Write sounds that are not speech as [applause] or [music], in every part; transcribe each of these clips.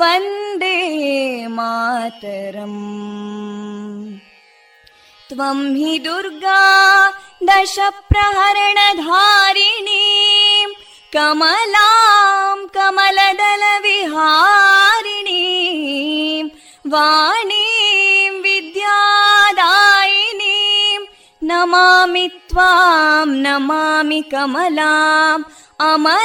वन्दे मातरम् त्वं हि दुर्गा दशप्रहरणधारिणीं कमलां कमलदलविहारिणीं वाणीं विद्यादायिनीं नमामि त्वां नमामि कमलाम् अमलामतुलां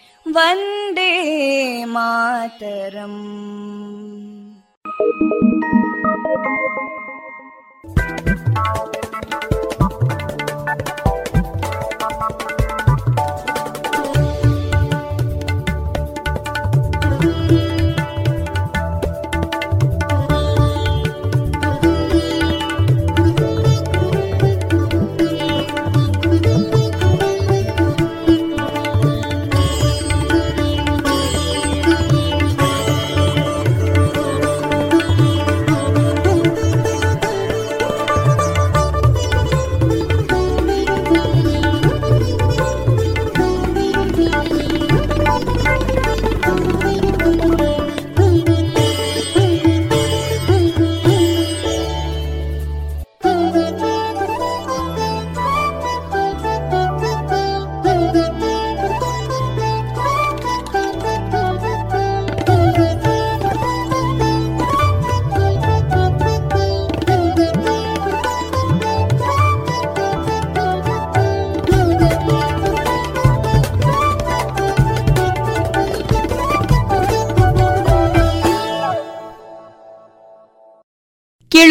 वन्दे मातरम्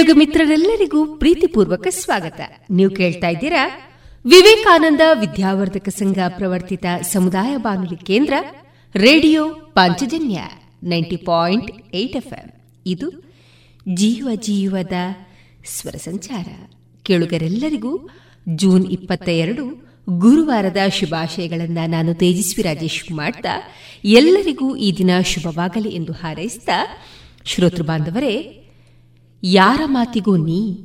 ಕೇಳುಗ ಮಿತ್ರರೆಲ್ಲರಿಗೂ ಪ್ರೀತಿಪೂರ್ವಕ ಸ್ವಾಗತ. ನೀವು ಕೇಳ್ತಾ ಇದ್ದೀರಾ ವಿವೇಕಾನಂದ ವಿದ್ಯಾವರ್ಧಕ ಸಂಘ ಪ್ರವರ್ತಿತ ಸಮುದಾಯ ಬಾನುಲಿ ಕೇಂದ್ರ, radio Panchajanya ninety point eight F ಇದು ಜೀವ ಜೀವದ ಸ್ವರ ಸಂಚಾರ. ಕೇಳುಗರೆಲ್ಲರಿಗೂ ಜೂನ್ ಇಪ್ಪತ್ತ ಎರಡು ಗುರುವಾರದ ಶುಭಾಶಯಗಳನ್ನು ನಾನು ತೇಜಸ್ವಿ ರಾಜೇಶ್ ಮಾಡ್ತಾ, ಎಲ್ಲರಿಗೂ ಈ ದಿನ ಶುಭವಾಗಲಿ ಎಂದು ಹಾರೈಸಿದ ಶ್ರೋತೃ ಬಾಂಧವರೇ ಯಾರ ಮಾತಿಗೂ ನೀ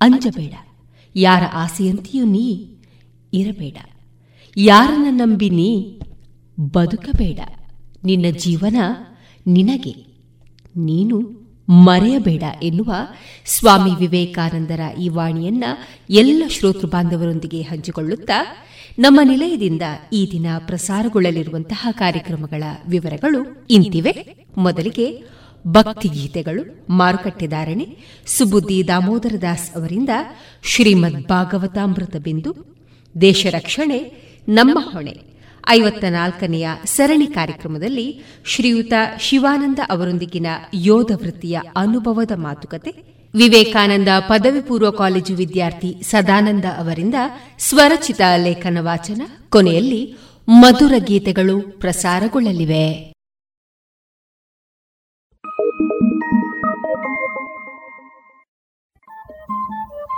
ಅಂಜಬೇಡ. ಯಾರ ಆಸೆಯಂತೆಯೂ ನೀ ಇರಬೇಡ. ಯಾರನ್ನ ನಂಬಿ ನೀ ಬದುಕಬೇಡ. ನಿನ್ನ ಜೀವನ ನಿನಗೆ. ನೀನು ಮರೆಯಬೇಡ ಎನ್ನುವ ಸ್ವಾಮಿ ವಿವೇಕಾನಂದರ ಈ ವಾಣಿಯನ್ನ ಎಲ್ಲ ಶ್ರೋತೃ ಬಾಂಧವರೊಂದಿಗೆ ಹಂಚಿಕೊಳ್ಳುತ್ತಾ ನಮ್ಮ ನಿಲಯದಿಂದ ಈ ದಿನ ಪ್ರಸಾರಗೊಳ್ಳಲಿರುವಂತಹ ಕಾರ್ಯಕ್ರಮಗಳ ವಿವರಗಳು ಇಂತಿವೆ. ಮೊದಲಿಗೆ ಭಕ್ತಿಗೀತೆಗಳು ಮಾರುಕಟ್ಟೆದಾರಣೆ ಸುಬುದ್ದಿ ದಾಮೋದರ ದಾಸ್ ಅವರಿಂದ ಶ್ರೀಮದ್ ಭಾಗವತಾಮೃತ ಬಿಂದು, ದೇಶ ರಕ್ಷಣೆ, ನಮ್ಮ ಹೊಣೆ ಐವತ್ತ ನಾಲ್ಕನೆಯ ಸರಣಿ ಕಾರ್ಯಕ್ರಮದಲ್ಲಿ ಶ್ರೀಯುತ ಶಿವಾನಂದ ಅವರೊಂದಿಗಿನ ಯೋಧ ವೃತ್ತಿಯ ಅನುಭವದ ಮಾತುಕತೆ, ವಿವೇಕಾನಂದ ಪದವಿ ಪೂರ್ವ ಕಾಲೇಜು ವಿದ್ಯಾರ್ಥಿ ಸದಾನಂದ ಅವರಿಂದ ಸ್ವರಚಿತ ಲೇಖನ ವಾಚನ, ಕೊನೆಯಲ್ಲಿ ಮಧುರ ಗೀತೆಗಳು ಪ್ರಸಾರಗೊಳ್ಳಲಿವೆ.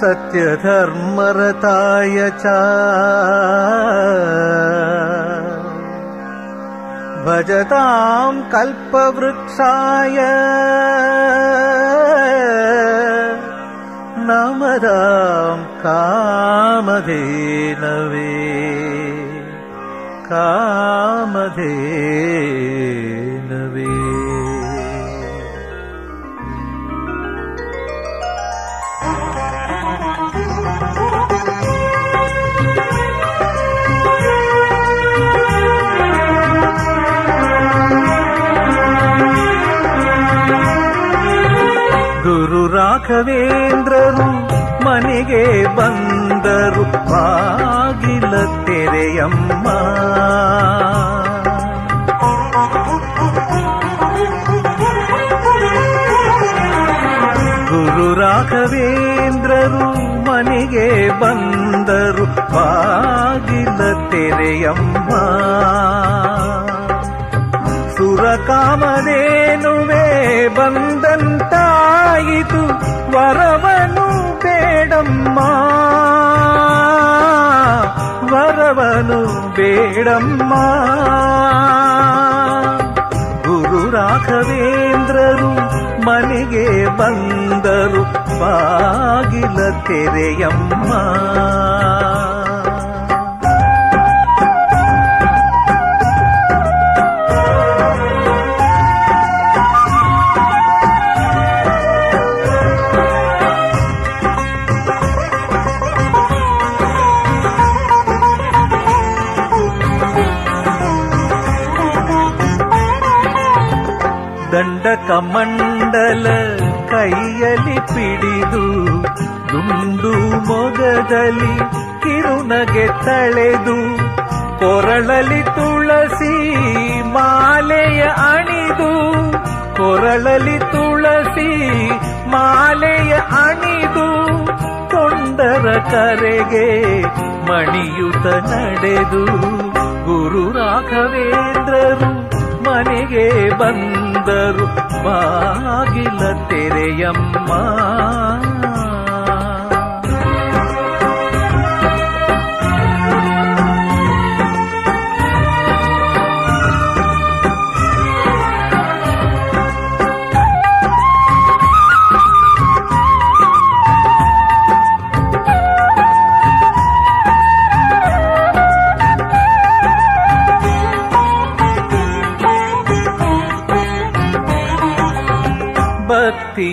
सत्यधर्मरताय च भजतां कल्पवृक्षाय नाम कामधेनवे कामधे ರಾಘವೇಂದ್ರರು ಮನೆಗೆ ಬಂದರು. ಬಾಗಿಲ ತೆರೆಯಮ್ಮ. ಗುರು ರಾಘವೇಂದ್ರರು ಮನೆಗೆ ಬಂದರು. ಬಾಗಿಲ ತೆರೆಯಮ್ಮ. ಸುರಕಾಮನೇನುವೆ ಬಂದಂತಾಯಿತು ವರವನು ಬೇಡಮ್ಮ. ವರವನು ಬೇಡಮ್ಮ. ಗುರು ರಾಘವೇಂದ್ರರು ಮನೆಗೆ ಬಂದರು ಬಾಗಿಲ ತೆರೆಯಮ್ಮ. ಕಮಂಡಲ ಕೈಯಲ್ಲಿ ಪಿಡಿದು ದುಂಡು ಮೊಗದಲ್ಲಿ ಕಿರುನಗೆ ತಳೆದು ಕೊರಳಲಿ ತುಳಸಿ ಮಾಲೆಯ ಅಣಿದು ಕೊರಳಲಿ ತುಳಸಿ ಮಾಲೆಯ ಅಣಿದು ತೊಂಡರ ಕರೆಗೆ ಮಣಿಯುತ ನಡೆದು ಗುರು ರಾಘವೇಂದ್ರರು ಮನೆಗೆ ಬಂದರು ಬಾಗಿಲ ತೆರೆಯಮ್ಮ.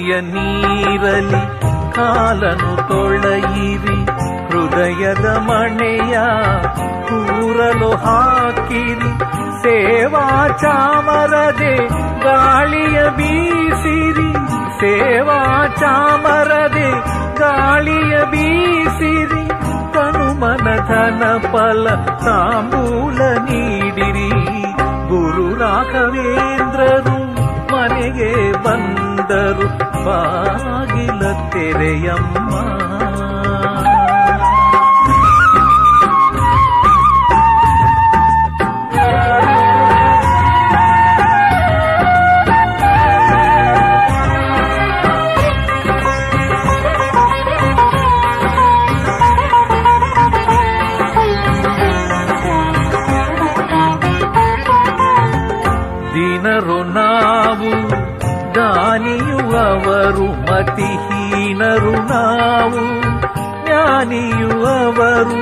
ಕಿವಿಯ ನೀರಲಿ, ಕಾಲನು ತೊಳೆಯಿರಿ, ಹೃದಯದ ಮಣೆಯ ಕೂರಲು ಹಾಕಿರಿ. ಸೇವಾ ಚಾಮರದೆ ಗಾಳಿಯ ಬೀಸಿರಿ, ಸೇವಾ ಚಾಮರದೆ ಗಾಳಿಯ ಬೀಸಿರಿ. ತನು ಮನಧನ ಫಲ ತಾಂಬೂಲ ನೀಡಿರಿ. ಗುರು ರಾಘವೇಂದ್ರರು ಮನೆಗೆ ಬಂದ ಬಂದರು ಬಾಗಿಲ ತೆರೆಯಮ್ಮ. ಮತಿಹೀನರು ನಾವು, ಜ್ಞಾನಿಯುವವರು.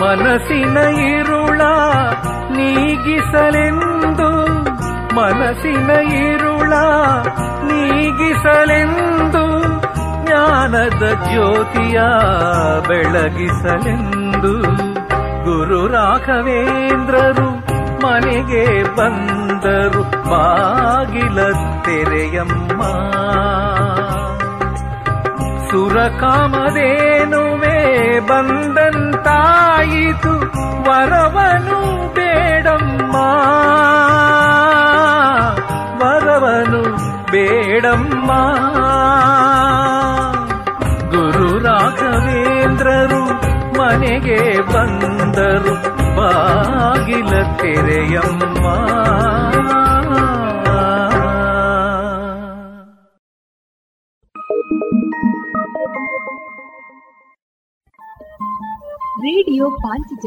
ಮನಸ್ಸಿನ ಇರುಳ ನೀಗಿಸಲೆಂದು, ಮನಸ್ಸಿನ ಇರುಳ ನೀಗಿಸಲೆಂದು, ಜ್ಞಾನದ ಜ್ಯೋತಿಯ ಬೆಳಗಿಸಲೆಂದು. ಗುರು ರಾಘವೇಂದ್ರರು ಮನೆಗೆ ಬಂದರು, ಬಾಗಿಲ ತೆರೆಯಮ್ಮ. ಸುರಕಾಮದೇನುವೆ ಬಂದಂತಾಯಿತು ವರವನು ಬೇಡಮ್ಮ. ವರವನು ಬೇಡಮ್ಮ. ಗುರು ರಾಘವೇಂದ್ರರು ಮನೆಗೆ ಬಂದರು ಬಾಗಿಲ ತೆರೆಯಮ್ಮ.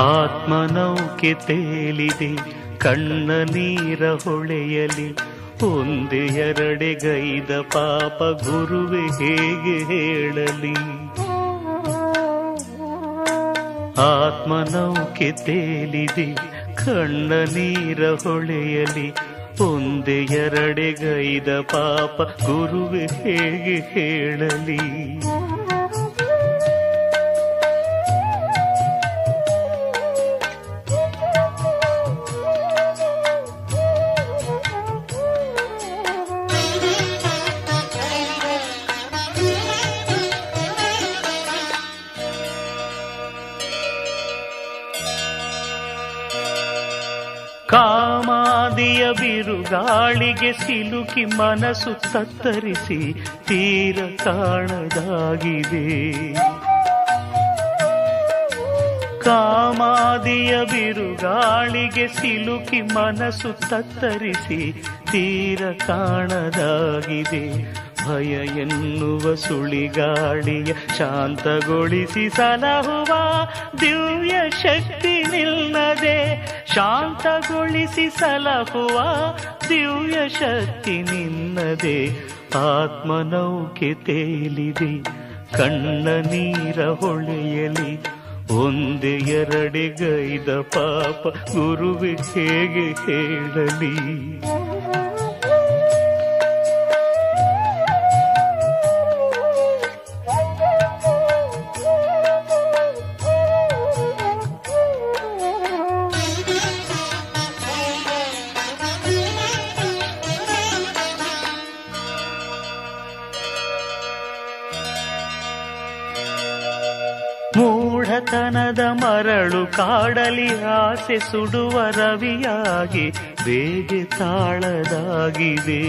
ಆತ್ಮನೌಕೆ ತೇಲಿದೆ, ಕಣ್ಣ ನೀರ ಹೊಳೆಯಲಿ. ಎರಡೆ ಗೈದ ಪಾಪ ಗುರುವೆ ಹೇಗೆ ಹೇಳಲಿ? ಆತ್ಮನೌಕೆ ತೇಲಿದೆ, ಕಣ್ಣ ನೀರ ಹೊಳೆಯಲಿ. ಎರಡೆ ಗೈದ ಪಾಪ ಗುರುವೆ ಹೇಗೆ ಹೇಳಲಿ? ಬಿರುಗಾಳಿಗೆ ಸಿಲುಕಿ ಮನಸ್ಸು ತತ್ತರಿಸಿ ತೀರ ಕಾಣದಾಗಿದೆ ಕಾಮಾದಿಯ ಬಿರುಗಾಳಿಗೆ ಸಿಲುಕಿ ಮನಸ್ಸು ತತ್ತರಿಸಿ ತೀರ ಕಾಣದಾಗಿದೆ ಭಯ ಎನ್ನುವ ಸುಳಿಗಾಳಿಯ ಶಾಂತಗೊಳಿಸಿ ಸಲಹುವ ದಿವ್ಯ ಶಕ್ತಿ ನಿಲ್ಲದೆ ಶಾಂತಗೊಳಿಸಿ ಸಲಹುವ ದಿವ್ಯ ಶಕ್ತಿ ನಿನ್ನದೆ ಆತ್ಮನೌಕೆ ತೇಲಿದೆ ಕಣ್ಣ ನೀರ ಹೊಳೆಯಲಿ, ಒಂದೆ ಎರಡೆಗೈದ ಪಾಪ ಗುರುವೆ ಹೇಗೆ ಹೇಳಲಿ? ಮರಳು ಕಾಡಲಿ ಆಸೆ ಸುಡುವ ರವಿಯಾಗಿ ಬೇಗೆ ತಾಳದಾಗಿದೆ.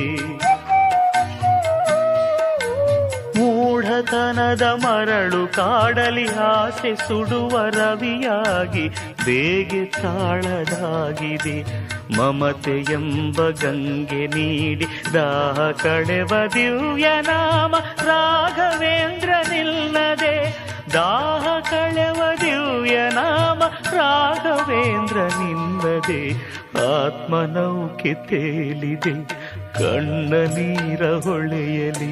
ಮೂಢತನದ ಮರಳು ಕಾಡಲಿ ಆಸೆ ಸುಡುವ ರವಿಯಾಗಿ ಬೇಗೆ ತಾಳದಾಗಿದೆ. ಮಮತೆ ಎಂಬ ಗಂಗೆ ನೀಡಿ ದಾಹ ಕಡೆವ ದಿವ್ಯ ನಾಮ ರಾಘವೇಂದ್ರ ನಿಲ್ಲದೆ ದಾಹ ಕಳೆವ ದಿವ್ಯ ನಾಮ ರಾಘವೇಂದ್ರ ನಿಲ್ಲದೆ ಆತ್ಮನೌಕೆ ತೇಲಿದೆ, ಕಣ್ಣ ನೀರ ಹೊಳೆಯಲಿ.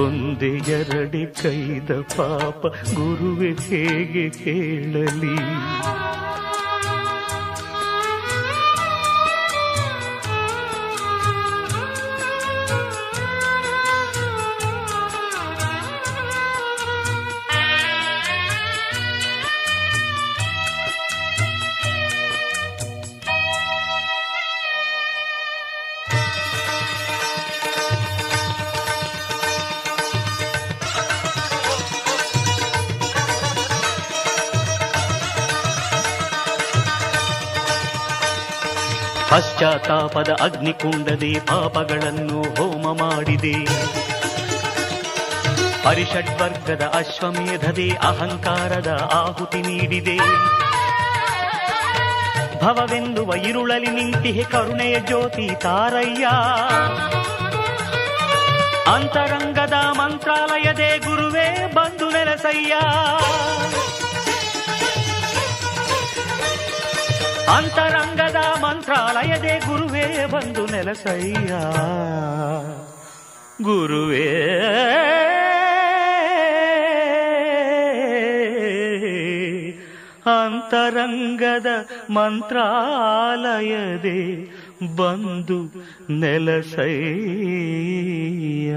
ಒಂದೇ ಎರಡೆ ಕೈದ ಪಾಪ ಗುರುವೆ ಹೇಗೆ ಹೇಳಲಿ ಪಶ್ಚಾತ್ತಾಪದ ಅಗ್ನಿಕುಂಡದೆ ಪಾಪಗಳನ್ನು ಹೋಮ ಮಾಡಿದೆ. ಪರಿಷಡ್ವರ್ಗದ ಅಶ್ವಮೇಧದೆ ಅಹಂಕಾರದ ಆಹುತಿ ನೀಡಿದೆ. ಭವವೆಂದುವ ಇರುಳಲಿ ನಿಂತಿಹೆ ಕರುಣೆಯ ಜ್ಯೋತಿ ತಾರಯ್ಯ. ಅಂತರಂಗದ ಮಂತ್ರಾಲಯದೇ ಗುರುವೇ ಬಂದು ನೆಲಸಯ್ಯ ಅಂತರಂಗದ ಮಂತ್ರಾಲಯದೇ ಗುರುವೇ ಬಂದು ನೆಲಸಯ್ಯ. ಗುರುವೇ. ಅಂತರಂಗದ ಮಂತ್ರಾಲಯದೇ ಬಂದು ನೆಲಸಯ್ಯ.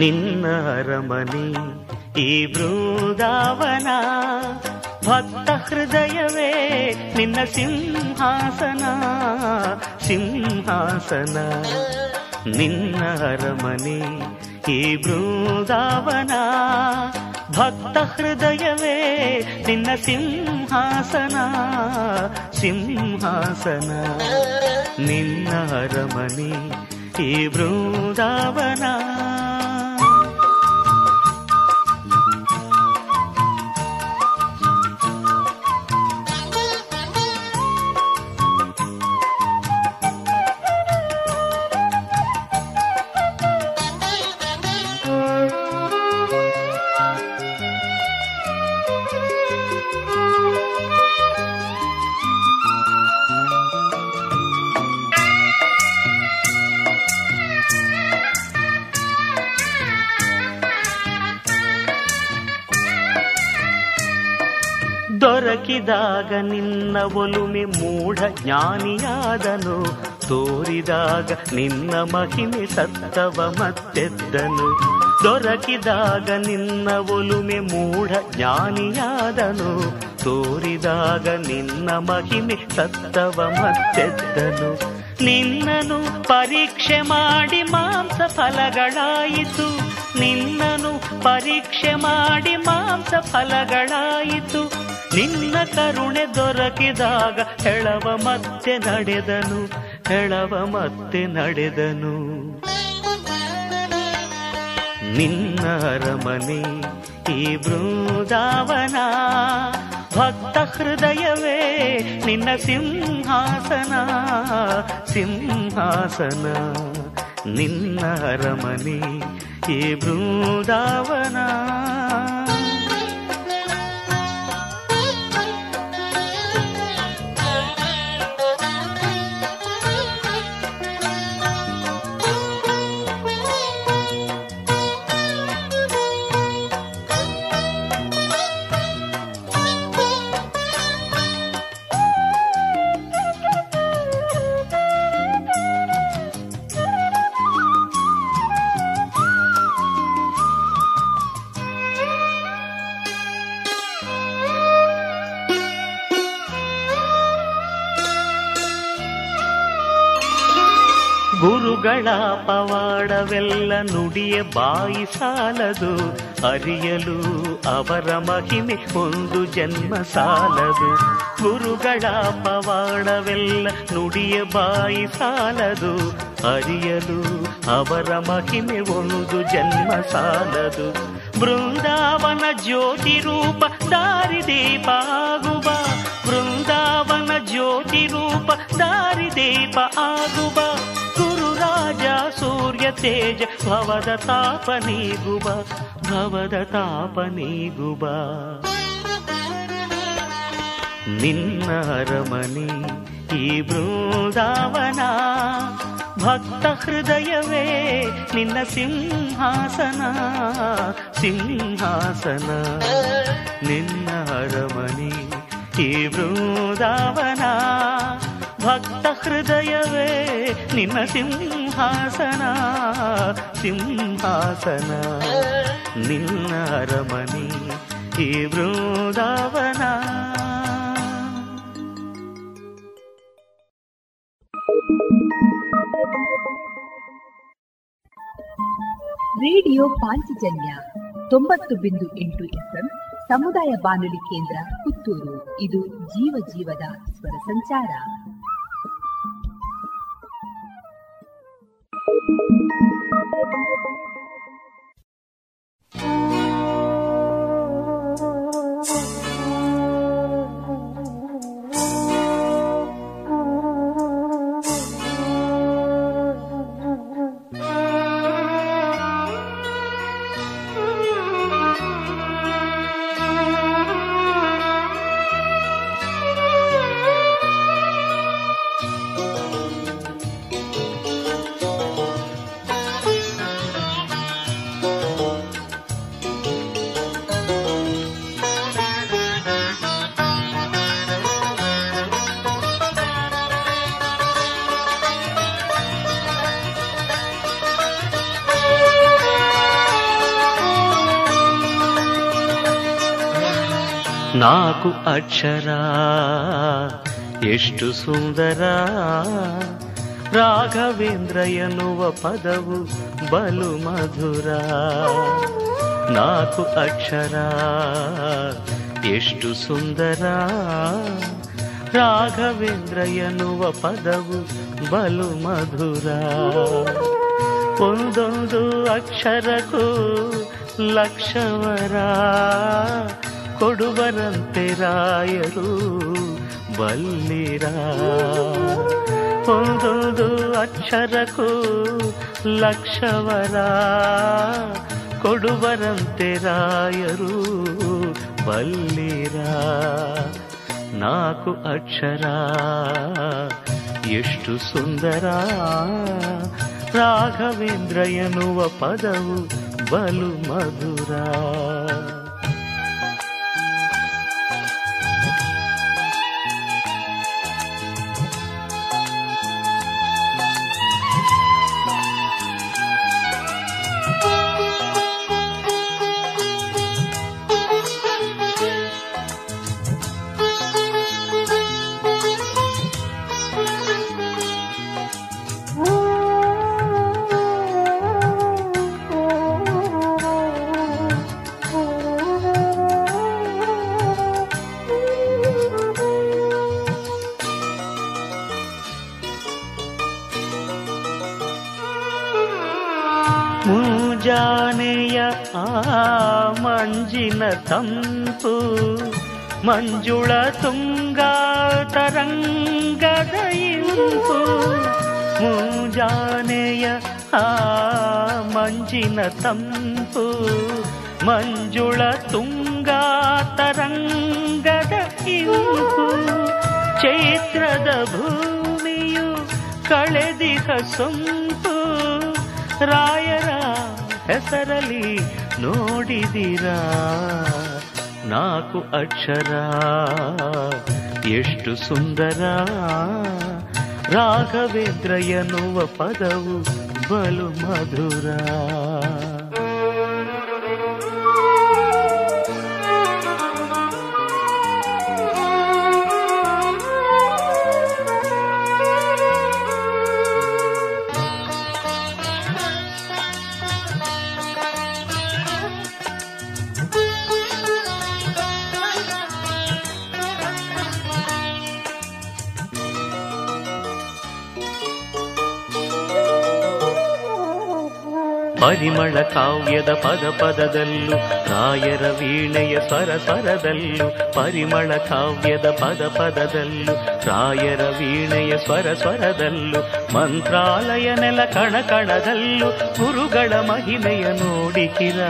ನಿನ್ನ ಅರಮನೆ ಈ ಬೃಂದಾವನ ಭಕ್ತ ಹೃದಯವೇ ನಿನ್ನ ಸಿಂಹಾಸನ ಸಿಂಹಾಸನ. ನಿನ್ನ ಅರಮನೆ ಈ ಬೃಂದಾವನ ಭಕ್ತ ಹೃದಯವೇ ನಿನ್ನ ಸಿಂಹಾಸನ ಸಿಂಹಾಸನ. ನಿನ್ನ ಅರಮನೆ ಈ ಬೃಂದಾವನ ದೊರಕಿದಾಗ ನಿನ್ನ ಒಲುಮೆ ಮೂಢ ಜ್ಞಾನಿಯಾದನು. ತೋರಿದಾಗ ನಿನ್ನ ಮಹಿಮೆ ಸತ್ತವ ಮತ್ತೆದ್ದನು. ದೊರಕಿದಾಗ ನಿನ್ನ ಒಲುಮೆ ಮೂಢ ಜ್ಞಾನಿಯಾದನು. ತೋರಿದಾಗ ನಿನ್ನ ಮಹಿಮೆ ಸತ್ತವ ಮತ್ತೆದ್ದನು. ನಿನ್ನನು ಪರೀಕ್ಷೆ ಮಾಡಿ ಮಾಂಸ ಫಲಗಳಾಯಿತು. ನಿನ್ನನು ಪರೀಕ್ಷೆ ಮಾಡಿ ಮಾಂಸ ಫಲಗಳಾಯಿತು. ನಿನ್ನ ಕರುಣೆ ದೊರಕಿದಾಗ ಹೆಳವ ಮತ್ತೆ ನಡೆದನು, ಹೆಳವ ಮತ್ತೆ ನಡೆದನು. ನಿನ್ನ ಅರಮನೆ ಈ ಬೃಂದಾವನ, ಭಕ್ತ ಹೃದಯವೇ ನಿನ್ನ ಸಿಂಹಾಸನ ಸಿಂಹಾಸನ. ನಿನ್ನ ಅರಮನೆ ಈ ಬೃಂದಾವನ. ಪವಾಡವೆಲ್ಲ ನುಡಿಯ ಬಾಯಿ ಸಾಲದು. ಅರಿಯಲು ಅವರ ಮಹಿಮೆ ಒಂದು ಜನ್ಮ ಸಾಲದು. ಗುರುಗಳ ಪವಾಡವೆಲ್ಲ ನುಡಿಯ ಬಾಯಿ ಸಾಲದು. ಅರಿಯಲು ಅವರ ಮಹಿಮೆ ಒಂದು ಜನ್ಮ ಸಾಲದು. ಬೃಂದಾವನ ಜ್ಯೋತಿ ರೂಪ ದಾರಿದೀಪ ಆಗುವ. ಬೃಂದಾವನ ಜ್ಯೋತಿ ರೂಪ ದಾರಿದೀಪ ಆಗುವ. ಗುರುರಾಜ ಸೂರ್ಯ ತೇಜ, ಭವದ ತಾಪ ನೀಗುವ, ಭವದ ತಾಪ ನೀಗುವ. ನಿನ್ನ ಅರಮನೆ ಈ ಬೃಂದಾವನ, ಭಕ್ತ ಹೃದಯವೇ ನಿನ್ನ ಸಿಂಹಾಸನ ಸಿಂಹಾಸನ. ನಿನ್ನ ಅರಮನೆ ಈ ಬೃಂದಾವನ ಭಕ್ತ ಹೃದಯವೇ, ನಿನ್ನ ಸಿಂಹಾಸನ ಸಿಂಹಾಸನ. ನಿನ್ನ ಅರಮನೆ, ಈ ಬೃಂದಾವನ. ರೇಡಿಯೋ ಪಾಂಚಜನ್ಯ ತೊಂಬತ್ತು ಬಿಂದು ಎಂಟು ಎಫ್ಎಂ ಸಮುದಾಯ ಬಾನುಲಿ ಕೇಂದ್ರ ಪುತ್ತೂರು. ಇದು ಜೀವ ಜೀವದ ಸ್ವರ ಸಂಚಾರ. Thank you. ಅಕ್ಷರ. ಎಷ್ಟು ಸುಂದರ. ರಾಘವೇಂದ್ರ ಎನ್ನುವ ಪದವು ಬಲು ಮಧುರ. ನಾಲ್ಕು ಅಕ್ಷರ. ಎಷ್ಟು ಸುಂದರ. ರಾಘವೇಂದ್ರ ಎನ್ನುವ ಪದವು ಬಲು ಮಧುರ. ಒಂದೊಂದು ಅಕ್ಷರಕ್ಕೂ ಲಕ್ಷವರ. ಕೊಡುವರಂತೆ ರಾಯರು ಬಲ್ಲಿರ? ಒಂದೊಂದು ಅಕ್ಷರಕ್ಕೂ ಲಕ್ಷವರ ಕೊಡುವರಂತೆ ರಾಯರು ಬಲ್ಲಿರ? ನಾಲ್ಕು ಅಕ್ಷರ, ಎಷ್ಟು ಸುಂದರ? ರಾಘವೇಂದ್ರ ಎನ್ನುವ ಪದವು ಬಲು ಮಧುರ. ತಂಪು ಮಂಜುಳ ತುಂಗ ತರಂಗದ ಇಂಪು, ಮುಂಜಾನೆಯ ಆ ಮಂಜಿನ ತಂಪು, ಮಂಜುಳ ತುಂಗ ತರಂಗದ ಇಂಪು ಚೈತ್ರದ ಭೂಮಿಯು ಕಳೆದಿಹ ಸೊಂಪು, ರಾಯರ ಹೆಸರಲಿ ನೋಡಿದಿರಾ? ನಾಲ್ಕು ಅಕ್ಷರ. ಎಷ್ಟು ಸುಂದರ. ರಾಘವೇಂದ್ರ ಎನ್ನುವ ಪದವು ಬಲು ಮಧುರ. ಪರಿಮಳ ಕಾವ್ಯದ ಪದ ಪದದಲ್ಲೂ ರಾಯರ ವೀಣೆಯ ಸ್ವರ ಸ್ವರದಲ್ಲೂ, ಪರಿಮಳ ಕಾವ್ಯದ ಪದ ಪದದಲ್ಲೂ, ರಾಯರ ವೀಣೆಯ ಸ್ವರ ಸ್ವರದಲ್ಲೂ, ಮಂತ್ರಾಲಯ ನೆಲ ಕಣ ಕಣದಲ್ಲೂ, ಗುರುಗಳ ಮಹಿಮೆಯ ನೋಡಿಕಿರ.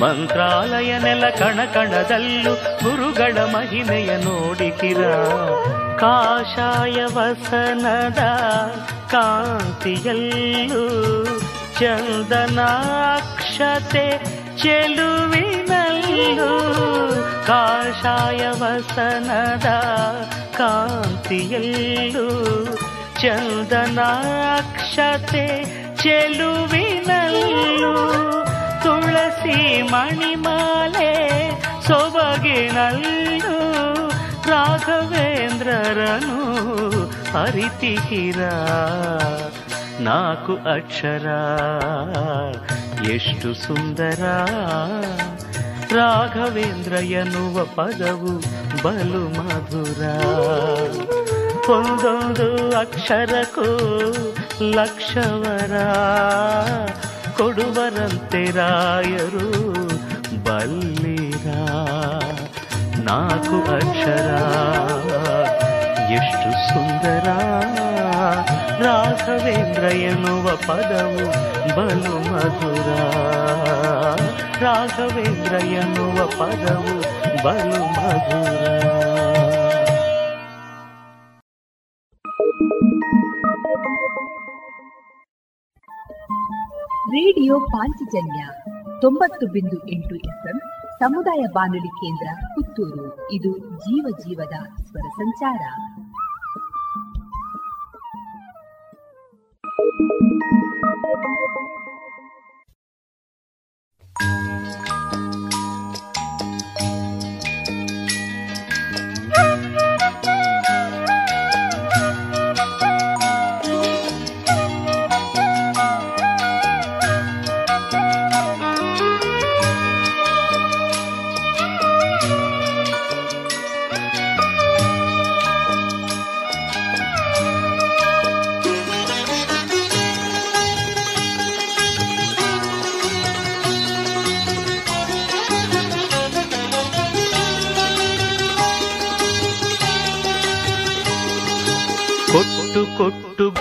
ಮಂತ್ರಾಲಯ ನೆಲ ಕಣ ಕಣದಲ್ಲೂ, ಗುರುಗಳ ಮಹಿಮೆಯ ನೋಡಿಕಿರ. ಕಾಶಾಯ ವಸನದ ಕಾಂತಿಯಲ್ಲೂ ಚಂದನಾಕ್ಷತೆ ಚೆಲುವಿನಲ್ಲೂ ಕಾಷಾಯ ವಸನದ ಕಾಂತಿಯಲ್ಲೂ ಚಂದನಾಕ್ಷತೆ ಚೆಲುವಿನಲ್ಲೂ ತುಳಸಿ ಮಣಿಮಾಲೆ ಸೊಬಗಿನಲ್ಲೂ ರಾಘವೇಂದ್ರರನು ಅರಿತಿಹಿರ ನಾಲ್ಕು ಅಕ್ಷರ. ಎಷ್ಟು ಸುಂದರ. ರಾಘವೇಂದ್ರ ಎನ್ನುವ ಪದವು ಬಲು ಮಧುರ. ಒಂದೊಂದು ಅಕ್ಷರಕ್ಕೂ ಲಕ್ಷವರ. ಕೊಡುವರಂತೆ ರಾಯರು ಬಲ್ಲಿರ. ನಾಲ್ಕು ಅಕ್ಷರ. ಎಷ್ಟು ಸುಂದರ. ರಾಘವೇಂದ್ರ ಎನ್ನುವ ಪದವು ಬಲು ಮಧುರ. ರಾಘವೇಂದ್ರ ಎನ್ನುವ ಪದವು ಬಲು ಮಧುರ. ರೇಡಿಯೋ ಪಾಂಚಜನ್ಯ ತೊಂಬತ್ತು ಬಿಂದು ಎಂಟು ಎಫ್ಎಂ ಸಮುದಾಯ ಬಾನುಲಿ ಕೇಂದ್ರ ಪುತ್ತೂರು. ಇದು ಜೀವ ಜೀವದ ಸ್ವರ ಸಂಚಾರ. ಕೊಟ್ಟು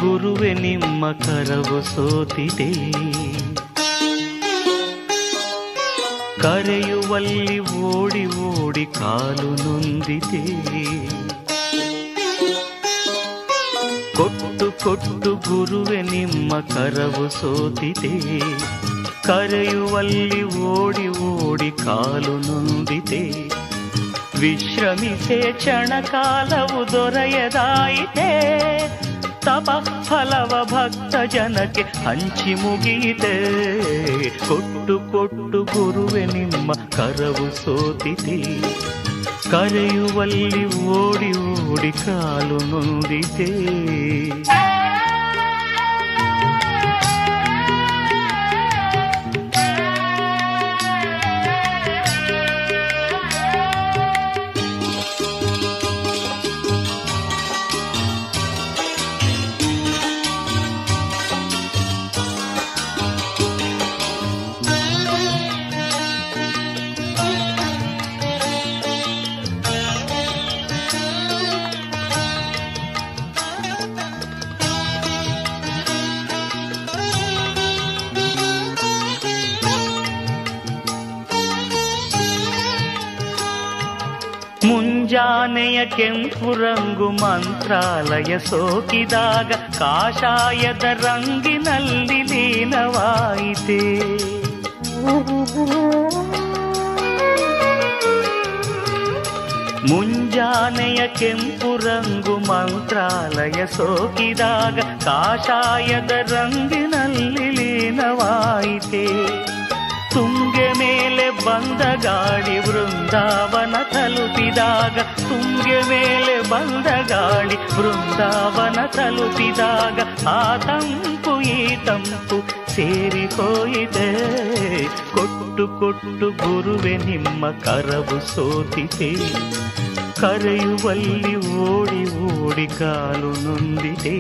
ಗುರುವೆ ನಿಮ್ಮ ಕರವು ಸೋತಿದೆ. ಕರೆಯುವಲ್ಲಿ ಓಡಿ ಓಡಿ ಕಾಲು ನೊಂದಿದೆ. ಕೊಟ್ಟು ಕೊಟ್ಟು ಗುರುವೆ ನಿಮ್ಮ ಕರವು ಸೋತಿದೆ. ಕರೆಯುವಲ್ಲಿ ಓಡಿ ಓಡಿ ಕಾಲು ನೊಂದಿದೆ. ವಿಶ್ರಮಿಸೆ ಕ್ಷಣಕಾಲವು ದೊರೆಯದಾಯಿತೆ. ತಪ ಫಲವ ಭಕ್ತ ಜನಕ್ಕೆ ಹಂಚಿ ಮುಗಿಯಿತೆ ಕೊಟ್ಟು ಕೊಟ್ಟು ಗುರುವೆ ನಿಮ್ಮ ಕರವು ಸೋತಿದೆ ಕರೆಯುವಲ್ಲಿ ಓಡಿ ಓಡಿ ಕಾಲು ನೊಂದಿದೆ ಕೆಂಪು ರಂಗು ಮಂತ್ರಾಲಯ ಸೋಕಿದಾಗ ಕಾಷಾಯದ ರಂಗಿನಲ್ಲಿ ಲೀನವಾಯಿತೆ. ಮುಂಜಾನೆಯ ಕೆಂಪು ರಂಗು ಮಂತ್ರಾಲಯ ಸೋಕಿದಾಗ ಕಾಷಾಯದ ರಂಗಿನಲ್ಲಿ ಲೀನವಾಯಿತೆ. ತುಂಗೆ ಮೇಲೆ ಬಂದ ಗಾಡಿ ವೃಂದಾವನ ತಲುಪಿದಾಗ, ತುಂಗೆ ಮೇಲೆ ಬಂದ ಗಾಡಿ ವೃಂದಾವನ ತಲುಪಿದಾಗ, ಆ ತಂಪು ಈ ತಂಪು ಸೇರಿ ಹೋಯಿದೆ ಕೊಟ್ಟು ಕೊಟ್ಟು ಗುರುವೆ ನಿಮ್ಮ ಕರವು ಸೋತಿದೆ ಕರೆಯುವಲ್ಲಿ ಓಡಿ ಓಡಿ ಕಾಲು ನೊಂದಿದೆ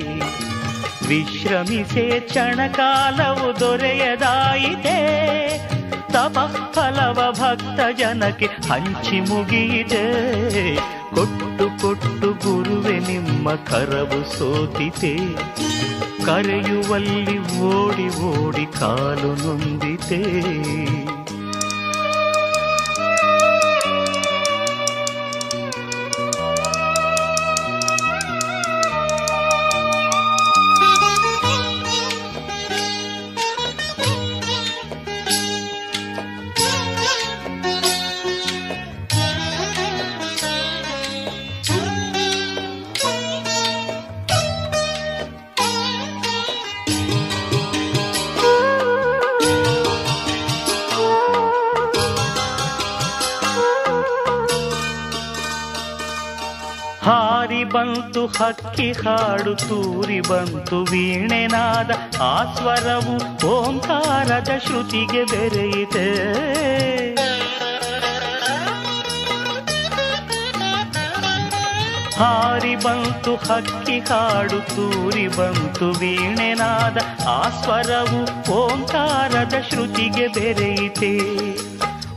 ವಿಶ್ರಮಿಸೆ ಕ್ಷಣಕಾಲವು ದೊರೆಯದಾಯಿತೆ. ತಪ ಫಲವ ಭಕ್ತ ಜನಕ್ಕೆ ಹಂಚಿ ಮುಗಿಯಿದೆ ಕೊಟ್ಟು ಕೊಟ್ಟು ಗುರುವೆ ನಿಮ್ಮ ಕರವು ಸೋತಿತೆ. ಕರೆಯುವಲ್ಲಿ ಓಡಿ ಓಡಿ ಕಾಲು ನೊಂದಿತೆ. ಬಂತು ಹಕ್ಕಿ ಹಾಡು ತೂರಿ ಬಂತು ವೀಣೆನಾದ ಆ ಸ್ವರವು ಓಂಕಾರದ ಶ್ರುತಿಗೆ ಬೆರೆಯಿತೆ. ಹಾರಿ ಬಂತು ಹಕ್ಕಿ ಹಾಡು ತೂರಿ ಬಂತು ವೀಣೆನಾದ ಆ ಸ್ವರವು ಓಂಕಾರದ ಶ್ರುತಿಗೆ ಬೆರೆಯಿತೆ.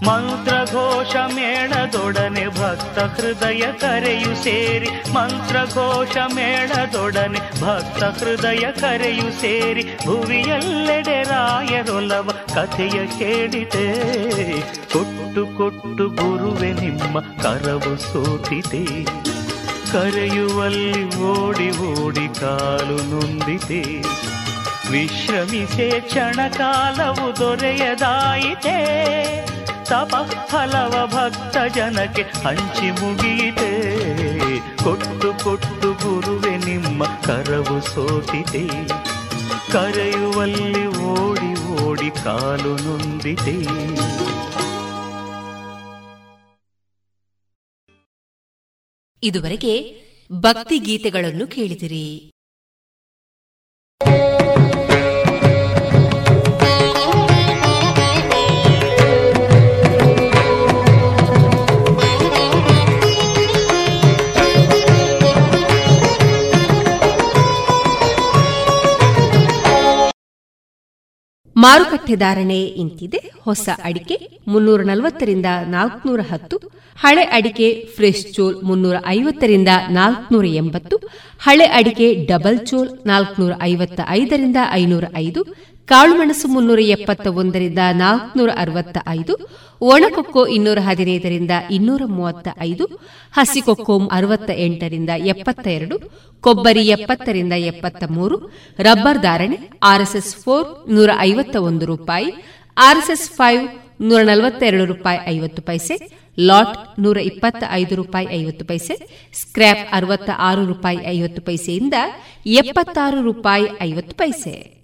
ಮಂತ್ರಘೋಷ ಮೇಳದೊಡನೆ ಭಕ್ತ ಹೃದಯ ಕರೆಯು ಸೇರಿ ಮಂತ್ರಘೋಷ ಮೇಳದೊಡನೆ ಭಕ್ತ ಹೃದಯ ಕರೆಯು ಸೇರಿ, ಭುವಿಯಲ್ಲೆಡೆ ರಾಯರೊಲವ ಕಥೆಯ ಕೇಳಿದೆ. ಕೊಟ್ಟು ಕೊಟ್ಟು ಗುರುವೆ ನಿಮ್ಮ ಕರವು ಸೋತಿದೆ. ಕರೆಯುವಲ್ಲಿ ಓಡಿ ಓಡಿ ಕಾಲು ನೊಂದಿದೆ. ವಿಶ್ರಮಿಸೆ ಕ್ಷಣಕಾಲವು ದೊರೆಯದಾಯಿತೆ. ತಪ ಫಲವ ಭಕ್ತ ಜನಕ್ಕೆ ಹಂಚಿ ಮುಗಿಯಿತೆ. ಕೊಟ್ಟು ಕೊಟ್ಟು ಗುರುವೆ ನಿಮ್ಮ ಕರವು ಸೋತಿದೆ ಕರೆಯುವಲ್ಲಿ ಓಡಿ ಓಡಿ ಕಾಲು ನೊಂದಿದೆ ಇದುವರೆಗೆ ಭಕ್ತಿ ಗೀತೆಗಳನ್ನು ಕೇಳಿದಿರಿ. ಮಾರುಕಟ್ಟೆ ಧಾರಣೆ ಇಂತಿದೆ. ಹೊಸ ಅಡಿಕೆ ಮುನ್ನೂರ ನಲವತ್ತರಿಂದ ನಾಲ್ಕನೂರ ಹತ್ತು ಹಳೆ ಅಡಿಕೆ ಫ್ರೆಶ್ ಚೋಲ್ ಮುನ್ನೂರ ಐವತ್ತರಿಂದ ನಾಲ್ಕನೂರ ಎಂಬತ್ತು ಹಳೆ ಅಡಿಕೆ ಡಬಲ್ ಚೋಲ್ ನಾಲ್ಕನೂರ ಐವತ್ತ ಐದರಿಂದ ಐನೂರ ಐದು ಕಾಳುಮೆಣಸು ಮುನ್ನೂರ ಎಪ್ಪತ್ತ ಒಂದರಿಂದ ನಾಲ್ಕನೂರ ಅರವತ್ತ ಐದು ಒಣಕೊಕ್ಕೋ ಇನ್ನೂರ ಹದಿನೈದರಿಂದ ಇನ್ನೂರ ಮೂವತ್ತ ಐದು ಹಸಿಕೊಕ್ಕೋ ಅರವತ್ತ ಎಂಟರಿಂದ ಎಪ್ಪತ್ತ ಎರಡು ಕೊಬ್ಬರಿ ಎಪ್ಪತ್ತರಿಂದ ಎಪ್ಪತ್ತ ಮೂರು ರಬ್ಬರ್ ಧಾರಣೆ ಆರ್ಎಸ್ಎಸ್ ಫೋರ್ ನೂರ ಐವತ್ತ ಒಂದು ರೂಪಾಯಿ, ಆರ್ಎಸ್ಎಸ್ ಫೈವ್ ನೂರ ನಲವತ್ತೆರಡು ರೂಪಾಯಿ ಐವತ್ತು ಪೈಸೆ, ಲಾಟ್ ನೂರ ಇಪ್ಪತ್ತ ಐದು ರೂಪಾಯಿ ಐವತ್ತು ಪೈಸೆ, ಸ್ಕ್ರ್ಯಾಪ್ ಅರವತ್ತ ಆರು ರೂಪಾಯಿ ಐವತ್ತು ಪೈಸೆಯಿಂದ ಎಪ್ಪತ್ತಾರು ರೂಪಾಯಿ ಐವತ್ತು ಪೈಸೆ.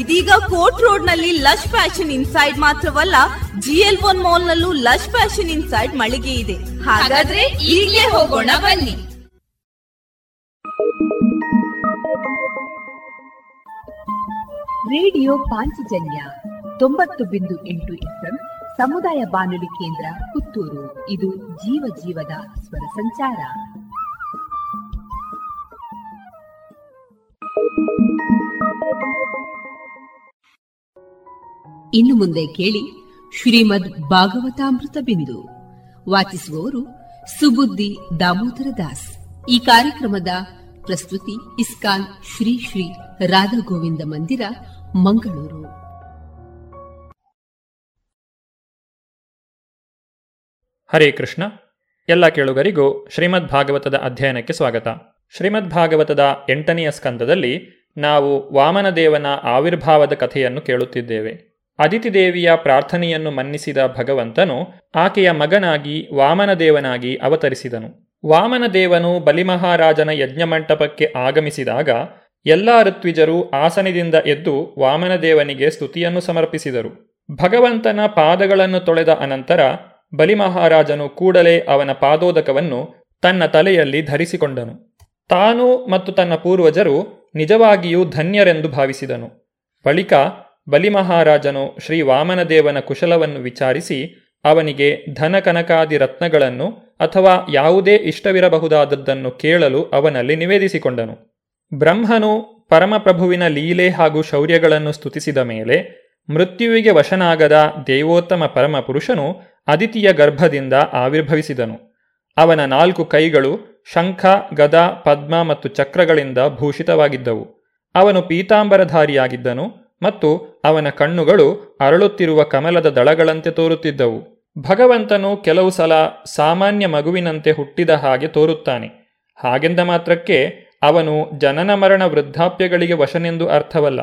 ಇದೀಗ ಕೋರ್ಟ್ ರೋಡ್ನಲ್ಲಿ ಲಶ್ ಫ್ಯಾಷನ್ ಇನ್ಸೈಡ್ ಮಾತ್ರವಲ್ಲ, ಜಿಎಲ್ ಒನ್ ಮಾಲ್ ನಲ್ಲೂ ಲಶ್ ಫ್ಯಾಷನ್ ಇನ್ಸೈಡ್ ಮಳಿಗೆ ಇದೆ. ಹಾಗಾದ್ರೆ ಈಗಲೇ ಹೋಗೋಣ ಬನ್ನಿ. ರೇಡಿಯೋ ಪಾಂಚಜನ್ಯ ತೊಂಬತ್ತು ಬಿಂದು ಎಂಟು ಎಫ್ಎಂ ಸಮುದಾಯ ಬಾನುಲಿ ಕೇಂದ್ರ ಪುತ್ತೂರು. ಇದು ಜೀವ ಜೀವದ ಸ್ವರ ಸಂಚಾರ. ಇನ್ನು ಮುಂದೆ ಕೇಳಿ ಶ್ರೀಮದ್ ಭಾಗವತಾಮೃತ ಬಿಂದು. ವಾಚಿಸುವವರು ಸುಬುದ್ದಿ ದಾಮೋದರ ದಾಸ್. ಈ ಕಾರ್ಯಕ್ರಮದ ಪ್ರಸ್ತುತಿ ಇಸ್ಕಾನ್ ಶ್ರೀ ಶ್ರೀ ರಾಧಾ ಗೋವಿಂದ ಮಂದಿರ, ಮಂಗಳೂರು. ಹರೇ ಕೃಷ್ಣ. ಎಲ್ಲ ಕೇಳುಗರಿಗೂ ಶ್ರೀಮದ್ ಭಾಗವತದ ಅಧ್ಯಯನಕ್ಕೆ ಸ್ವಾಗತ. ಶ್ರೀಮದ್ ಭಾಗವತದ ಎಂಟನೆಯ ಸ್ಕಂದದಲ್ಲಿ ನಾವು ವಾಮನದೇವನ ಆವಿರ್ಭಾವದ ಕಥೆಯನ್ನು ಕೇಳುತ್ತಿದ್ದೇವೆ. ಅದಿತಿದೇವಿಯ ಪ್ರಾರ್ಥನೆಯನ್ನು ಮನ್ನಿಸಿದ ಭಗವಂತನು ಆಕೆಯ ಮಗನಾಗಿ ವಾಮನದೇವನಾಗಿ ಅವತರಿಸಿದನು. ವಾಮನದೇವನು ಬಲಿಮಹಾರಾಜನ ಯಜ್ಞಮಂಟಪಕ್ಕೆ ಆಗಮಿಸಿದಾಗ ಎಲ್ಲಾ ಋತ್ವಿಜರು ಆಸನದಿಂದ ಎದ್ದು ವಾಮನದೇವನಿಗೆ ಸ್ತುತಿಯನ್ನು ಸಮರ್ಪಿಸಿದರು. ಭಗವಂತನ ಪಾದಗಳನ್ನು ತೊಳೆದ ಅನಂತರ ಬಲಿಮಹಾರಾಜನು ಕೂಡಲೇ ಅವನ ಪಾದೋದಕವನ್ನು ತನ್ನ ತಲೆಯಲ್ಲಿ ಧರಿಸಿಕೊಂಡನು. ತಾನು ಮತ್ತು ತನ್ನ ಪೂರ್ವಜರು ನಿಜವಾಗಿಯೂ ಧನ್ಯರೆಂದು ಭಾವಿಸಿದನು. ಬಳಿಕ ಬಲಿಮಹಾರಾಜನು ಶ್ರೀ ವಾಮನದೇವನ ಕುಶಲವನ್ನು ವಿಚಾರಿಸಿ ಅವನಿಗೆ ಧನ ಕನಕಾದಿ ರತ್ನಗಳನ್ನು ಅಥವಾ ಯಾವುದೇ ಇಷ್ಟವಿರಬಹುದಾದದ್ದನ್ನು ಕೇಳಲು ಅವನಲ್ಲಿ ನಿವೇದಿಸಿಕೊಂಡನು. ಬ್ರಹ್ಮನು ಪರಮಪ್ರಭುವಿನ ಲೀಲೆ ಹಾಗೂ ಶೌರ್ಯಗಳನ್ನು ಸ್ತುತಿಸಿದ ಮೇಲೆ ಮೃತ್ಯುವಿಗೆ ವಶನಾಗದ ದೇವೋತ್ತಮ ಪರಮಪುರುಷನು ಅದಿತಿಯ ಗರ್ಭದಿಂದ ಆವಿರ್ಭವಿಸಿದನು. ಅವನ ನಾಲ್ಕು ಕೈಗಳು ಶಂಖ, ಗದ, ಪದ್ಮ ಮತ್ತು ಚಕ್ರಗಳಿಂದ ಭೂಷಿತವಾಗಿದ್ದವು. ಅವನು ಪೀತಾಂಬರಧಾರಿಯಾಗಿದ್ದನು. ಮತ್ತು ಅವನ ಕಣ್ಣುಗಳು ಅರಳುತ್ತಿರುವ ಕಮಲದ ದಳಗಳಂತೆ ತೋರುತ್ತಿದ್ದವು. ಭಗವಂತನು ಕೆಲವು ಸಲ ಸಾಮಾನ್ಯ ಮಗುವಿನಂತೆ ಹುಟ್ಟಿದ ಹಾಗೆ ತೋರುತ್ತಾನೆ. ಹಾಗೆಂದ ಮಾತ್ರಕ್ಕೆ ಅವನು ಜನನ ಮರಣ ವೃದ್ಧಾಪ್ಯಗಳಿಗೆ ವಶನೆಂದು ಅರ್ಥವಲ್ಲ.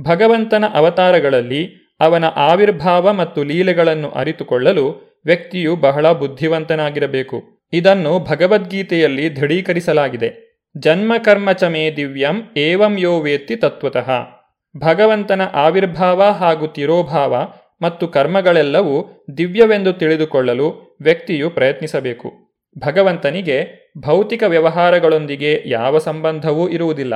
ಭಗವಂತನ ಅವತಾರಗಳಲ್ಲಿ ಅವನ ಆವಿರ್ಭಾವ ಮತ್ತು ಲೀಲೆಗಳನ್ನು ಅರಿತುಕೊಳ್ಳಲು ವ್ಯಕ್ತಿಯು ಬಹಳ ಬುದ್ಧಿವಂತನಾಗಿರಬೇಕು. ಇದನ್ನು ಭಗವದ್ಗೀತೆಯಲ್ಲಿ ದೃಢೀಕರಿಸಲಾಗಿದೆ. ಜನ್ಮ ಕರ್ಮ ಚ ದಿವ್ಯಂ ಏವಂ ಯೋ ವೇತ್ತಿ ತತ್ವತಃ. ಭಗವಂತನ ಆವಿರ್ಭಾವ ಹಾಗೂ ತಿರೋಭಾವ ಮತ್ತು ಕರ್ಮಗಳೆಲ್ಲವೂ ದಿವ್ಯವೆಂದು ತಿಳಿದುಕೊಳ್ಳಲು ವ್ಯಕ್ತಿಯು ಪ್ರಯತ್ನಿಸಬೇಕು. ಭಗವಂತನಿಗೆ ಭೌತಿಕ ವ್ಯವಹಾರಗಳೊಂದಿಗೆ ಯಾವ ಸಂಬಂಧವೂ ಇರುವುದಿಲ್ಲ.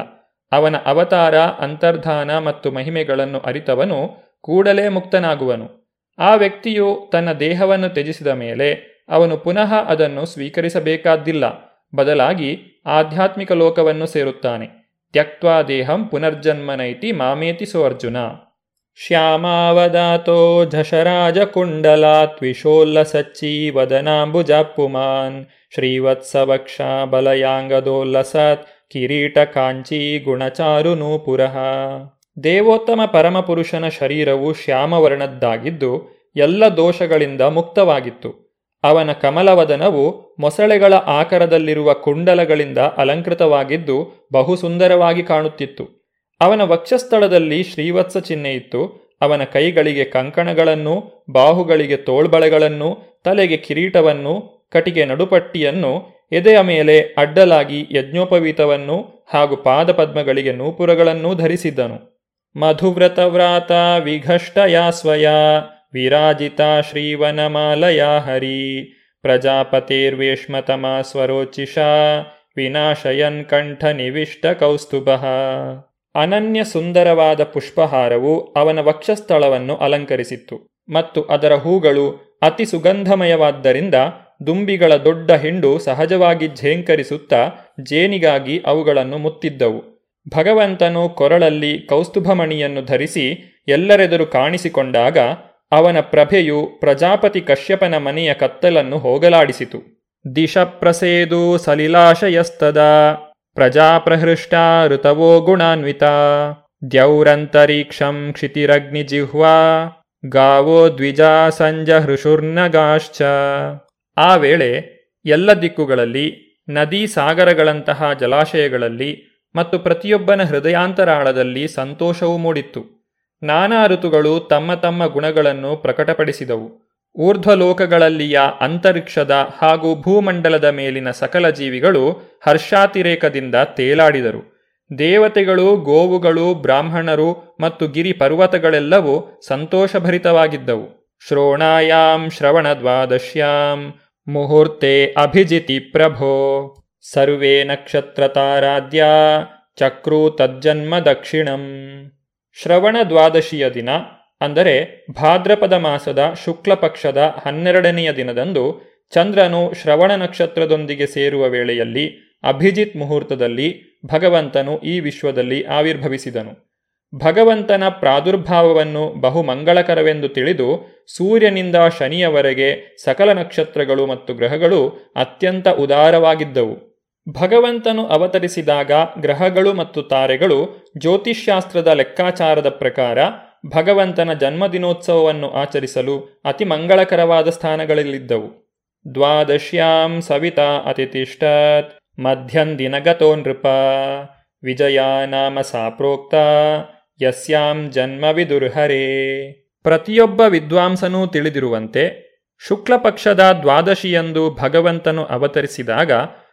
ಅವನ ಅವತಾರ, ಅಂತರ್ಧಾನ ಮತ್ತು ಮಹಿಮೆಗಳನ್ನು ಅರಿತವನು ಕೂಡಲೇ ಮುಕ್ತನಾಗುವನು. ಆ ವ್ಯಕ್ತಿಯು ತನ್ನ ದೇಹವನ್ನು ತ್ಯಜಿಸಿದ ಮೇಲೆ ಅವನು ಪುನಃ ಅದನ್ನು ಸ್ವೀಕರಿಸಬೇಕಾದ್ದಿಲ್ಲ. ಬದಲಾಗಿ ಆಧ್ಯಾತ್ಮಿಕ ಲೋಕವನ್ನು ಸೇರುತ್ತಾನೆ. ತ್ಯಕ್ವಾ ದೇಹಂ ಪುನರ್ಜನ್ಮನೈತಿ ಮಾಮೇತಿ ಸೋ ಅರ್ಜುನ ಶ್ಯಾಮಾವದಾತೋ ಝಷರಾಜಕುಂಡಲಾತ್ವಿಷೋಲ್ಲಸಚ್ಚಿ ವದನಾಂಬುಜಾಪುಮಾನ್ ಶ್ರೀವತ್ಸವಕ್ಷ ಬಲಯಾಂಗದೋಲ್ಲಸತ್ ಕಿರೀಟ ಕಾಂಚಿ ಗುಣಚಾರು ನೂಪುರಃ ದೇವೋತ್ತಮ ಪರಮಪುರುಷನ ಶರೀರವು ಶ್ಯಾಮವರ್ಣದ್ದಾಗಿದ್ದು ಎಲ್ಲ ದೋಷಗಳಿಂದ ಮುಕ್ತವಾಗಿತ್ತು. ಅವನ ಕಮಲವದನವು ಮೊಸಳೆಗಳ ಆಕಾರದಲ್ಲಿರುವ ಕುಂಡಲಗಳಿಂದ ಅಲಂಕೃತವಾಗಿದ್ದು ಬಹು ಸುಂದರವಾಗಿ ಕಾಣುತ್ತಿತ್ತು. ಅವನ ವಕ್ಷಸ್ಥಳದಲ್ಲಿ ಶ್ರೀವತ್ಸ ಚಿಹ್ನೆಯಿತ್ತು ಅವನ ಕೈಗಳಿಗೆ ಕಂಕಣಗಳನ್ನು, ಬಾಹುಗಳಿಗೆ ತೋಳ್ಬಳೆಗಳನ್ನು, ತಲೆಗೆ ಕಿರೀಟವನ್ನು, ಕಟಿಗೆ ನಡುಪಟ್ಟಿಯನ್ನು, ಎದೆಯ ಮೇಲೆ ಅಡ್ಡಲಾಗಿ ಯಜ್ಞೋಪವೀತವನ್ನು ಹಾಗೂ ಪಾದಪದ್ಮಗಳಿಗೆ ನೂಪುರಗಳನ್ನೂ ಧರಿಸಿದ್ದನು. ಮಧುವ್ರತವ್ರಾತ ವಿಘಷ್ಟಯಾ ಸ್ವಯ ವಿರಾಜಿತ ಶ್ರೀವನಮಾಲಯ ಹರಿ. ಪ್ರಜಾಪತಿರ್ವೇಷ್ಮತಮ ಸ್ವರೋಚಿಷಾ. ವಿನಾಶಯನ್ ಕಂಠ ನಿವಿಷ್ಟ ಕೌಸ್ತುಭ. ಅನನ್ಯ ಸುಂದರವಾದ ಪುಷ್ಪಹಾರವು ಅವನ ವಕ್ಷಸ್ಥಳವನ್ನು ಅಲಂಕರಿಸಿತ್ತು ಮತ್ತು ಅದರ ಹೂಗಳು ಅತಿ ಸುಗಂಧಮಯವಾದ್ದರಿಂದ ದುಂಬಿಗಳ ದೊಡ್ಡ ಹಿಂಡು ಸಹಜವಾಗಿ ಝೇಂಕರಿಸುತ್ತಾ ಜೇನಿಗಾಗಿ ಅವುಗಳನ್ನು ಮುತ್ತಿದ್ದವು. ಭಗವಂತನು ಕೊರಳಲ್ಲಿ ಕೌಸ್ತುಭಮಣಿಯನ್ನು ಧರಿಸಿ ಎಲ್ಲರೆದುರು ಕಾಣಿಸಿಕೊಂಡಾಗ ಅವನ ಪ್ರಭೆಯು ಪ್ರಜಾಪತಿ ಕಶ್ಯಪನ ಮನೆಯ ಕತ್ತಲನ್ನು ಹೋಗಲಾಡಿಸಿತು. ದಿಶ ಪ್ರಸೇದು ಸಲಿಲಾಶಯಸ್ತದ, ಪ್ರಜಾಪ್ರಹೃಷ್ಟ ಋತವೋ ಗುಣಾನ್ವಿತ, ದ್ಯೌರಂತರೀಕ್ಷಂ ಕ್ಷಿತಿರಗ್ನಿಜಿಹ್ವಾ ಗಾವೋ ದ್ವಿಜಾ ಸಂಜಹೃಷುರ್ನಗಾಶ್ಚ ಆ ವೇಳೆ ಎಲ್ಲ ದಿಕ್ಕುಗಳಲ್ಲಿ, ನದಿ ಸಾಗರಗಳಂತಹ ಜಲಾಶಯಗಳಲ್ಲಿ ಮತ್ತು ಪ್ರತಿಯೊಬ್ಬನ ಹೃದಯಾಂತರಾಳದಲ್ಲಿ ಸಂತೋಷವು ಮೂಡಿತ್ತು. ನಾನಾ ಋತುಗಳು ತಮ್ಮ ತಮ್ಮ ಗುಣಗಳನ್ನು ಪ್ರಕಟಪಡಿಸಿದವು. ಊರ್ಧ್ವಲೋಕಗಳಲ್ಲಿಯ ಅಂತರಿಕ್ಷದ ಹಾಗೂ ಭೂಮಂಡಲದ ಮೇಲಿನ ಸಕಲ ಜೀವಿಗಳು ಹರ್ಷಾತಿರೇಕದಿಂದ ತೇಲಾಡಿದರು. ದೇವತೆಗಳು, ಗೋವುಗಳು, ಬ್ರಾಹ್ಮಣರು ಮತ್ತು ಗಿರಿ ಪರ್ವತಗಳೆಲ್ಲವೂ ಸಂತೋಷಭರಿತವಾಗಿದ್ದವು. ಶ್ರೋಣಾಯಾಂ ಶ್ರವಣದ್ವಾದಶ್ಯಾಂ ಮುಹೂರ್ತೆ ಅಭಿಜಿತಿ ಪ್ರಭೋ. ಸರ್ವೇ ನಕ್ಷತ್ರತಾರಾಧ್ಯ. ಚಕ್ರೂ ತಜ್ಜನ್ಮ ದಕ್ಷಿಣಂ. ಶ್ರವಣ ದ್ವಾದಶಿಯ ದಿನ, ಅಂದರೆ ಭಾದ್ರಪದ ಮಾಸದ ಶುಕ್ಲ ಪಕ್ಷದ ಹನ್ನೆರಡನೆಯ ದಿನದಂದು ಚಂದ್ರನು ಶ್ರವಣ ನಕ್ಷತ್ರದೊಂದಿಗೆ ಸೇರುವ ವೇಳೆಯಲ್ಲಿ ಅಭಿಜಿತ್ ಮುಹೂರ್ತದಲ್ಲಿ ಭಗವಂತನು ಈ ವಿಶ್ವದಲ್ಲಿ ಆವಿರ್ಭವಿಸಿದನು. ಭಗವಂತನ ಪ್ರಾದುರ್ಭಾವವನ್ನು ಬಹು ಮಂಗಳಕರವೆಂದು ತಿಳಿದು ಸೂರ್ಯನಿಂದ ಶನಿಯವರೆಗೆ ಸಕಲ ನಕ್ಷತ್ರಗಳು ಮತ್ತು ಗ್ರಹಗಳು ಅತ್ಯಂತ ಉದಾರವಾಗಿದ್ದವು. ಭಗವಂತನು ಅವತರಿಸಿದಾಗ ಗ್ರಹಗಳು ಮತ್ತು ತಾರೆಗಳು ಜ್ಯೋತಿಷ್ಶಾಸ್ತ್ರದ ಲೆಕ್ಕಾಚಾರದ ಪ್ರಕಾರ ಭಗವಂತನ ಜನ್ಮದಿನೋತ್ಸವವನ್ನು ಆಚರಿಸಲು ಅತಿ ಮಂಗಳಕರವಾದ ಸ್ಥಾನಗಳಲ್ಲಿದ್ದವು. ದ್ವಾದಶ್ಯಾಂ ಸವಿತಾ ಅತಿತಿಷ್ಠತ್ ಮಧ್ಯಂದಿನಗತೋ ನೃಪ. ವಿಜಯ ನಾಮ ಸಾಪ್ರೋಕ್ತ ಯಸ್ಯಾಂ ಜನ್ಮವಿದುರ್ಹರೇ ಪ್ರತಿಯೊಬ್ಬ ವಿದ್ವಾಂಸನೂ ತಿಳಿದಿರುವಂತೆ ಶುಕ್ಲಪಕ್ಷದ ದ್ವಾದಶಿಯಂದು ಭಗವಂತನು ಅವತರಿಸಿದಾಗ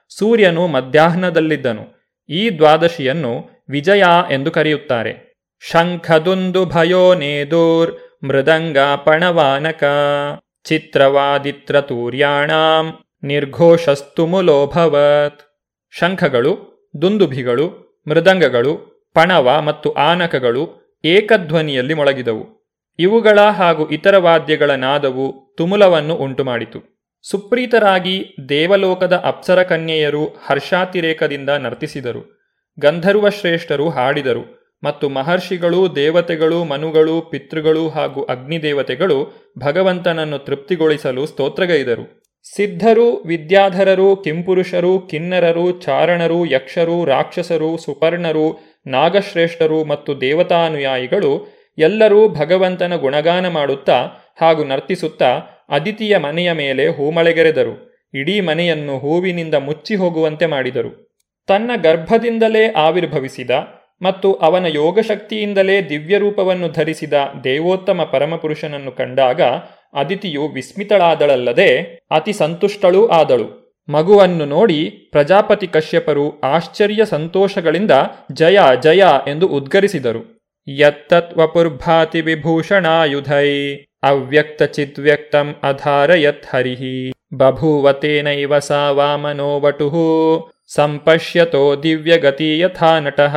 ಸೂರ್ಯನು ಮಧ್ಯಾಹ್ನದಲ್ಲಿದ್ದನು. ಈ ದ್ವಾದಶಿಯನ್ನು ವಿಜಯ ಎಂದು ಕರೆಯುತ್ತಾರೆ. ಶಂಖದುಂದು ಭಯೋ ನೇದೂರ್ ಮೃದಂಗ ಪಣವಾನಕ ಚಿತ್ರವಾದಿತ್ರ ತೂರ್ಯಾಣಾಂ ನಿರ್ಘೋಷಸ್ತು ನಿರ್ಘೋಷಸ್ತುಮುಲೋಭವತ್ ಶಂಖಗಳು, ದುಂದುಭಿಗಳು, ಮೃದಂಗಗಳು, ಪಣವ ಮತ್ತು ಆನಕಗಳು ಏಕಧ್ವನಿಯಲ್ಲಿ ಮೊಳಗಿದವು. ಇವುಗಳ ಹಾಗೂ ಇತರ ವಾದ್ಯಗಳ ನಾದವು ತುಮುಲವನ್ನು ಉಂಟುಮಾಡಿತು. ಸುಪ್ರೀತರಾಗಿ ದೇವಲೋಕದ ಅಪ್ಸರ ಕನ್ಯೆಯರು ಹರ್ಷಾತಿರೇಕದಿಂದ ನರ್ತಿಸಿದರು. ಗಂಧರ್ವ ಶ್ರೇಷ್ಠರು ಹಾಡಿದರು ಮತ್ತು ಮಹರ್ಷಿಗಳು ದೇವತೆಗಳು ಮನುಗಳು ಪಿತೃಗಳು ಹಾಗೂ ಅಗ್ನಿದೇವತೆಗಳು ಭಗವಂತನನ್ನು ತೃಪ್ತಿಗೊಳಿಸಲು ಸ್ತೋತ್ರಗೈದರು. ಸಿದ್ಧರು, ವಿದ್ಯಾಧರರು, ಕಿಂಪುರುಷರು, ಕಿನ್ನರರು, ಚಾರಣರು, ಯಕ್ಷರು, ರಾಕ್ಷಸರು, ಸುಪರ್ಣರು, ನಾಗಶ್ರೇಷ್ಠರು ಮತ್ತು ದೇವತಾನುಯಾಯಿಗಳು ಎಲ್ಲರೂ ಭಗವಂತನ ಗುಣಗಾನ ಮಾಡುತ್ತಾ ಹಾಗೂ ನರ್ತಿಸುತ್ತಾ ಅದಿತಿಯ ಮನೆಯ ಮೇಲೆ ಹೂಮಳೆಗೆರೆದರು. ಇಡೀ ಮನೆಯನ್ನು ಹೂವಿನಿಂದ ಮುಚ್ಚಿ ಹೋಗುವಂತೆ ಮಾಡಿದರು. ತನ್ನ ಗರ್ಭದಿಂದಲೇ ಆವಿರ್ಭವಿಸಿದ ಮತ್ತು ಅವನ ಯೋಗಶಕ್ತಿಯಿಂದಲೇ ದಿವ್ಯರೂಪವನ್ನು ಧರಿಸಿದ ದೇವೋತ್ತಮ ಪರಮಪುರುಷನನ್ನು ಕಂಡಾಗ ಅದಿತಿಯು ವಿಸ್ಮಿತಳಾದಳಲ್ಲದೆ ಅತಿ ಸಂತುಷ್ಟಳೂ ಆದಳು. ಮಗುವನ್ನು ನೋಡಿ ಪ್ರಜಾಪತಿ ಕಶ್ಯಪರು ಆಶ್ಚರ್ಯ ಸಂತೋಷಗಳಿಂದ ಜಯ ಜಯ ಎಂದು ಉದ್ಗರಿಸಿದರು. ಯತ್ತತ್ವಪುರ್ಭಾತಿ ವಿಭೂಷಣಾಯುಧೈ. ಅವ್ಯಕ್ತ ಚಿದ್ವ್ಯಕ್ತಂ ಅಧಾರಯತ್ ಹರಿಃ. ಬಭೂವತೇನೈವ ಸಾ ವಾಮನೋ ಸಂಪಶ್ಯತೋ ದಿವ್ಯಗತಿ ಯಥಾ ನಟಃ.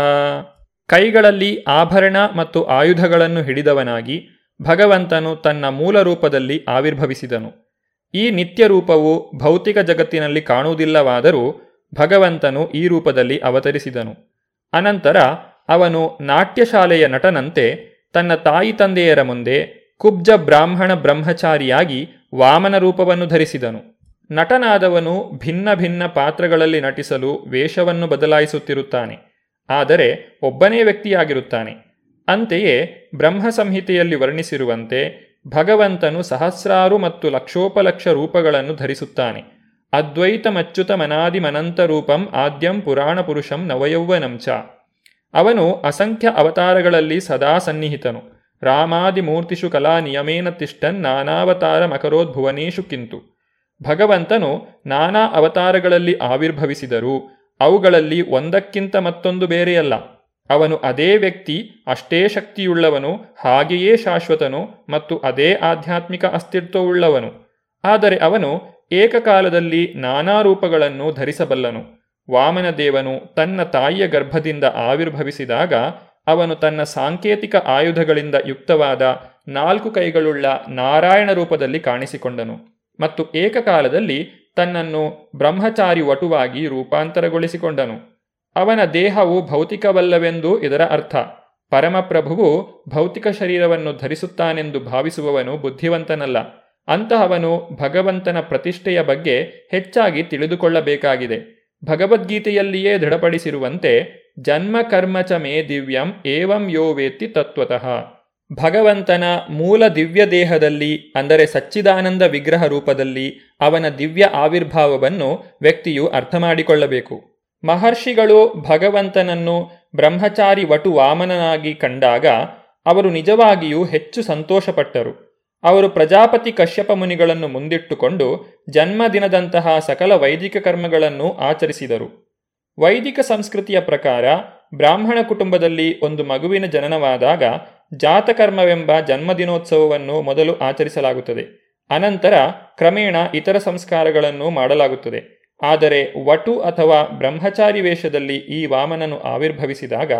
ಕೈಗಳಲ್ಲಿ ಆಭರಣ ಮತ್ತು ಆಯುಧಗಳನ್ನು ಹಿಡಿದವನಾಗಿ ಭಗವಂತನು ತನ್ನ ಮೂಲ ರೂಪದಲ್ಲಿ ಆವಿರ್ಭವಿಸಿದನು. ಈ ನಿತ್ಯ ರೂಪವು ಭೌತಿಕ ಜಗತ್ತಿನಲ್ಲಿ ಕಾಣುವುದಿಲ್ಲವಾದರೂ ಭಗವಂತನು ಈ ರೂಪದಲ್ಲಿ ಅವತರಿಸಿದನು. ಅನಂತರ ಅವನು ನಾಟ್ಯಶಾಲೆಯ ನಟನಂತೆ ತನ್ನ ತಾಯಿ ತಂದೆಯರ ಮುಂದೆ ಕುಬ್ಜ ಬ್ರಾಹ್ಮಣ ಬ್ರಹ್ಮಚಾರಿಯಾಗಿ ವಾಮನ ರೂಪವನ್ನು ಧರಿಸಿದನು. ನಟನಾದವನು ಭಿನ್ನ ಭಿನ್ನ ಪಾತ್ರಗಳಲ್ಲಿ ನಟಿಸಲು ವೇಷವನ್ನು ಬದಲಾಯಿಸುತ್ತಿರುತ್ತಾನೆ. ಆದರೆ ಒಬ್ಬನೇ ವ್ಯಕ್ತಿಯಾಗಿರುತ್ತಾನೆ. ಅಂತೆಯೇ ಬ್ರಹ್ಮ ಸಂಹಿತೆಯಲ್ಲಿ ವರ್ಣಿಸಿರುವಂತೆ ಭಗವಂತನು ಸಹಸ್ರಾರು ಮತ್ತು ಲಕ್ಷೋಪಲಕ್ಷ ರೂಪಗಳನ್ನು ಧರಿಸುತ್ತಾನೆ. ಅದ್ವೈತ ಮಚ್ಯುತ ಮನಾದಿ ಮನಂತ ರೂಪಂ ಆದ್ಯಂ ಪುರಾಣ ಪುರುಷಂ ನವಯೌವನಂಚ. ಅವನು ಅಸಂಖ್ಯ ಅವತಾರಗಳಲ್ಲಿ ಸದಾ ಸನ್ನಿಹಿತನು. ರಾಮಾದಿ ಮೂರ್ತಿಷು ಕಲಾ ನಿಯಮೇನ ತಿಷ್ಟನ್ ನಾನಾವತಾರ ಮಕರೋದ್ಭುವನೇಶು ಕಿಂತು. ಭಗವಂತನು ನಾನಾ ಅವತಾರಗಳಲ್ಲಿ ಆವಿರ್ಭವಿಸಿದರೂ ಅವುಗಳಲ್ಲಿ ಒಂದಕ್ಕಿಂತ ಮತ್ತೊಂದು ಬೇರೆಯಲ್ಲ. ಅವನು ಅದೇ ವ್ಯಕ್ತಿ, ಅಷ್ಟೇ ಶಕ್ತಿಯುಳ್ಳವನು, ಹಾಗೆಯೇ ಶಾಶ್ವತನು ಮತ್ತು ಅದೇ ಆಧ್ಯಾತ್ಮಿಕ ಅಸ್ತಿತ್ವವುಳ್ಳವನು. ಆದರೆ ಅವನು ಏಕಕಾಲದಲ್ಲಿ ನಾನಾ ರೂಪಗಳನ್ನು ಧರಿಸಬಲ್ಲನು. ವಾಮನದೇವನು ತನ್ನ ತಾಯಿಯ ಗರ್ಭದಿಂದ ಆವಿರ್ಭವಿಸಿದಾಗ ಅವನು ತನ್ನ ಸಾಂಕೇತಿಕ ಆಯುಧಗಳಿಂದ ಯುಕ್ತವಾದ ನಾಲ್ಕು ಕೈಗಳುಳ್ಳ ನಾರಾಯಣ ರೂಪದಲ್ಲಿ ಕಾಣಿಸಿಕೊಂಡನು ಮತ್ತು ಏಕಕಾಲದಲ್ಲಿ ತನ್ನನ್ನು ಬ್ರಹ್ಮಚಾರಿ ವಟುವಾಗಿ ರೂಪಾಂತರಗೊಳಿಸಿಕೊಂಡನು. ಅವನ ದೇಹವು ಭೌತಿಕವಲ್ಲವೆಂದು ಇದರ ಅರ್ಥ. ಪರಮಪ್ರಭುವು ಭೌತಿಕ ಶರೀರವನ್ನು ಧರಿಸುತ್ತಾನೆಂದು ಭಾವಿಸುವವನು ಬುದ್ಧಿವಂತನಲ್ಲ. ಅಂತಹವನು ಭಗವಂತನ ಪ್ರತಿಷ್ಠೆಯ ಬಗ್ಗೆ ಹೆಚ್ಚಾಗಿ ತಿಳಿದುಕೊಳ್ಳಬೇಕಾಗಿದೆ. ಭಗವದ್ಗೀತೆಯಲ್ಲಿಯೇ ದೃಢಪಡಿಸಿರುವಂತೆ ಜನ್ಮ ಕರ್ಮ ಚ ಮೇ ದಿವ್ಯಂ ಏವಂ ಯೋ ವೇತ್ತಿ ತತ್ವತಃ. ಭಗವಂತನ ಮೂಲ ದಿವ್ಯ ದೇಹದಲ್ಲಿ, ಅಂದರೆ ಸಚ್ಚಿದಾನಂದ ವಿಗ್ರಹ ರೂಪದಲ್ಲಿ, ಅವನ ದಿವ್ಯ ಆವಿರ್ಭಾವವನ್ನು ವ್ಯಕ್ತಿಯು ಅರ್ಥ ಮಾಡಿಕೊಳ್ಳಬೇಕು ಮಹರ್ಷಿಗಳು ಭಗವಂತನನ್ನು ಬ್ರಹ್ಮಚಾರಿ ವಟು ವಾಮನನಾಗಿ ಕಂಡಾಗ, ಅವರು ನಿಜವಾಗಿಯೂ ಹೆಚ್ಚು ಸಂತೋಷಪಟ್ಟರು. ಅವರು ಪ್ರಜಾಪತಿ ಕಶ್ಯಪ ಮುನಿಗಳನ್ನು ಮುಂದಿಟ್ಟುಕೊಂಡು ಜನ್ಮದಿನದಂತಹ ಸಕಲ ವೈದಿಕ ಕರ್ಮಗಳನ್ನು ಆಚರಿಸಿದರು. ವೈದಿಕ ಸಂಸ್ಕೃತಿಯ ಪ್ರಕಾರ ಬ್ರಾಹ್ಮಣ ಕುಟುಂಬದಲ್ಲಿ ಒಂದು ಮಗುವಿನ ಜನನವಾದಾಗ ಜಾತಕರ್ಮವೆಂಬ ಜನ್ಮದಿನೋತ್ಸವವನ್ನು ಮೊದಲು ಆಚರಿಸಲಾಗುತ್ತದೆ. ಅನಂತರ ಕ್ರಮೇಣ ಇತರ ಸಂಸ್ಕಾರಗಳನ್ನು ಮಾಡಲಾಗುತ್ತದೆ. ಆದರೆ ವಟು ಅಥವಾ ಬ್ರಹ್ಮಚಾರಿ ವೇಷದಲ್ಲಿ ಈ ವಾಮನನು ಆವಿರ್ಭವಿಸಿದಾಗ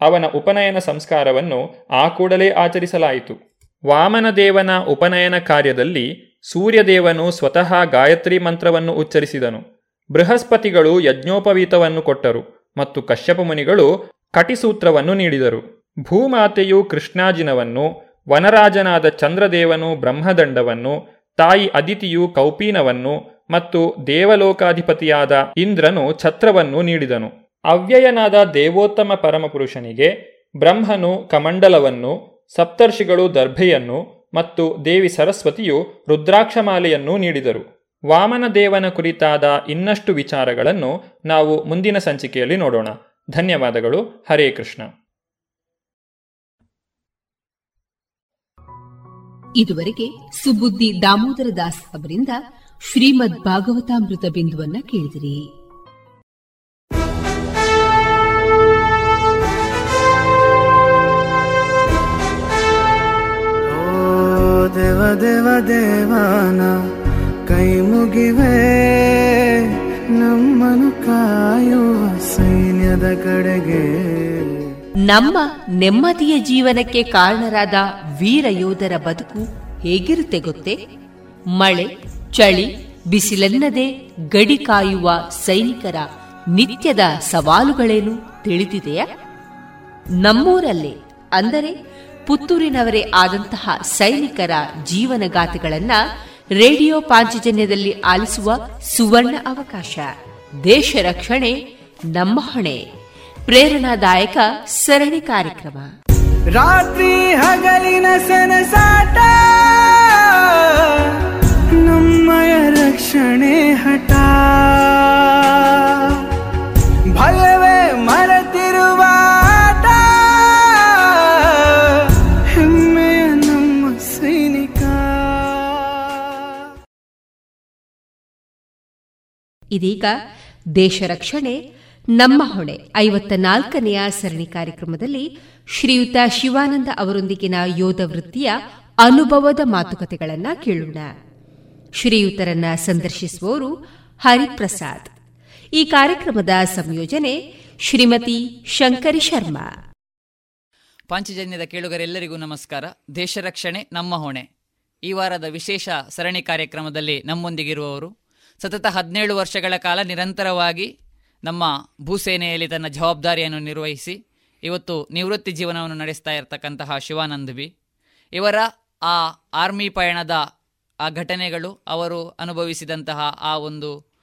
ಅವನ ಉಪನಯನ ಸಂಸ್ಕಾರವನ್ನು ಆ ಕೂಡಲೇ ಆಚರಿಸಲಾಯಿತು. ವಾಮನದೇವನ ಉಪನಯನ ಕಾರ್ಯದಲ್ಲಿ ಸೂರ್ಯದೇವನು ಸ್ವತಃ ಗಾಯತ್ರಿ ಮಂತ್ರವನ್ನು ಉಚ್ಚರಿಸಿದನು. ಬೃಹಸ್ಪತಿಗಳು ಯಜ್ಞೋಪವೀತವನ್ನು ಕೊಟ್ಟರು ಮತ್ತು ಕಶ್ಯಪ ಮುನಿಗಳು ಕಟಿಸೂತ್ರವನ್ನು ನೀಡಿದರು. ಭೂಮಾತೆಯು ಕೃಷ್ಣಾಜಿನವನ್ನು, ವನರಾಜನಾದ ಚಂದ್ರದೇವನು ಬ್ರಹ್ಮದಂಡವನ್ನು, ತಾಯಿ ಅದಿತಿಯು ಕೌಪೀನವನ್ನು ಮತ್ತು ದೇವಲೋಕಾಧಿಪತಿಯಾದ ಇಂದ್ರನು ಛತ್ರವನ್ನು ನೀಡಿದನು. ಅವ್ಯಯನಾದ ದೇವೋತ್ತಮ ಪರಮಪುರುಷನಿಗೆ ಬ್ರಹ್ಮನು ಕಮಂಡಲವನ್ನು, ಸಪ್ತರ್ಷಿಗಳು ದರ್ಭೆಯನ್ನು ಮತ್ತು ದೇವಿ ಸರಸ್ವತಿಯು ರುದ್ರಾಕ್ಷಮಾಲೆಯನ್ನು ನೀಡಿದರು. ವಾಮನದೇವನ ಕುರಿತಾದ ಇನ್ನಷ್ಟು ವಿಚಾರಗಳನ್ನು ನಾವು ಮುಂದಿನ ಸಂಚಿಕೆಯಲ್ಲಿ ನೋಡೋಣ. ಧನ್ಯವಾದಗಳು. ಹರೇ ಕೃಷ್ಣ. ಇದುವರೆಗೆ ಸುಬುದ್ದಿ ದಾಮೋದರ ದಾಸ್ ಅವರಿಂದ ಶ್ರೀಮದ್ ಭಾಗವತಾಮೃತ ಬಿಂದುವನ್ನ ಕೇಳಿದಿರಿ. ದೇವ ದೇವ ದೇವಾನ ಕೈ ಮುಗಿವೆ ನಮ್ಮನು ಕಾಯುವ ಸೈನ್ಯದ ಕಡೆಗೆ. ನಮ್ಮ ನೆಮ್ಮದಿಯ ಜೀವನಕ್ಕೆ ಕಾರಣರಾದ ವೀರ ಯೋಧರ ಬದುಕು ಹೇಗಿರುತ್ತೆ ಗೊತ್ತೇ? ಮಳೆ, ಚಳಿ, ಬಿಸಿಲೆನ್ನದೆ ಗಡಿ ಕಾಯುವ ಸೈನಿಕರ ನಿತ್ಯದ ಸವಾಲುಗಳೇನು ತಿಳಿದಿದೆಯಾ? ನಮ್ಮೂರಲ್ಲೇ, ಅಂದರೆ ಪುತ್ತೂರಿನವರೇ ಆದಂತಹ ಸೈನಿಕರ ಜೀವನಗಾಥೆಗಳನ್ನ ರೇಡಿಯೋ ಪಾಂಚಜನ್ಯದಲ್ಲಿ ಆಲಿಸುವ ಸುವರ್ಣ ಅವಕಾಶ. ದೇಶ ರಕ್ಷಣೆ, ನಮ್ಮ ಹೊಣೆ. ಪ್ರೇರಣಾದಾಯಕ ಸರಣಿ ಕಾರ್ಯಕ್ರಮ. ರಾತ್ರಿ ಹಗಲಿನ ಸನಸಾಟ, ನಮ್ಮಯ ರಕ್ಷಣೆ ಹಠ. ಭಯವೇ ಇದೀಗ ದೇಶ ರಕ್ಷಣೆ, ನಮ್ಮ ಹೊಣೆ. ಐವತ್ತ ನಾಲ್ಕನೆಯ ಸರಣಿ ಕಾರ್ಯಕ್ರಮದಲ್ಲಿ ಶ್ರೀಯುತ ಶಿವಾನಂದ ಅವರೊಂದಿಗಿನ ಯೋಧ ವೃತ್ತಿಯ ಅನುಭವದ ಮಾತುಕತೆಗಳನ್ನು ಕೇಳೋಣ. ಶ್ರೀಯುತರನ್ನ ಸಂದರ್ಶಿಸುವವರು ಹರಿಪ್ರಸಾದ್. ಈ ಕಾರ್ಯಕ್ರಮದ ಸಂಯೋಜನೆ ಶ್ರೀಮತಿ ಶಂಕರಿ ಶರ್ಮಾ. ಪಾಂಚಜನ್ಯದ ಕೇಳುಗರೆಲ್ಲರಿಗೂ ನಮಸ್ಕಾರ. ದೇಶ ರಕ್ಷಣೆ, ನಮ್ಮ ಹೊಣೆ. ಈ ವಾರದ ವಿಶೇಷ ಸರಣಿ ಕಾರ್ಯಕ್ರಮದಲ್ಲಿ ನಮ್ಮೊಂದಿಗಿರುವವರು ಸತತ ಹದಿನೇಳು ವರ್ಷಗಳ ಕಾಲ ನಿರಂತರವಾಗಿ ನಮ್ಮ ಭೂಸೇನೆಯಲ್ಲಿ ತನ್ನ ಜವಾಬ್ದಾರಿಯನ್ನು ನಿರ್ವಹಿಸಿ ಇವತ್ತು ನಿವೃತ್ತಿ ಜೀವನವನ್ನು ನಡೆಸ್ತಾ ಇರತಕ್ಕಂತಹ ಶಿವಾನಂದ್ ಬಿ ಇವರ ಆ ಆರ್ಮಿ ಪಯಣದ ಆ ಘಟನೆಗಳು ಅವರು ಅನುಭವಿಸಿದಂತಹ ಆ ಒಂದು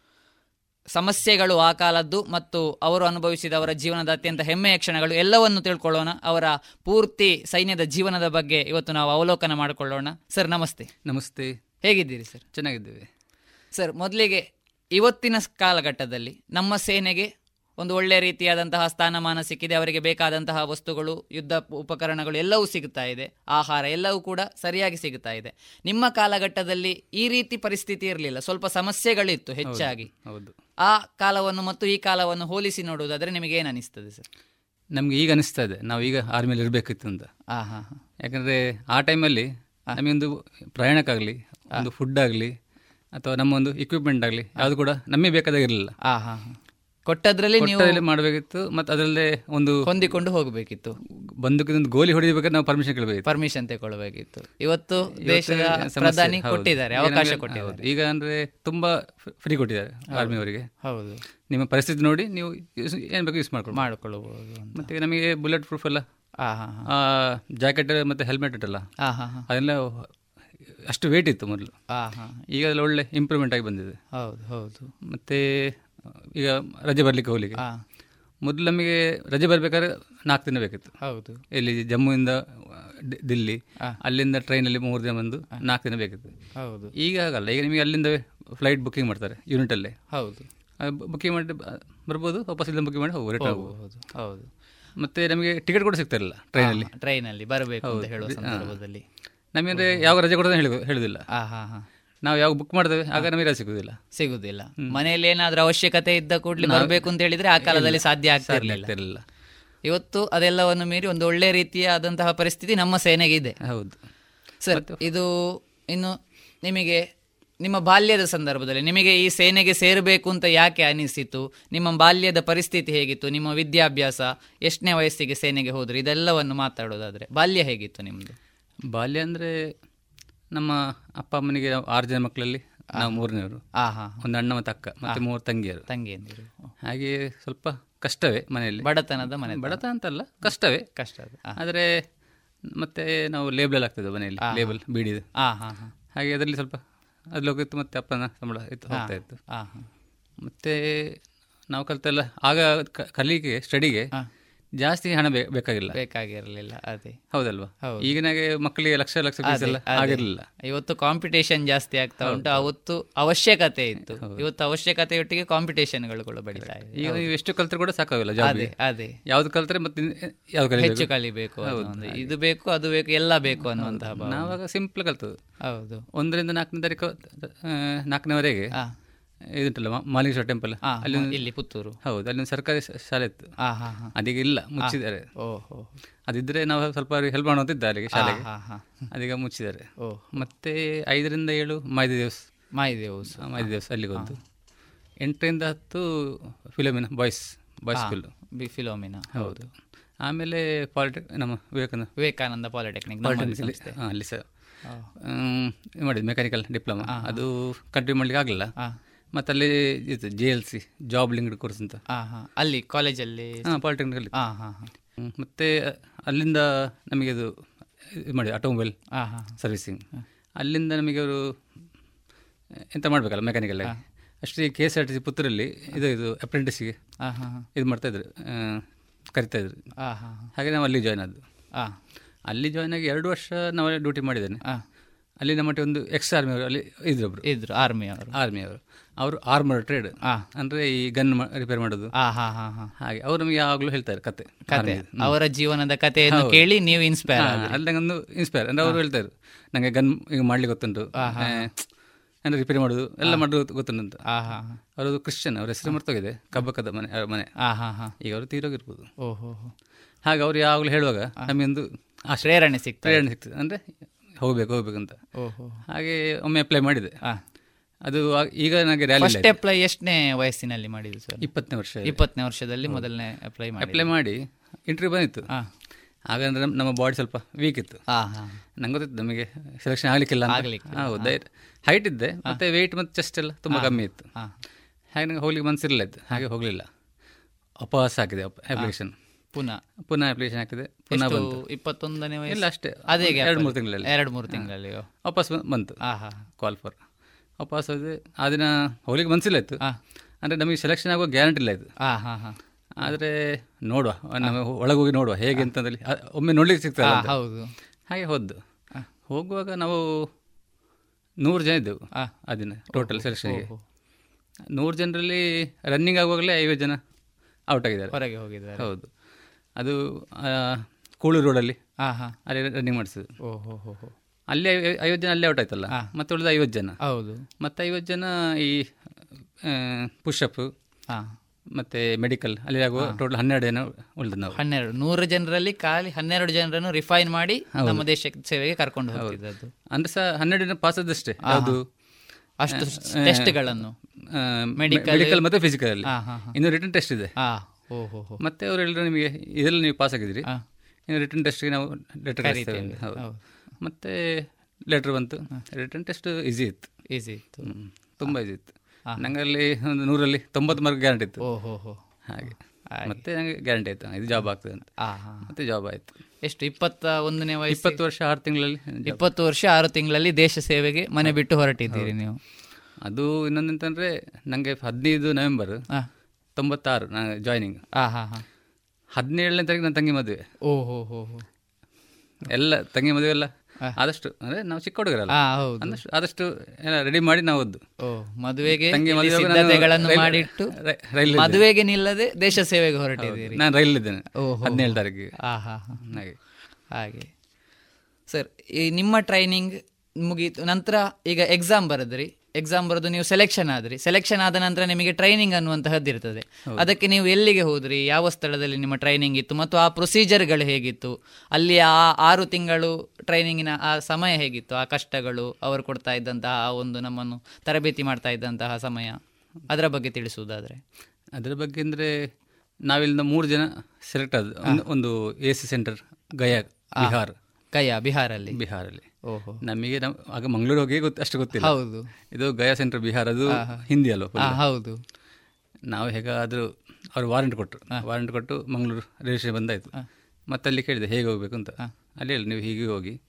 ಸಮಸ್ಯೆಗಳು ಆ ಕಾಲದ್ದು ಮತ್ತು ಅವರು ಅನುಭವಿಸಿದ ಅವರ ಜೀವನದ ಅತ್ಯಂತ ಹೆಮ್ಮೆಯ ಕ್ಷಣಗಳು ಎಲ್ಲವನ್ನು ತಿಳ್ಕೊಳ್ಳೋಣ. ಅವರ ಪೂರ್ತಿ ಸೈನ್ಯದ ಜೀವನದ ಬಗ್ಗೆ ಇವತ್ತು ನಾವು ಅವಲೋಕನ ಮಾಡಿಕೊಳ್ಳೋಣ. ಸರ್ ನಮಸ್ತೆ. ನಮಸ್ತೆ. ಹೇಗಿದ್ದೀರಿ ಸರ್? ಚೆನ್ನಾಗಿದ್ದೇವೆ. ಸರ್ ಮೊದಲಿಗೆ ಇವತ್ತಿನ ಕಾಲಘಟ್ಟದಲ್ಲಿ ನಮ್ಮ ಸೇನೆಗೆ ಒಂದು ಒಳ್ಳೆಯ ರೀತಿಯಾದಂತಹ ಸ್ಥಾನಮಾನ ಸಿಕ್ಕಿದೆ ಅವರಿಗೆ ಬೇಕಾದಂತಹ ವಸ್ತುಗಳು ಯುದ್ಧ ಉಪಕರಣಗಳು ಎಲ್ಲವೂ ಸಿಗ್ತಾ ಇದೆ ಆಹಾರ ಎಲ್ಲವೂ ಕೂಡ ಸರಿಯಾಗಿ ಸಿಗುತ್ತಾ ಇದೆ. ನಿಮ್ಮ ಕಾಲಘಟ್ಟದಲ್ಲಿ ಈ ರೀತಿ ಪರಿಸ್ಥಿತಿ ಇರಲಿಲ್ಲ ಸ್ವಲ್ಪ ಸಮಸ್ಯೆಗಳಿತ್ತು ಹೆಚ್ಚಾಗಿ. ಹೌದು. ಆ ಕಾಲವನ್ನು ಮತ್ತು ಈ ಕಾಲವನ್ನು ಹೋಲಿಸಿ ನೋಡುವುದಾದರೆ ನಿಮಗೆ ಏನು ಅನಿಸ್ತದೆ ಸರ್? ನಮ್ಗೆ ಈಗ ಅನಿಸ್ತಾ ಇದೆ ನಾವು ಈಗ ಆರ್ಮಿಯಲ್ಲಿ ಇರಬೇಕಿತ್ತು ಅಂತ. ಯಾಕಂದ್ರೆ ಆ ಟೈಮಲ್ಲಿ ನಮಗೊಂದು ಪ್ರಯಾಣಕ್ಕಾಗಲಿ ಒಂದು ಫುಡ್ ಆಗಲಿ ಅಥವಾ ನಮ್ಮ ಒಂದು ಇಕ್ವಿಪ್ಮೆಂಟ್ ಆಗಲಿ ಅದು ಕೂಡ ನಮಗೆ ಬೇಕಾದಾಗಿರಲಿಲ್ಲ. ಕೊಟ್ಟದ್ರಲ್ಲಿ ನೀವು ಮಾಡಬೇಕಿತ್ತು ಮತ್ತೆ ಅದರಲ್ಲೇ ಒಂದು ಹೊಂದಿಕೊಂಡು ಹೋಗಬೇಕಿತ್ತು. ಬಂದಕ್ಕಿಂತ ಗೋಲಿ ಹೊಡಿಬೇಕಾದ್ರೆ ನಾವು ಪರ್ಮಿಷನ್ ಕೇಳಬೇಕು ಪರ್ಮಿಷನ್ ತಗೊಳ್ಬೇಕಿತ್ತು ಇವತ್ತು ದೇಶದ ಪ್ರಧಾನಿ ಕೊಟ್ಟಿದ್ದಾರೆ ಅವಕಾಶ ಕೊಟ್ಟಿದ್ದಾರೆ. ಈಗ ಅಂದ್ರೆ ತುಂಬಾ ಫ್ರೀ ಕೊಟ್ಟಿದ್ದಾರೆ ಆರ್ಮಿ ಅವರಿಗೆ. ಹೌದು. ನಿಮ್ಮ ಪರಿಸ್ಥಿತಿ ನೋಡಿ ನೀವು ಏನ್ ಬೇಕು ಯೂಸ್ ಮಾಡ್ಕೊಂಡು ಮಾಡ್ಕೊಳ್ಳಬಹುದು ಮತ್ತೆ ನಮಗೆ ಬುಲೆಟ್ ಪ್ರೂಫ್ ಎಲ್ಲ ಜಾಕೆಟ್ ಮತ್ತೆ ಹೆಲ್ಮೆಟ್ ಇಟ್ಟಲ್ಲ ಅದೆಲ್ಲ ಅಷ್ಟು ವೇಟ್ ಇತ್ತು ಮೊದಲು. ಈಗ ಅದೆಲ್ಲ ಒಳ್ಳೆ ಇಂಪ್ರೂವ್ಮೆಂಟ್ ಆಗಿ ಬಂದಿದೆ. ಹೌದು ಹೌದು. ಮತ್ತೆ ಈಗ ರಜೆ ಬರ್ಲಿಕ್ಕೆ ಹೋಗ್ಲಿಕ್ಕೆ. ಮೊದಲು ನಮಗೆ ರಜೆ ಬರ್ಬೇಕಾದ್ರೆ ನಾಲ್ಕು ದಿನ ಬೇಕಿತ್ತು. ಹೌದು. ಇಲ್ಲಿ ಜಮ್ಮುವಿಂದ ದಿಲ್ಲಿ ಅಲ್ಲಿಂದ ಟ್ರೈನಲ್ಲಿ ಮೂರು ದಿನ ಬಂದು ನಾಲ್ಕು ದಿನ ಬೇಕಿತ್ತು. ಹೌದು. ಈಗ ಆಗಲ್ಲ ಈಗ ನಿಮಗೆ ಅಲ್ಲಿಂದ ಫ್ಲೈಟ್ ಬುಕ್ಕಿಂಗ್ ಮಾಡ್ತಾರೆ ಯೂನಿಟಲ್ಲೇ ಹೌದು. ಬುಕ್ಕಿಂಗ್ ಮಾಡಿ ಬರ್ಬೋದು ವಾಪಸ್ ಇಲ್ಲ ಬುಕ್ಕಿಂಗ್ ಮಾಡಿ ಹೋಗಿ ರಿಟರ್ನ್ ಹೋಗ್ಬೋದು ಹೌದು ಮತ್ತೆ ನಮಗೆ ಟಿಕೆಟ್ ಕೂಡ ಸಿಗ್ತಾ ಇರಲಿಲ್ಲ ಟ್ರೈನಲ್ಲಿ ಟ್ರೈನಲ್ಲಿ ಬರಬೇಕು ಅಂತ ಹೇಳುವ ಸಂದರ್ಭದಲ್ಲಿ. ನಮಗೆ ಯಾವ ರಜೆ ಕೊಡೋದು ಹೇಳಿ ಹೇಳುದಿಲ್ಲ. ನಾವು ಯಾವ ಬುಕ್ ಮಾಡ್ತೇವೆ ಆಗ ನಮಗೆ ರಜೆ ಸಿಗುದಿಲ್ಲ. ಸಿಗುದಿಲ್ಲ. ಮನೆಯಲ್ಲಿ ಏನಾದ್ರೂ ಅವಶ್ಯಕತೆ ಇದ್ದ ಕೂಡಲೇ ಬರಬೇಕು ಅಂತ ಹೇಳಿದ್ರೆ ಆ ಕಾಲದಲ್ಲಿ ಸಾಧ್ಯ ಆಗ್ತಾ ಇರಲಿಲ್ಲ ಇವತ್ತು ಅದೆಲ್ಲವನ್ನು ಮೀರಿ ಒಂದು ಒಳ್ಳೆ ರೀತಿಯಾದಂತಹ ಪರಿಸ್ಥಿತಿ ನಮ್ಮ ಸೇನೆಗೆ ಇದೆ. ಹೌದು. ಸರ್ ಇದು ಇನ್ನು ನಿಮಗೆ ನಿಮ್ಮ ಬಾಲ್ಯದ ಸಂದರ್ಭದಲ್ಲಿ ನಿಮಗೆ ಈ ಸೇನೆಗೆ ಸೇರಬೇಕು ಅಂತ ಯಾಕೆ ಅನಿಸಿತು? ನಿಮ್ಮ ಬಾಲ್ಯದ ಪರಿಸ್ಥಿತಿ ಹೇಗಿತ್ತು? ನಿಮ್ಮ ವಿದ್ಯಾಭ್ಯಾಸ ಎಷ್ಟನೇ ವಯಸ್ಸಿಗೆ ಸೇನೆಗೆ ಹೋದ್ರಿ? ಇದೆಲ್ಲವನ್ನು ಮಾತಾಡೋದಾದ್ರೆ ಬಾಲ್ಯ ಹೇಗಿತ್ತು ನಿಮ್ದು? ಬಾಲ್ಯ ಅಂದರೆ ನಮ್ಮ ಅಪ್ಪ ಅಮ್ಮನಿಗೆ ಆರು ಜನ ಮಕ್ಕಳಲ್ಲಿ ನಾವು ಮೂರನೇವರು. ಒಂದು ಅಣ್ಣ ಮತ್ತು ಅಕ್ಕ ಮತ್ತೆ ಮೂರು ತಂಗಿಯರು. ತಂಗಿಯಂದಿರು. ಹಾಗೆ ಸ್ವಲ್ಪ ಕಷ್ಟವೇ ಮನೆಯಲ್ಲಿ. ಬಡತನದ ಮನೆ ಬಡತನ ಅಂತಲ್ಲ ಕಷ್ಟವೇ. ಕಷ್ಟ ಆದರೆ ಮತ್ತೆ ನಾವು ಲೇಬಲ್ ಆಗ್ತದೆ ಮನೆಯಲ್ಲಿ ಲೇಬಲ್ ಬೀಡಿದ. ಹಾಗೆ ಅದರಲ್ಲಿ ಸ್ವಲ್ಪ ಅದ್ರಲ್ಲಿ ಹೋಗಿತ್ತು ಮತ್ತೆ ಅಪ್ಪನ ಸಂಬಳ ಇತ್ತು ಹೋಗ್ತಾ ಇತ್ತು. ಮತ್ತೆ ನಾವು ಕಲಿತೆಲ್ಲ ಆಗ ಕಲಿಕೆ ಸ್ಟಡಿಗೆ ಜಾಸ್ತಿ ಹಣ ಬೇಕಾಗಿಲ್ಲ. ಬೇಕಾಗಿರಲಿಲ್ಲ ಅದೇ. ಹೌದಲ್ವಾ? ಈಗಿನ ಮಕ್ಕಳಿಗೆ ಲಕ್ಷ ಲಕ್ಷ. ಆಗಿರಲಿಲ್ಲ. ಇವತ್ತು ಕಾಂಪಿಟೇಷನ್ ಜಾಸ್ತಿ ಆಗ್ತಾ ಉಂಟು. ಅವತ್ತು ಅವಶ್ಯಕತೆ ಇತ್ತು. ಇವತ್ತು ಅವಶ್ಯಕತೆಯೊಟ್ಟಿಗೆ ಕಾಂಪಿಟೇಷನ್ಗಳು ಕೂಡ ಬೆಳೀತಾ ಇದೆ ಈಗ ನೀವು ಎಷ್ಟು ಕಲ್ತ್ರೆ ಕೂಡ ಸಾಕಾಗಿಲ್ಲ ಅದೇ ಅದೇ. ಯಾವ್ದು ಕಲ್ತ್ರೆ ಮತ್ತೆ ಯಾವ್ದು ಹೆಚ್ಚು ಕಲಿಬೇಕು ಇದು ಬೇಕು ಅದು ಬೇಕು ಎಲ್ಲ ಬೇಕು ಅನ್ನುವಂತಹ. ನಾವಾಗ ಸಿಂಪಲ್ ಕಲ್ತದ್ದು. ಹೌದು. ಒಂದರಿಂದ ನಾಲ್ಕನೇ ತಾರೀಕು ನಾಲ್ಕನೇವರೆಗೆ ಇದುಂಟಲ್ಲ ಮಾಲಿಂಗೇಶ್ವರ ಟೆಂಪಲ್ ಅಲ್ಲಿ ಇಲ್ಲಿ ಪುತ್ತೂರು. ಹೌದು ಅಲ್ಲಿ ಒಂದು ಸರ್ಕಾರಿ ಶಾಲೆ ಇತ್ತು. ಅದೀಗ ಇಲ್ಲ ಮುಚ್ಚಿದ್ದಾರೆ. ಓಹೋ ಅದಿದ್ರೆ ನಾವು ಸ್ವಲ್ಪ ಹೆಲ್ಪ್ ಮಾಡುವಂತಿದ್ದ ಅಲ್ಲಿಗೆ ಶಾಲೆಗೆ. ಅದೀಗ ಮುಚ್ಚಿದ್ದಾರೆ. ಮತ್ತೆ ಐದರಿಂದ ಏಳು ಮಾಯ್ದಿ ದಿವಸ. ಮಾಹಿತಿ ದೇವಸ್. ಮಾಯಿ ದಿವಸ ಅಲ್ಲಿಗೆ ಹೋದ್ದು. ಎಂಟರಿಂದ ಹತ್ತು Philomena boys boys school B Philomena ಹೌದು. ಆಮೇಲೆ ಪಾಲಿಟೆಕ್ ನಮ್ಮ ವಿವೇಕಾನಂದ. ವಿವೇಕಾನಂದ ಪಾಲಿಟೆಕ್ನಿಕ್ ಅಲ್ಲಿ ಸರ್ ಮಾಡಿದ್ದು ಮೆಕ್ಯಾನಿಕಲ್ ಡಿಪ್ಲೊಮಾ ಅದು ಕಂಟಿನ್ಯೂ ಮಾಡ್ಲಿಕ್ಕೆ ಆಗಲಿಲ್ಲ. ಮತ್ತೆ ಅಲ್ಲಿ ಇದು J L C job linked course ಅಂತ. ಅಲ್ಲಿ ಕಾಲೇಜಲ್ಲಿ ಹಾಂ ಪಾಲಿಟೆಕ್ನಿಕಲ್ಲಿ ಹಾಂ ಹಾ. ಮತ್ತೆ ಅಲ್ಲಿಂದ ನಮಗೆ ಇದು ಇದು ಮಾಡಿ ಆಟೋಮೊಬೈಲ್. ಸರ್ವಿಸಿಂಗ್ ಅಲ್ಲಿಂದ ನಮಗೆ ಅವರು ಎಂತ ಮಾಡಬೇಕಲ್ಲ ಮೆಕ್ಯಾನಿಕಲ್ ಅಷ್ಟೇ K S R T C ಪುತ್ತೂರಲ್ಲಿ ಇದು ಇದು ಅಪ್ರೆಂಟಿಸ್ಗೆ ಇದು ಮಾಡ್ತಾಯಿದ್ರು ಕರಿತಾ ಇದ್ರು. ಹಾ, ಹಾ, ಹಾ. ಹಾಗೆ ನಾವು ಅಲ್ಲಿ ಜಾಯ್ನ್ ಆದ್ದು. ಅಲ್ಲಿ ಜಾಯ್ನ್ ಆಗಿ ಎರಡು ವರ್ಷ ನಾವೇ ಡ್ಯೂಟಿ ಮಾಡಿದ್ದೇನೆ. ಅಲ್ಲಿ ನಮ್ಮ ಒಂದು ಎಕ್ಸ್ ಆರ್ಮಿ ಅವರು ಅಲ್ಲಿ ಇದ್ರು ಒಬ್ರು. ಇದ್ರು ಆರ್ಮಿ ಅವರು. ಆರ್ಮಿ ಅವರು. ಅವರು ಆರ್ಮರ್ ಟ್ರೇಡ್ ಅಂದ್ರೆ ಈ ಗನ್ ರಿಪೇರ್ ಮಾಡೋದು. ಹಾ, ಹಾ, ಹಾ, ಹಾ. ಹಾಗೆ. ಅವರು ನಮಗೆ ಯಾವಾಗಲೂ ಹೇಳ್ತಾರೆ ಕತೆ. ಕತೆ. ಅವರ ಜೀವನದ ಕಥೆಯನ್ನು ಕೇಳಿ ನೀವು ಇನ್ಸ್ಪೈರ್ ಅಲ್ಲಿ ನಂಗೊಂದು ಇನ್ಸ್ಪೈರ್ ಅಂದ್ರೆ ಅವರು ಹೇಳ್ತಾರೆ ನಂಗೆ ಗನ್ ಈಗ ಮಾಡ್ಲಿಕ್ಕೆ ಗೊತ್ತುಂಟು. ಅಂದ್ರೆ ರಿಪೇರಿ ಮಾಡುದು ಎಲ್ಲ ಮಾಡೋದು ಗೊತ್ತು- ಗೊತ್ತುಂಟು. ಅವರದು ಕ್ರಿಶ್ಚಿಯನ್ ಅವ್ರ ಹೆಸರು ಮರ್ತೋಗಿದೆ ಕಬ್ಬಕದ ಮನೆ ಅವ್ರ ಮನೆ. ಈಗ ಅವರು ತೀರೋಗಿರ್ಬೋದು. ಓಹೋ ಹಾಗೆ ಅವ್ರು ಯಾವಾಗಲೂ ಹೇಳುವಾಗ ನಮಗೊಂದು ಒಂದು ಪ್ರೇರಣೆ ಸಿಗ್ತದೆ. ಪ್ರೇರಣೆ ಸಿಗ್ತದೆ. ಅಂದ್ರೆ ಹೋಗ್ಬೇಕು ಹೋಗ್ಬೇಕು ಅಂತ. ಓಹೋ. ಹಾಗೆ ಒಮ್ಮೆ ಅಪ್ಲೈ ಮಾಡಿದೆ. ಅದು ಈಗ ನನಗೆ ರ್ಯಾಲಿ ಅಪ್ಲೈ ಎಷ್ಟನೇ ವಯಸ್ಸಿನಲ್ಲಿ ಮಾಡಿದ್ದು ಸರ್ ಇಪ್ಪತ್ತನೇ ವರ್ಷ. ಇಪ್ಪತ್ತನೇ ವರ್ಷದಲ್ಲಿ ಮೊದಲನೇ ಅಪ್ಲೈ ಮಾಡಿ ಅಪ್ಲೈ ಮಾಡಿ ಇಂಟರ್ವ್ಯೂ ಬಂದಿತ್ತು. ಹಾಗಂದ್ರೆ ನಮ್ಮ ಬಾಡಿ ಸ್ವಲ್ಪ ವೀಕ್ ಇತ್ತು. ಹಾ, ಹಾ. ನಂಗೆ ಗೊತ್ತಿತ್ತು ನಮಗೆ ಸೆಲೆಕ್ಷನ್ ಆಗಲಿಕ್ಕಿಲ್ಲ ಹೌದು ಹೈಟ್ ಇದ್ದೆ ಮತ್ತೆ ವೆಯ್ಟ್ ಮತ್ತು ಚೆಸ್ಟ್ ಎಲ್ಲ ತುಂಬ ಕಮ್ಮಿ ಇತ್ತು. ಹಾ. ಹಾಗೆ ನಂಗೆ ಹೋಗ್ಲಿಕ್ಕೆ ಮನಸ್ಸಿರಲಿಲ್ಲ ಇತ್ತು. ಹಾಗೆ ಹೋಗಲಿಲ್ಲ. ಅಪವಾಸ ಹಾಕಿದೆ ಅಪ್ಲಿಕೇಶನ್ ಪುನಃ. ಪುನಃ ಅಪ್ಲಿಕೇಶನ್ ಹಾಕಿದೆ ಪುನಃ? ಬಂತು. ಇಪ್ಪತ್ತೊಂದನೇ ವಯಸ್ಸು? ಇಲ್ಲ ಅಷ್ಟೇ. ಅದೇ ಎರಡು ಮೂರು ತಿಂಗಳಲ್ಲಿ. ಎರಡು ಮೂರು ತಿಂಗಳಲ್ಲಿ. ವಾಪಸ್ ಬಂತು. ಆಹಾ. ಕಾಲ್ ಫಾರ್ ವಾಪಸ್ ಹೋದೆ. ಆ ದಿನ ಹೋಗ್ಲಿಕ್ಕೆ ಮನಸ್ಸಿಲ್ಲ ಇತ್ತು. ಅಂದರೆ ನಮಗೆ ಸೆಲೆಕ್ಷನ್ ಆಗುವ ಗ್ಯಾರಂಟಿ ಇಲ್ಲ ಇದು ಹಾಂ ಹಾಂ ಹಾಂ. ಆದರೆ ನೋಡುವ. ನಮ್ಮ ಒಳಗೆ ಹೋಗಿ ನೋಡುವ. ಹೇಗೆ ಅಂತಂದಲ್ಲಿ ಒಮ್ಮೆ ನೋಡ್ಲಿಕ್ಕೆ ಸಿಗ್ತದೆ ಹೌದು. ಹಾಗೆ ಹೋದ್ದು. ಹೋಗುವಾಗ ನಾವು ನೂರು ಜನ ಇದ್ದೆವು ಆ ದಿನ ಟೋಟಲ್ ಸೆಲೆಕ್ಷನ್ಗೆ. ನೂರು ಜನರಲ್ಲಿ ರನ್ನಿಂಗ್ ಆಗುವಾಗಲೇ ಐವತ್ತು ಜನ ಔಟ್ ಆಗಿದ್ದಾರೆ. ಹೊರಗೆ ಹೋಗಿದ್ದಾರೆ. ಹೌದು. ಅದು ಆ, ಕೂಳೂರು ರೋಡಲ್ಲಿ? ಹಾ, ಹಾ. ಅಲ್ಲಿ ರನ್ನಿಂಗ್ ಮಾಡಿಸಿದ್ರು ಓ ಹೋ ಹೋ ಅಲ್ಲಿ ಐ- ಐವತ್ತು ಜನ ಅಲ್ಲೇ ಔಟ್ ಆಯ್ತಲ್ಲ ಮತ್ತೆ ಉಳಿದ ಐವತ್ತು ಜನ? ಹೌದು. ಮತ್ತೆ ಐವತ್ತು ಜನ ಈ ಪುಷಪ್ ಹಾ. ಮತ್ತೆ ಮೆಡಿಕಲ್ ಅಲ್ಲಿ ಆಗುವ ಟೋಟಲ್ ಹನ್ನೆರಡು ಜನ ಉಳಿದ ನಾವು. ಹನ್ನೆರಡು ನೂರು ಜನರಲ್ಲಿ ಖಾಲಿ ಹನ್ನೆರಡು ಜನರನ್ನು ರಿಫೈನ್ ಮಾಡಿ ನಮ್ಮ ದೇಶಕ್ಕೆ ಸೇವೆಗೆ ಕರ್ಕೊಂಡು ಅದು ಅಂದ್ರೆ ಸಹ ಹನ್ನೆರಡು ಜನ ಪಾಸ್ ಆದಷ್ಟೇ ಅದು ಅಷ್ಟು ಟೆಸ್ಟ್ಗಳನ್ನು ಮೆಡಿಕಲ್ ಮೆಡಿಕಲ್ ಮತ್ತೆ ಫಿಸಿಕಲ್ ಅಲ್ಲಿ. ಹಾ, ಹಾ, ಹಾ. ಇನ್ನು ರಿಟರ್ನ್ ಟೆಸ್ಟ್ ಇದೆ. ಹಾ, ಹೋ, ಹೋ. ಮತ್ತೆ ಅವ್ರು ಹೇಳಿದ್ರು ನಿಮಗೆ ಇದರಲ್ಲಿ ನೀವು ಪಾಸ್ ಆಗಿದ್ದೀರಿ. ರಿಟರ್ನ್ ಟೆಸ್ಟ್ಗೆ ನಾವು ಲೆಟರ್. ಹೌದು. ಮತ್ತೆ ಲೆಟರ್ ಬಂತು. ರಿಟರ್ನ್ ಟೆಸ್ಟ್ ಈಸಿ ಇತ್ತು. ಈಸಿ ಇತ್ತು. ತುಂಬ ಈಸಿ ಇತ್ತು. ನಂಗೆ ಅಲ್ಲಿ ಒಂದು ನೂರಲ್ಲಿ ತೊಂಬತ್ತು ಮಾರ್ಕ್ ಗ್ಯಾರಂಟಿ ಇತ್ತು. ಓಹೋ. ಹಾಗೆ. ಮತ್ತೆ ನಂಗೆ ಗ್ಯಾರಂಟಿ ಆಯ್ತು ಇದು ಜಾಬ್ ಆಗ್ತದೆ ಅಂತ. ಮತ್ತೆ ಜಾಬ್ ಆಯ್ತು. ಎಷ್ಟು? ಇಪ್ಪತ್ತ ಒಂದನೇ ವಯಸ್ಸು ಇಪ್ಪತ್ತು ವರ್ಷ ಆರು ತಿಂಗಳಲ್ಲಿ. ಇಪ್ಪತ್ತು ವರ್ಷ ಆರು ತಿಂಗಳಲ್ಲಿ ದೇಶ ಸೇವೆಗೆ ಮನೆ ಬಿಟ್ಟು ಹೊರಟಿದ್ದೀರಿ ನೀವು. ಅದು ಇನ್ನೊಂದಂತಂದ್ರೆ ನನಗೆ ಹದಿನೈದು ನವೆಂಬರ್ ತೊಂಬತ್ತಾರು ನಾನು ಜಾಯ್ನಿಂಗ್ ಆಹಾ ಹಾ ಹಾ. ಹದಿನೇಳನೇ ತಾರೀಕು ನನ್ನ ತಂಗಿ ಮದುವೆ. ಓ ಹೋ ಎಲ್ಲ ತಂಗಿ ಮದುವೆ ಎಲ್ಲ ಆದಷ್ಟು ಅಂದ್ರೆ ನಾವು ಚಿಕ್ಕ ಹುಡುಗರಲ್ಲ. ಆದಷ್ಟು ಆದಷ್ಟು ರೆಡಿ ಮಾಡಿ ನಾವು ಒದ್ದು. ಓ ಮದುವೆಗೆ ತಂಗಿ ಮದುವೆಗಳನ್ನು ಮದುವೆಗೆ ನಾನು ರೈಲ್- ಮಾಡಿಟ್ಟು. ಮದುವೆಗೆ ನಿಲ್ಲದೆ ದೇಶ ಸೇವೆಗೆ ಹೊರಟಿದ್ದೀರಿ. ನಾನು ರೈಲಿದ್ದೇನೆ ಓಹೋ. ಹದಿನೇಳು ತಾರೀಕಿಗೆ. ಆಹಾ ಹಾ ಹಾ. ಹಾಗೆ. ಹಾಗೆ. ಸರ್ ಈ ನಿಮ್ಮ ಟ್ರೈನಿಂಗ್ ಮುಗೀತು. ನಂತರ ಈಗ ಎಕ್ಸಾಮ್ ಬರೆದ್ರಿ. ಎಕ್ಸಾಮ್ ಬರೋದು ನೀವು ಸೆಲೆಕ್ಷನ್ ಆದ್ರಿ. ಸೆಲೆಕ್ಷನ್ ಆದ ನಂತರ ನಿಮಗೆ ಟ್ರೈನಿಂಗ್ ಅನ್ನುವಂತಹದ್ದು ಇರ್ತದೆ. ಅದಕ್ಕೆ ನೀವು ಎಲ್ಲಿಗೆ ಹೋದ್ರಿ? ಯಾವ ಸ್ಥಳದಲ್ಲಿ ನಿಮ್ಮ ಟ್ರೈನಿಂಗ್ ಇತ್ತು? ಮತ್ತು ಆ ಪ್ರೊಸೀಜರ್ಗಳು ಹೇಗಿತ್ತು? ಅಲ್ಲಿ ಆ ಆರು ತಿಂಗಳು ಟ್ರೈನಿಂಗಿನ ಆ ಸಮಯ ಹೇಗಿತ್ತು? ಆ ಕಷ್ಟಗಳು ಅವರು ಕೊಡ್ತಾ ಇದ್ದಂತಹ ಆ ಒಂದು ನಮ್ಮನ್ನು ತರಬೇತಿ ಮಾಡ್ತಾ ಇದ್ದಂತಹ ಸಮಯ ಅದರ ಬಗ್ಗೆ ತಿಳಿಸುವುದಾದ್ರೆ. ಅದರ ಬಗ್ಗೆ ಅಂದ್ರೆ ನಾವಿಲ್ಲಿಂದ ಮೂರು ಜನ ಸೆಲೆಕ್ಟ್ ಆದ ಒಂದು- A C centre Gaya Bihar. Gaya ಬಿಹಾರಲ್ಲಿ. ಬಿಹಾರಲ್ಲಿ. ನಮಗೆ ನಮ್- ಆಗ ಮಂಗಳೂರು ಹೋಗಿ ಗೊತ್ತು ಅಷ್ಟು ಗೊತ್ತಿಲ್ಲ. ಹೌದು. ಇದು ಗಯಾ ಸೆಂಟರ್ ಬಿಹಾರ್ ಅದು ಹಾ, ಹಾ. ಹಿಂದಿ ಅಲ್ವಾ? ಹೌದು. ನಾವು ಹೇಗಾದರೂ ಅವ್ರು ವಾರಂಟ್ ಕೊಟ್ಟರು ವಾರಂಟ್ ಕೊಟ್ಟು ಮಂಗಳೂರು ರಿಜಿಸ್ಟ್ರೇಷನ್ ಬಂದಾಯಿತು. ಮತ್ತೆ ಅಲ್ಲಿ ಕೇಳಿದೆ ಹೇಗೆ ಹೋಗಬೇಕು ಅಂತ. ಅಲ್ಲಿ ಹೇಳಿ ನೀವು ಹೀಗೆ ಹೋಗಿ.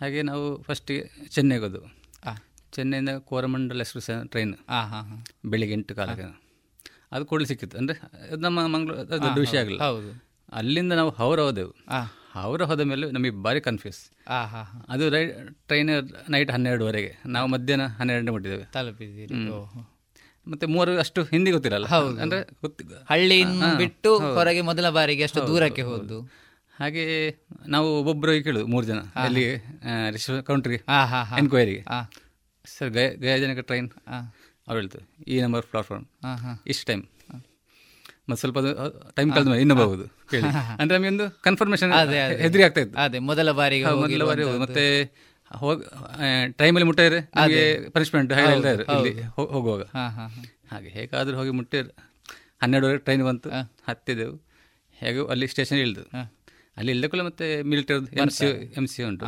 ಹಾಗೆ ನಾವು ಫಸ್ಟಿಗೆ ಚೆನ್ನೈಗೆ ಹೋದವು. ಚೆನ್ನೈಯಿಂದ ಕೋರಮಂಡಲ್ ಎಕ್ಸ್ಪ್ರೆಸ್ ಟ್ರೈನ್. ಬೆಳಿಗ್ಗೆ ಎಂಟು ಕಾಲಕ್ಕೆ. ಅದು ಕೂಡಲೇ ಸಿಕ್ಕಿತ್ತು. ಅಂದರೆ ನಮ್ಮ ಮಂಗ್ಳೂರು ದೊಡ್ಡ ವಿಷಯ ಆಗಲ್ಲ ಆಗಲಿಲ್ಲ. ಹೌದು. ಅಲ್ಲಿಂದ ನಾವು ಹೌರ ಹೋದೆವು. ಹೌರ ಹೋದ ಮೇಲೆ ನಮಗೆ ಭಾರಿ ಕನ್ಫ್ಯೂಸ್. ಅದು ರೈ ಟ್ರೈನ್ ನೈಟ್ ಹನ್ನೆರಡುವರೆಗೆ ನಾವು ಮಧ್ಯಾಹ್ನ ಹನ್ನೆರಡು ಮುಟ್ಟಿದ್ದೇವೆ ತಲುಪಿದ್ದೀರಿ. ಮತ್ತೆ ಮೂವರು ಅಷ್ಟು ಹಿಂದಿ ಗೊತ್ತಿರಲ್ಲ. ಅಂದ್ರೆ ಹಳ್ಳಿ ಬಿಟ್ಟು ಹೊರಗೆ ಮೊದಲ ಬಾರಿಗೆ ಅಷ್ಟು ದೂರಕ್ಕೆ ಹೌದು. ಹೋದ್ದು ಹಾಗೆ ನಾವು ಒಬ್ಬೊಬ್ಬರು ಕೇಳುದು ಮೂರು ಜನ ಅಲ್ಲಿ ರಿಸರ್ವ್ ಕೌಂಟ್ರಿಗೆ. ಎನ್ಕ್ವೈರಿಗೆ. Sir Gaya train. ಅವ್ರು ಹೇಳ್ತಾರೆ ಈ ನಂಬರ್ ಪ್ಲಾಟ್ಫಾರ್ಮ್. ಇಷ್ಟು ಟೈಮ್ ಮತ್ತೆ ಸ್ವಲ್ಪ ಟೈಮ್ ಕಳೆದ ಮೇಲೆ ಇನ್ನೂ ಬಹುದು ಕೇಳಿ. [laughs] ಅಂದ್ರೆ ನಮಗೆ ಒಂದು ಕನ್ಫರ್ಮೇಶನ್. ಹೆದರಿ ಆಗ್ತಾ ಇತ್ತು. ಅದೇ, ಮೊದಲ ಬಾರಿಗೆ ಮೊದಲ ಬಾರಿ. ಮತ್ತೆ ಹೋಗ ಟೈಮಲ್ಲಿ ಮುಟ್ಟಿದ್ರೆ ಹಾಗೆ ಪನಿಷ್ಮೆಂಟ್ ಹೇಳ್ತಾ ಇದ್ರು ಇಲ್ಲಿ ಹೋಗುವಾಗ. ಹಾ, ಹಾ, ಹಾ. ಹಾಗೆ ಹೇಗಾದ್ರೂ ಹೋಗಿ ಮುಟ್ಟಿದ್ರೆ ಹನ್ನೆರಡುವರೆ ಟ್ರೈನ್ ಬಂತು ಹತ್ತಿದೆವು. ಹೇಗೂ ಅಲ್ಲಿ ಸ್ಟೇಷನ್ ಇಳಿದು ಅಲ್ಲಿ ಇಳ್ದಕ್ಕೂ ಮತ್ತೆ military M C M C ಉಂಟು.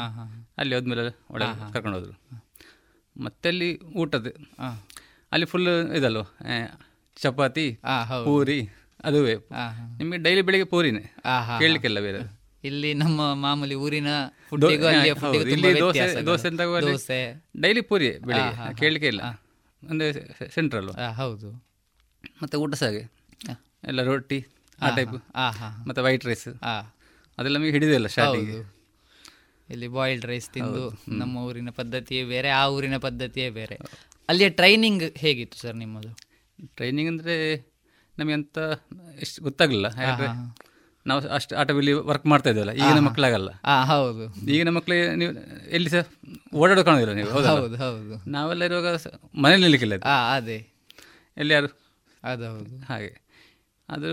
ಅಲ್ಲಿ ಹೋದ್ಮೇಲೆ ಒಳಗೆ. ಕರ್ಕೊಂಡು ಹೋದ್ರು ಮತ್ತೆ ಅಲ್ಲಿ ಊಟದ ಅಲ್ಲಿ ಫುಲ್ ಇದಲ್ವ? ಆ, ಚಪಾತಿ ಪೂರಿ ಅದುವೇ. ನಿಮಗೆ ಡೈಲಿ ಬೆಳಿಗ್ಗೆ ಪೂರಿನೇ. ಕೇಳಲಿಕ್ಕೆಲ್ಲ ಬೇರೆ. ಇಲ್ಲಿ ನಮ್ಮ ಮಾಮೂಲಿ ಊರಿನ ದೋಸೆ ದೋಸೆ ಡೈಲಿ ಪೂರಿ ಬೆಳಿಗ್ಗೆ. ಕೇಳಲಿಕ್ಕೆ ಇಲ್ಲ. ಅಂದ್ರೆ ಸೆಂಟ್ರಲ್ ಹೌದು. ಮತ್ತೆ ಊಟ ಸಾಗೆ? ಎಲ್ಲ ರೊಟ್ಟಿ ಆ ಟೈಪ್. ಮತ್ತೆ ವೈಟ್ ರೈಸ್ ಅದೆಲ್ಲ ನಮಗೆ ಹಿಡಿದಿಲ್ಲ ಸ್ಟಾರ್ಟಿಂಗ್ ಹೌದು. ಇಲ್ಲಿ ಬಾಯ್ಲ್ಡ್ ರೈಸ್ ತಿಂದು ನಮ್ಮ ಊರಿನ ಪದ್ಧತಿಯೇ ಬೇರೆ ಆ ಊರಿನ ಪದ್ಧತಿಯೇ ಬೇರೆ. ಅಲ್ಲಿಯ ಟ್ರೈನಿಂಗ್ ಹೇಗಿತ್ತು ಸರ್ ನಿಮ್ಮದು? ಟ್ರೈನಿಂಗ್ ಅಂದರೆ ನಮಗೆ ಅಂತ ಎಷ್ಟು ಗೊತ್ತಾಗಲಿಲ್ಲ. ನಾವು ಅಷ್ಟು ಆಟೋದಲ್ಲಿ ವರ್ಕ್ ಮಾಡ್ತಾ ಇದ್ದೇವಲ್ಲ ಈಗಿನ. ಮಕ್ಕಳಾಗಲ್ಲ ಹೌದು. ಈಗಿನ ಮಕ್ಕಳಿಗೆ ನೀವು ಎಲ್ಲಿ ಸಹ ಓಡಾಡೋ ಕಾಣೋದಿಲ್ಲ ನೀವು? ಹೌದು, ಹೌದು. ನಾವೆಲ್ಲ ಇರುವಾಗ ಮನೇಲಿ ನಿಲ್ಲಿಕ್ಕಿಲ್ಲ ಆ, ಅದೇ. ಎಲ್ಲಿ ಯಾರು ಹೌದು. ಹಾಗೆ. ಅದು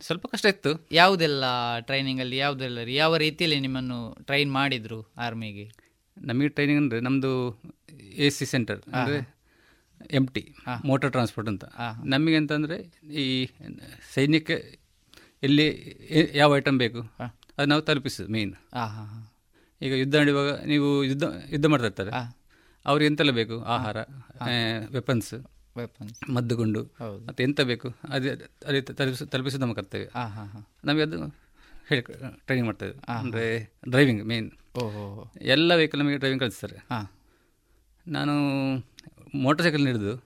ಸ್ವಲ್ಪ ಕಷ್ಟ ಇತ್ತು. ಯಾವುದೆಲ್ಲ ಟ್ರೈನಿಂಗಲ್ಲಿ ಯಾವುದೆಲ್ಲ ಯಾವ ರೀತಿಯಲ್ಲಿ ನಿಮ್ಮನ್ನು ಟ್ರೈನ್ ಮಾಡಿದ್ರು ಆರ್ಮಿಗೆ ನಮಗೆ ಟ್ರೈನಿಂಗ್ ಅಂದರೆ ನಮ್ಮದು ಎ ಸಿ ಸೆಂಟರ್ ಅಂದರೆ ಎಂ ಟಿ ಮೋಟರ್ ಟ್ರಾನ್ಸ್ಪೋರ್ಟ್ ಅಂತ. ನಮಗೆ ಅಂತಂದರೆ ಈ ಸೈನಿಕ ಎಲ್ಲಿ ಯಾವ ಐಟಮ್ ಬೇಕು ಅದು ನಾವು ತಲುಪಿಸೋದು ಮೇಯ್ನ್ ಆ, ಹಾ, ಹಾ. ಈಗ ಯುದ್ಧ ನಡೆಯುವಾಗ ನೀವು ಯುದ್ಧ ಯುದ್ಧ ಮಾಡ್ತಾ ಇರ್ತಾರೆ. ಅವ್ರಿಗೆ ಎಂತೆಲ್ಲ ಬೇಕು? ಆಹಾರ ವೆಪನ್ಸ್ Weapons. ಮದ್ದುಗುಂಡು. ಮತ್ತೆ ಎಂತ ಬೇಕು? ಅದೇ ಅದೇ ತಲುಪಿಸಿ ತಲುಪಿಸೋದು ನಮ್ಮ ಕರ್ತವ್ಯ. ಆ, ಹಾ, ಹಾ. ನಮಗೆ ಅದು ಹೇಳಿ ಟ್ರೈನಿಂಗ್ ಮಾಡ್ತಾ ಅಂದರೆ ಡ್ರೈವಿಂಗ್ ಮೇನ್ ಓಹೋ. ಎಲ್ಲ ವೆಹಿಕಲ್ ನಮಗೆ ಡ್ರೈವಿಂಗ್ ಕಲಿಸ್ತಾರೆ. ನಾನು ಮೋಟರ್ ಸೈಕಲ್ ಹಿಡಿದು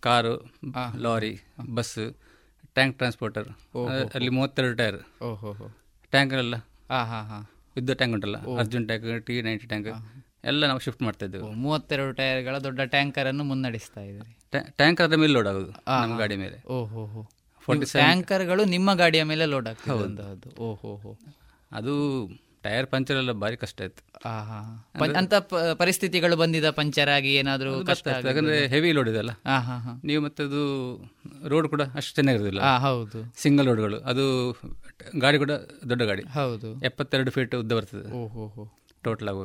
car lorry bus tank transporter. ಅಲ್ಲಿ ಮೂವತ್ತೆರಡು ಟೈರ್. ಹಾ, ಹಾ. ಯುದ್ಧ ಟ್ಯಾಂಕ್ ಉಂಟಲ್ಲ. Arjun tank T ninety tank ಎಲ್ಲ ನಾವು ಶಿಫ್ಟ್ ಮಾಡ್ತಾ ಇದ್ದೇವೆ. ಮೂವತ್ತೆರಡು ಟೈರ್ಗಳ ದೊಡ್ಡ ಟ್ಯಾಂಕರ್ ಅನ್ನು ಮುನ್ನಡೆಸ್ತಾ ಇದ್ದಾರೆ. ಟ್ಯಾಂಕರ್ ಅದ್ರ ಮೇಲೆ ಲೋಡ್ ಆಗೋದು ನಮ್ಮ. ಗಾಡಿ ಮೇಲೆ. ಓಹೋ ಟ್ಯಾಂಕರ್ಗಳು ನಿಮ್ಮ ಗಾಡಿಯ ಮೇಲೆ ಲೋಡ್ ಆಗ್ತದೆ ಅದು ಟೈರ್ ಪಂಚರ್ ಎಲ್ಲ ಭಾರಿ ಕಷ್ಟ ಆಯ್ತು. ಅಂತ ಪರಿಸ್ಥಿತಿಗಳು ಬಂದಿದ ಪಂಚರ್ ಆಗಿ ಏನಾದ್ರೂ ಕಷ್ಟ. ಯಾಕಂದ್ರೆ ಹೆವಿ ಲೋಡ್ ಇದೆಲ್ಲ. ನೀವು ಮತ್ತೆ ಅದು ರೋಡ್ ಕೂಡ ಅಷ್ಟು ಚೆನ್ನಾಗಿರೋದಿಲ್ಲ ಆ, ಹೌದು. ಸಿಂಗಲ್ ರೋಡ್ಗಳು ಅದು ಗಾಡಿ ಕೂಡ ದೊಡ್ಡ ಗಾಡಿ ಹೌದು. ಎಪ್ಪತ್ತೆರಡು ಫೀಟ್ ಉದ್ದ ಬರ್ತದೆ. ಟೋಟಲ್ ಆಗುವ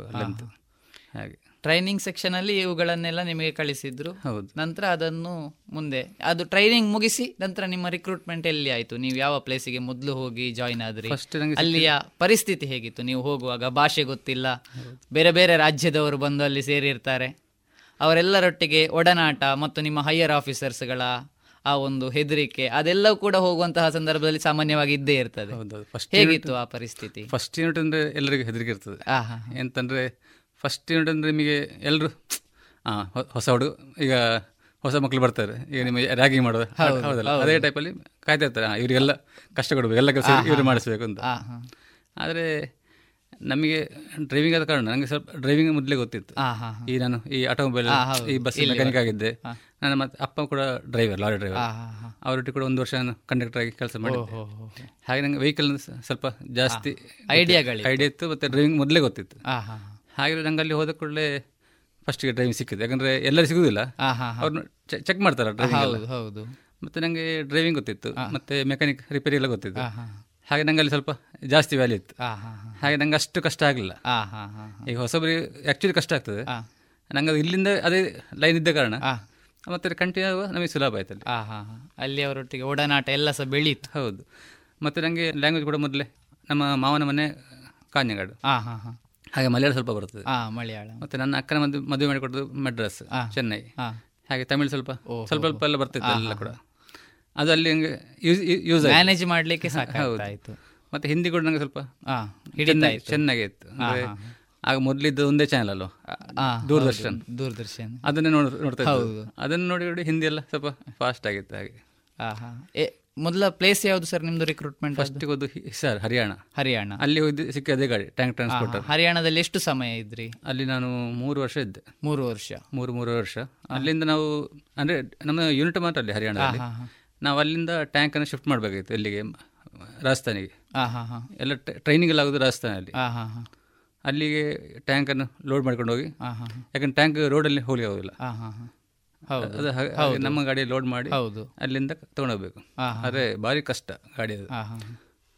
ಹಾಗೆ ಟ್ರೈನಿಂಗ್ ಸೆಕ್ಷನ್ ಅಲ್ಲಿ ಇವುಗಳನ್ನೆಲ್ಲ ನಿಮಗೆ ಕಳಿಸಿದ್ರು. ಹೌದು. ನಂತರ ಅದನ್ನು ಮುಂದೆ ಅದು ಟ್ರೈನಿಂಗ್ ಮುಗಿಸಿ ನಂತರ ನಿಮ್ಮ ರಿಕ್ರೂಟ್ಮೆಂಟ್ ಎಲ್ಲಿ ಆಯ್ತು? ನೀವು ಯಾವ ಪ್ಲೇಸಿಗೆ ಮೊದಲು ಹೋಗಿ ಜಾಯಿನ್ ಆದ್ರಿ? ಅಲ್ಲಿಯ ಪರಿಸ್ಥಿತಿ ಹೇಗಿತ್ತು? ನೀವು ಹೋಗುವಾಗ ಭಾಷೆ ಗೊತ್ತಿಲ್ಲ. ಬೇರೆ ಬೇರೆ ರಾಜ್ಯದವರು ಬಂದು ಅಲ್ಲಿ ಸೇರಿರ್ತಾರೆ. ಅವರೆಲ್ಲರೊಟ್ಟಿಗೆ ಒಡನಾಟ ಮತ್ತು ನಿಮ್ಮ ಹೈಯರ್ ಆಫೀಸರ್ಸ್ಗಳ ಆ ಒಂದು ಹೆದರಿಕೆ ಅದೆಲ್ಲವೂ ಕೂಡ ಹೋಗುವಂತಹ ಸಂದರ್ಭದಲ್ಲಿ ಸಾಮಾನ್ಯವಾಗಿ ಇದ್ದೇ ಇರ್ತದೆ. ಹೇಗಿತ್ತು ಆ ಪರಿಸ್ಥಿತಿ? ಫಸ್ಟ್ ಯೂನಿಟ್ ಅಂದ್ರೆ ಎಲ್ಲರಿಗೂ ಹೆದರಿಕೆ ಇರ್ತದೆ. ಎಂತಂದ್ರೆ ಫಸ್ಟ್ ಯೂನಿಟ್ ಅಂದರೆ ನಿಮಗೆ ಎಲ್ಲರೂ ಹೊಸ ಹುಡುಗ ಈಗ ಹೊಸ ಮಕ್ಕಳು ಬರ್ತಾರೆ. ಈಗ ನಿಮಗೆ ರ್ಯಾಗಿಂಗ್ ಮಾಡೋದು ಹೌದಲ್ಲ. ಅದೇ ಟೈಪಲ್ಲಿ ಕಾಯ್ತಾ ಇರ್ತಾರೆ. ಹಾಂ ಇವರಿಗೆಲ್ಲ ಕಷ್ಟ ಕೊಡಬೇಕು. ಎಲ್ಲ ಕೆಲಸ ಇವರು ಹಾ. ಮಾಡಿಸ್ಬೇಕು ಅಂತ. ಹಾ. ಆದರೆ ನಮಗೆ ಡ್ರೈವಿಂಗ್ ಆದ ಕಾರಣ ನನಗೆ ಸ್ವಲ್ಪ ಡ್ರೈವಿಂಗ್ ಮೊದಲೇ ಗೊತ್ತಿತ್ತು. ಹಾ, ಹಾ. ಈ ನಾನು ಈ ಆಟೋಮೊಬೈಲ್ ಈ ಬಸ್ ಮೆಕ್ಯಾನಿಕ್ ಆಗಿದ್ದೆ. ಆ. ನನ್ನ ಮತ್ತೆ ಅಪ್ಪ ಕೂಡ ಡ್ರೈವರ್ ಲಾರಿ ಡ್ರೈವರ್ ಹಾ, ಹಾ. ಅವರೊಟ್ಟಿಗೆ ಕೂಡ ಒಂದು ವರ್ಷ ನಾನು ಕಂಡಕ್ಟರ್ ಆಗಿ ಕೆಲಸ ಮಾಡಿದ್ದೆ. ಹೋ, ಹೋ, ಹೋ. ಹಾಗೆ ನಂಗೆ ವೆಹಿಕಲ್ ಸ್ವಲ್ಪ ಜಾಸ್ತಿ ಐಡಿಯಾಗಳು ಐಡಿಯಾ ಇತ್ತು ಮತ್ತೆ ಡ್ರೈವಿಂಗ್ ಮೊದಲೇ ಗೊತ್ತಿತ್ತು. ಹಾ, ಹಾಗೆ ನಂಗೆ ಅಲ್ಲಿ ಹೋದ ಕೂಡಲೇ ಫಸ್ಟಿಗೆ ಡ್ರೈವಿಂಗ್ ಸಿಕ್ಕಿದೆ ಯಾಕಂದರೆ ಎಲ್ಲರೂ ಸಿಗೋದಿಲ್ಲ. ಅವ್ರನ್ನ ಚೆಕ್ ಮಾಡ್ತಾರೆ ಡ್ರೈವಿಂಗ್ ಹೌದು ಮತ್ತೆ ನನಗೆ ಡ್ರೈವಿಂಗ್ ಗೊತ್ತಿತ್ತು. ಮತ್ತೆ ಮೆಕ್ಯಾನಿಕ್ ರಿಪೇರಿ ಎಲ್ಲ ಗೊತ್ತಿತ್ತು. ಹಾಗೆ ನಂಗೆ ಅಲ್ಲಿ ಸ್ವಲ್ಪ ಜಾಸ್ತಿ ವ್ಯಾಲ್ಯೂ ಇತ್ತು. ಹಾಗೆ ನಂಗೆ ಅಷ್ಟು ಕಷ್ಟ ಆಗಲಿಲ್ಲ. ಈಗ ಹೊಸಬರಿ ಆ್ಯಕ್ಚುಲಿ ಕಷ್ಟ ಆಗ್ತದೆ. ನಂಗೆ ಅದು ಇಲ್ಲಿಂದ ಅದೇ ಲೈನ್ ಇದ್ದ ಕಾರಣ ಮತ್ತೆ ಕಂಟಿನ್ಯೂ ನಮಗೆ ಸುಲಭ ಆಯ್ತು ಅಲ್ಲಿ. ಅಲ್ಲಿ ಅವರೊಟ್ಟಿಗೆ ಒಡನಾಟ ಎಲ್ಲ ಸಹ ಬೆಳೀತು. ಹೌದು. ಮತ್ತು ನನಗೆ ಲ್ಯಾಂಗ್ವೇಜ್ ಕೂಡ ಮೊದಲೇ ನಮ್ಮ ಮಾವನ ಮನೆ ಕಾಂಜಂಗಾಡು ಹಾಂ ಹಾಂ ಹಾಂ. ಹಾಗೆ ಮಲಯಾಳ ಸ್ವಲ್ಪ ಬರ್ತದೆ. ಆ, ಮಲಯಾಳ. ಮತ್ತೆ ನನ್ನ ಅಕ್ಕನ ಮದುವೆ ಮದುವೆ ಮಾಡಿಕೊಡೋದು ಮಡ್ರಾಸ್ ಚೆನ್ನೈ. ಹಾಗೆ ತಮಿಳು ಸ್ವಲ್ಪ ಸ್ವಲ್ಪ ಸ್ವಲ್ಪ ಎಲ್ಲ ಬರ್ತಿತ್ತು ಎಲ್ಲ ಕೂಡ. ಅದು ಅಲ್ಲಿ ಹಂಗೆ ಯೂಸ್ ಯೂಸ್ ಮ್ಯಾನೇಜ್ ಮಾಡ್ಲಿಕ್ಕೆ [laughs] ಇತ್ತು. ಮತ್ತೆ ಹಿಂದಿ ಕೂಡ ನಂಗೆ ಸ್ವಲ್ಪ ಆ, ಹಿಡಿತಾ ಚೆನ್ನಾಗಿ- ಇತ್ತು. ಚೆನ್ನಾಗೇ ಇತ್ತು. ಆ, ಅಂದ್ರೆ ಹಾ, ಆಗ ಮೊದಲಿದ್ದ ಒಂದೇ ಚಾನಲ್ ಅಲ್ವಾ? ದೂರದರ್ಶನ್. ದೂರದರ್ಶನ್. ಅದನ್ನೇ ನೋಡ್ ನೋಡ್ತಾ. ಅದನ್ನು ನೋಡಿ ನೋಡಿ ಹಿಂದಿ ಎಲ್ಲ ಸ್ವಲ್ಪ ಫಾಸ್ಟ್ ಆಗಿತ್ತು ಹಾಗೆ. ಮೊದಲ ಪ್ಲೇಸ್ ಯಾವುದು ಸರ್ ನಿಮ್ದು ರಿಕ್ರೂಟ್ಮೆಂಟ್ ಫಸ್ಟ್ ಹೋದ್ದು ಸರ್ ಹರಿಯಾಣ. ಹರಿಯಾಣ. ಅಲ್ಲಿ ಹೋಗಿ ಸಿಕ್ಕದೇ ಗಾಡಿ ಟ್ಯಾಂಕ್ ಟ್ರಾನ್ಸ್ಪೋರ್ಟರ್ ಹರಿಯಾಣದಲ್ಲಿ ಎಷ್ಟು ಸಮಯ ಇದ್ರಿ? ಅಲ್ಲಿ ನಾನು ಮೂರು ವರ್ಷ ಇದ್ದೆ. ಮೂರು ವರ್ಷ. ಮೂರು ಮೂರು ವರ್ಷ. ಅಲ್ಲಿಂದ ನಾವು ಅಂದ್ರೆ ನಮ್ಮ ಯೂನಿಟ್ ಮಾತ್ರ ಅಲ್ಲಿ ಹರಿಯಾಣದಲ್ಲಿ. ಹಾ, ಹಾ. ನಾವು ಅಲ್ಲಿಂದ ಟ್ಯಾಂಕ್ ಅನ್ನು ಶಿಫ್ಟ್ ಮಾಡಬೇಕಾಗಿತ್ತು ಇಲ್ಲಿಗೆ ರಾಜಸ್ಥಾನಿಗೆ. ಎಲ್ಲ ಟ್ರೈನಿಂಗ್ ಎಲ್ಲ ಆಗುದು ರಾಜಸ್ಥಾನಲ್ಲಿ. ಅಲ್ಲಿಗೆ ಟ್ಯಾಂಕ್ ಅನ್ನು ಲೋಡ್ ಮಾಡ್ಕೊಂಡು ಹೋಗಿ. ಯಾಕಂದ್ರೆ ಟ್ಯಾಂಕ್ ರೋಡಲ್ಲಿ ಹೋಗ್ಲಿಕ್ಕೆ ಆಗೋದಿಲ್ಲ. ಹೌದು. ನಮ್ಮ ಗಾಡಿ ಲೋಡ್ ಮಾಡಿ ಹೌದು. ಅಲ್ಲಿಂದ ತಗೊಂಡೋಗ್ಬೇಕು. ಅದೇ ಭಾರಿ ಕಷ್ಟ ಗಾಡಿ ಅದು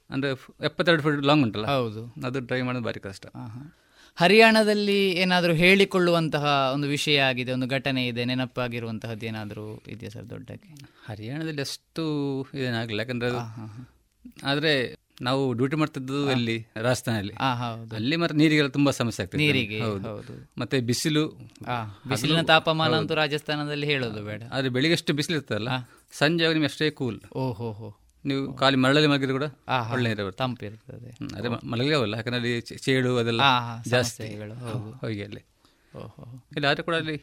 ಅಂದರೆ ಎಪ್ಪತ್ತೆರಡು ಫೀಟ್ ಲಾಂಗ್ ಉಂಟಲ್ಲ ಹೌದು. ಅದು ಡ್ರೈವ್ ಮಾಡೋದು ಭಾರಿ ಕಷ್ಟ. ಹರಿಯಾಣದಲ್ಲಿ ಏನಾದರೂ ಹೇಳಿಕೊಳ್ಳುವಂತಹ ಒಂದು ವಿಷಯ ಆಗಿದೆ ಒಂದು ಘಟನೆ ಇದೆ ನೆನಪಾಗಿರುವಂತಹದ್ದು ಏನಾದರೂ ಇದೆಯಾ ಸರ್ ದೊಡ್ಡಕ್ಕೆ ಹರಿಯಾಣದಲ್ಲಿ ಅಷ್ಟು ಇದೇನಾಗಲಿಲ್ಲ ಯಾಕಂದರೆ ಆದ್ರೆ ನಾವು ಡ್ಯೂಟಿ ಮಾಡ್ತಿದ್ದು ಅಲ್ಲಿ ರಾಜಸ್ಥಾನಲ್ಲಿ. ಅಲ್ಲಿ ಮತ್ತೆ ನೀರಿಗೆಲ್ಲ ತುಂಬಾ ಸಮಸ್ಯೆ ಆಗ್ತದೆ ನೀರಿಗೆ, ಹೌದು. ಹೌದು. ಮತ್ತೆ ಬಿಸಿಲು. ಬಿಸಿಲಿನ ತಾಪಮಾನ ಅಂತೂ ರಾಜಸ್ಥಾನದಲ್ಲಿ ಹೇಳೋದು ಬೇಡ. ಆದ್ರೆ ಬೆಳಿಗ್ಗೆ ಅಷ್ಟು ಬಿಸಿಲು ಇರ್ತದಲ್ಲ ಸಂಜೆ ಆಗ ನಿಮ್ಗೆ ಅಷ್ಟೇ ಕೂಲ್ ಓಹೋ ಹೋ. ನೀವು ಖಾಲಿ ಮರಳಲ್ಲಿ ಮಲಗಿದ್ರು ಕೂಡ ಒಳ್ಳೆ ತಂಪು ಇರ್ತದೆ. ಅದೇ ಮಲಗವಲ್ಲ ಯಾಕಂದ್ರೆ ಅಲ್ಲಿ ಚೇಳು ಚೇಡು ಅದೆಲ್ಲ ಜಾಸ್ತಿ. ಹೋಗಿ ಅಲ್ಲಿ. ಓಹೋ. ಇಲ್ಲ ಆದ್ರೆ ಕೂಡ ಅಲ್ಲಿ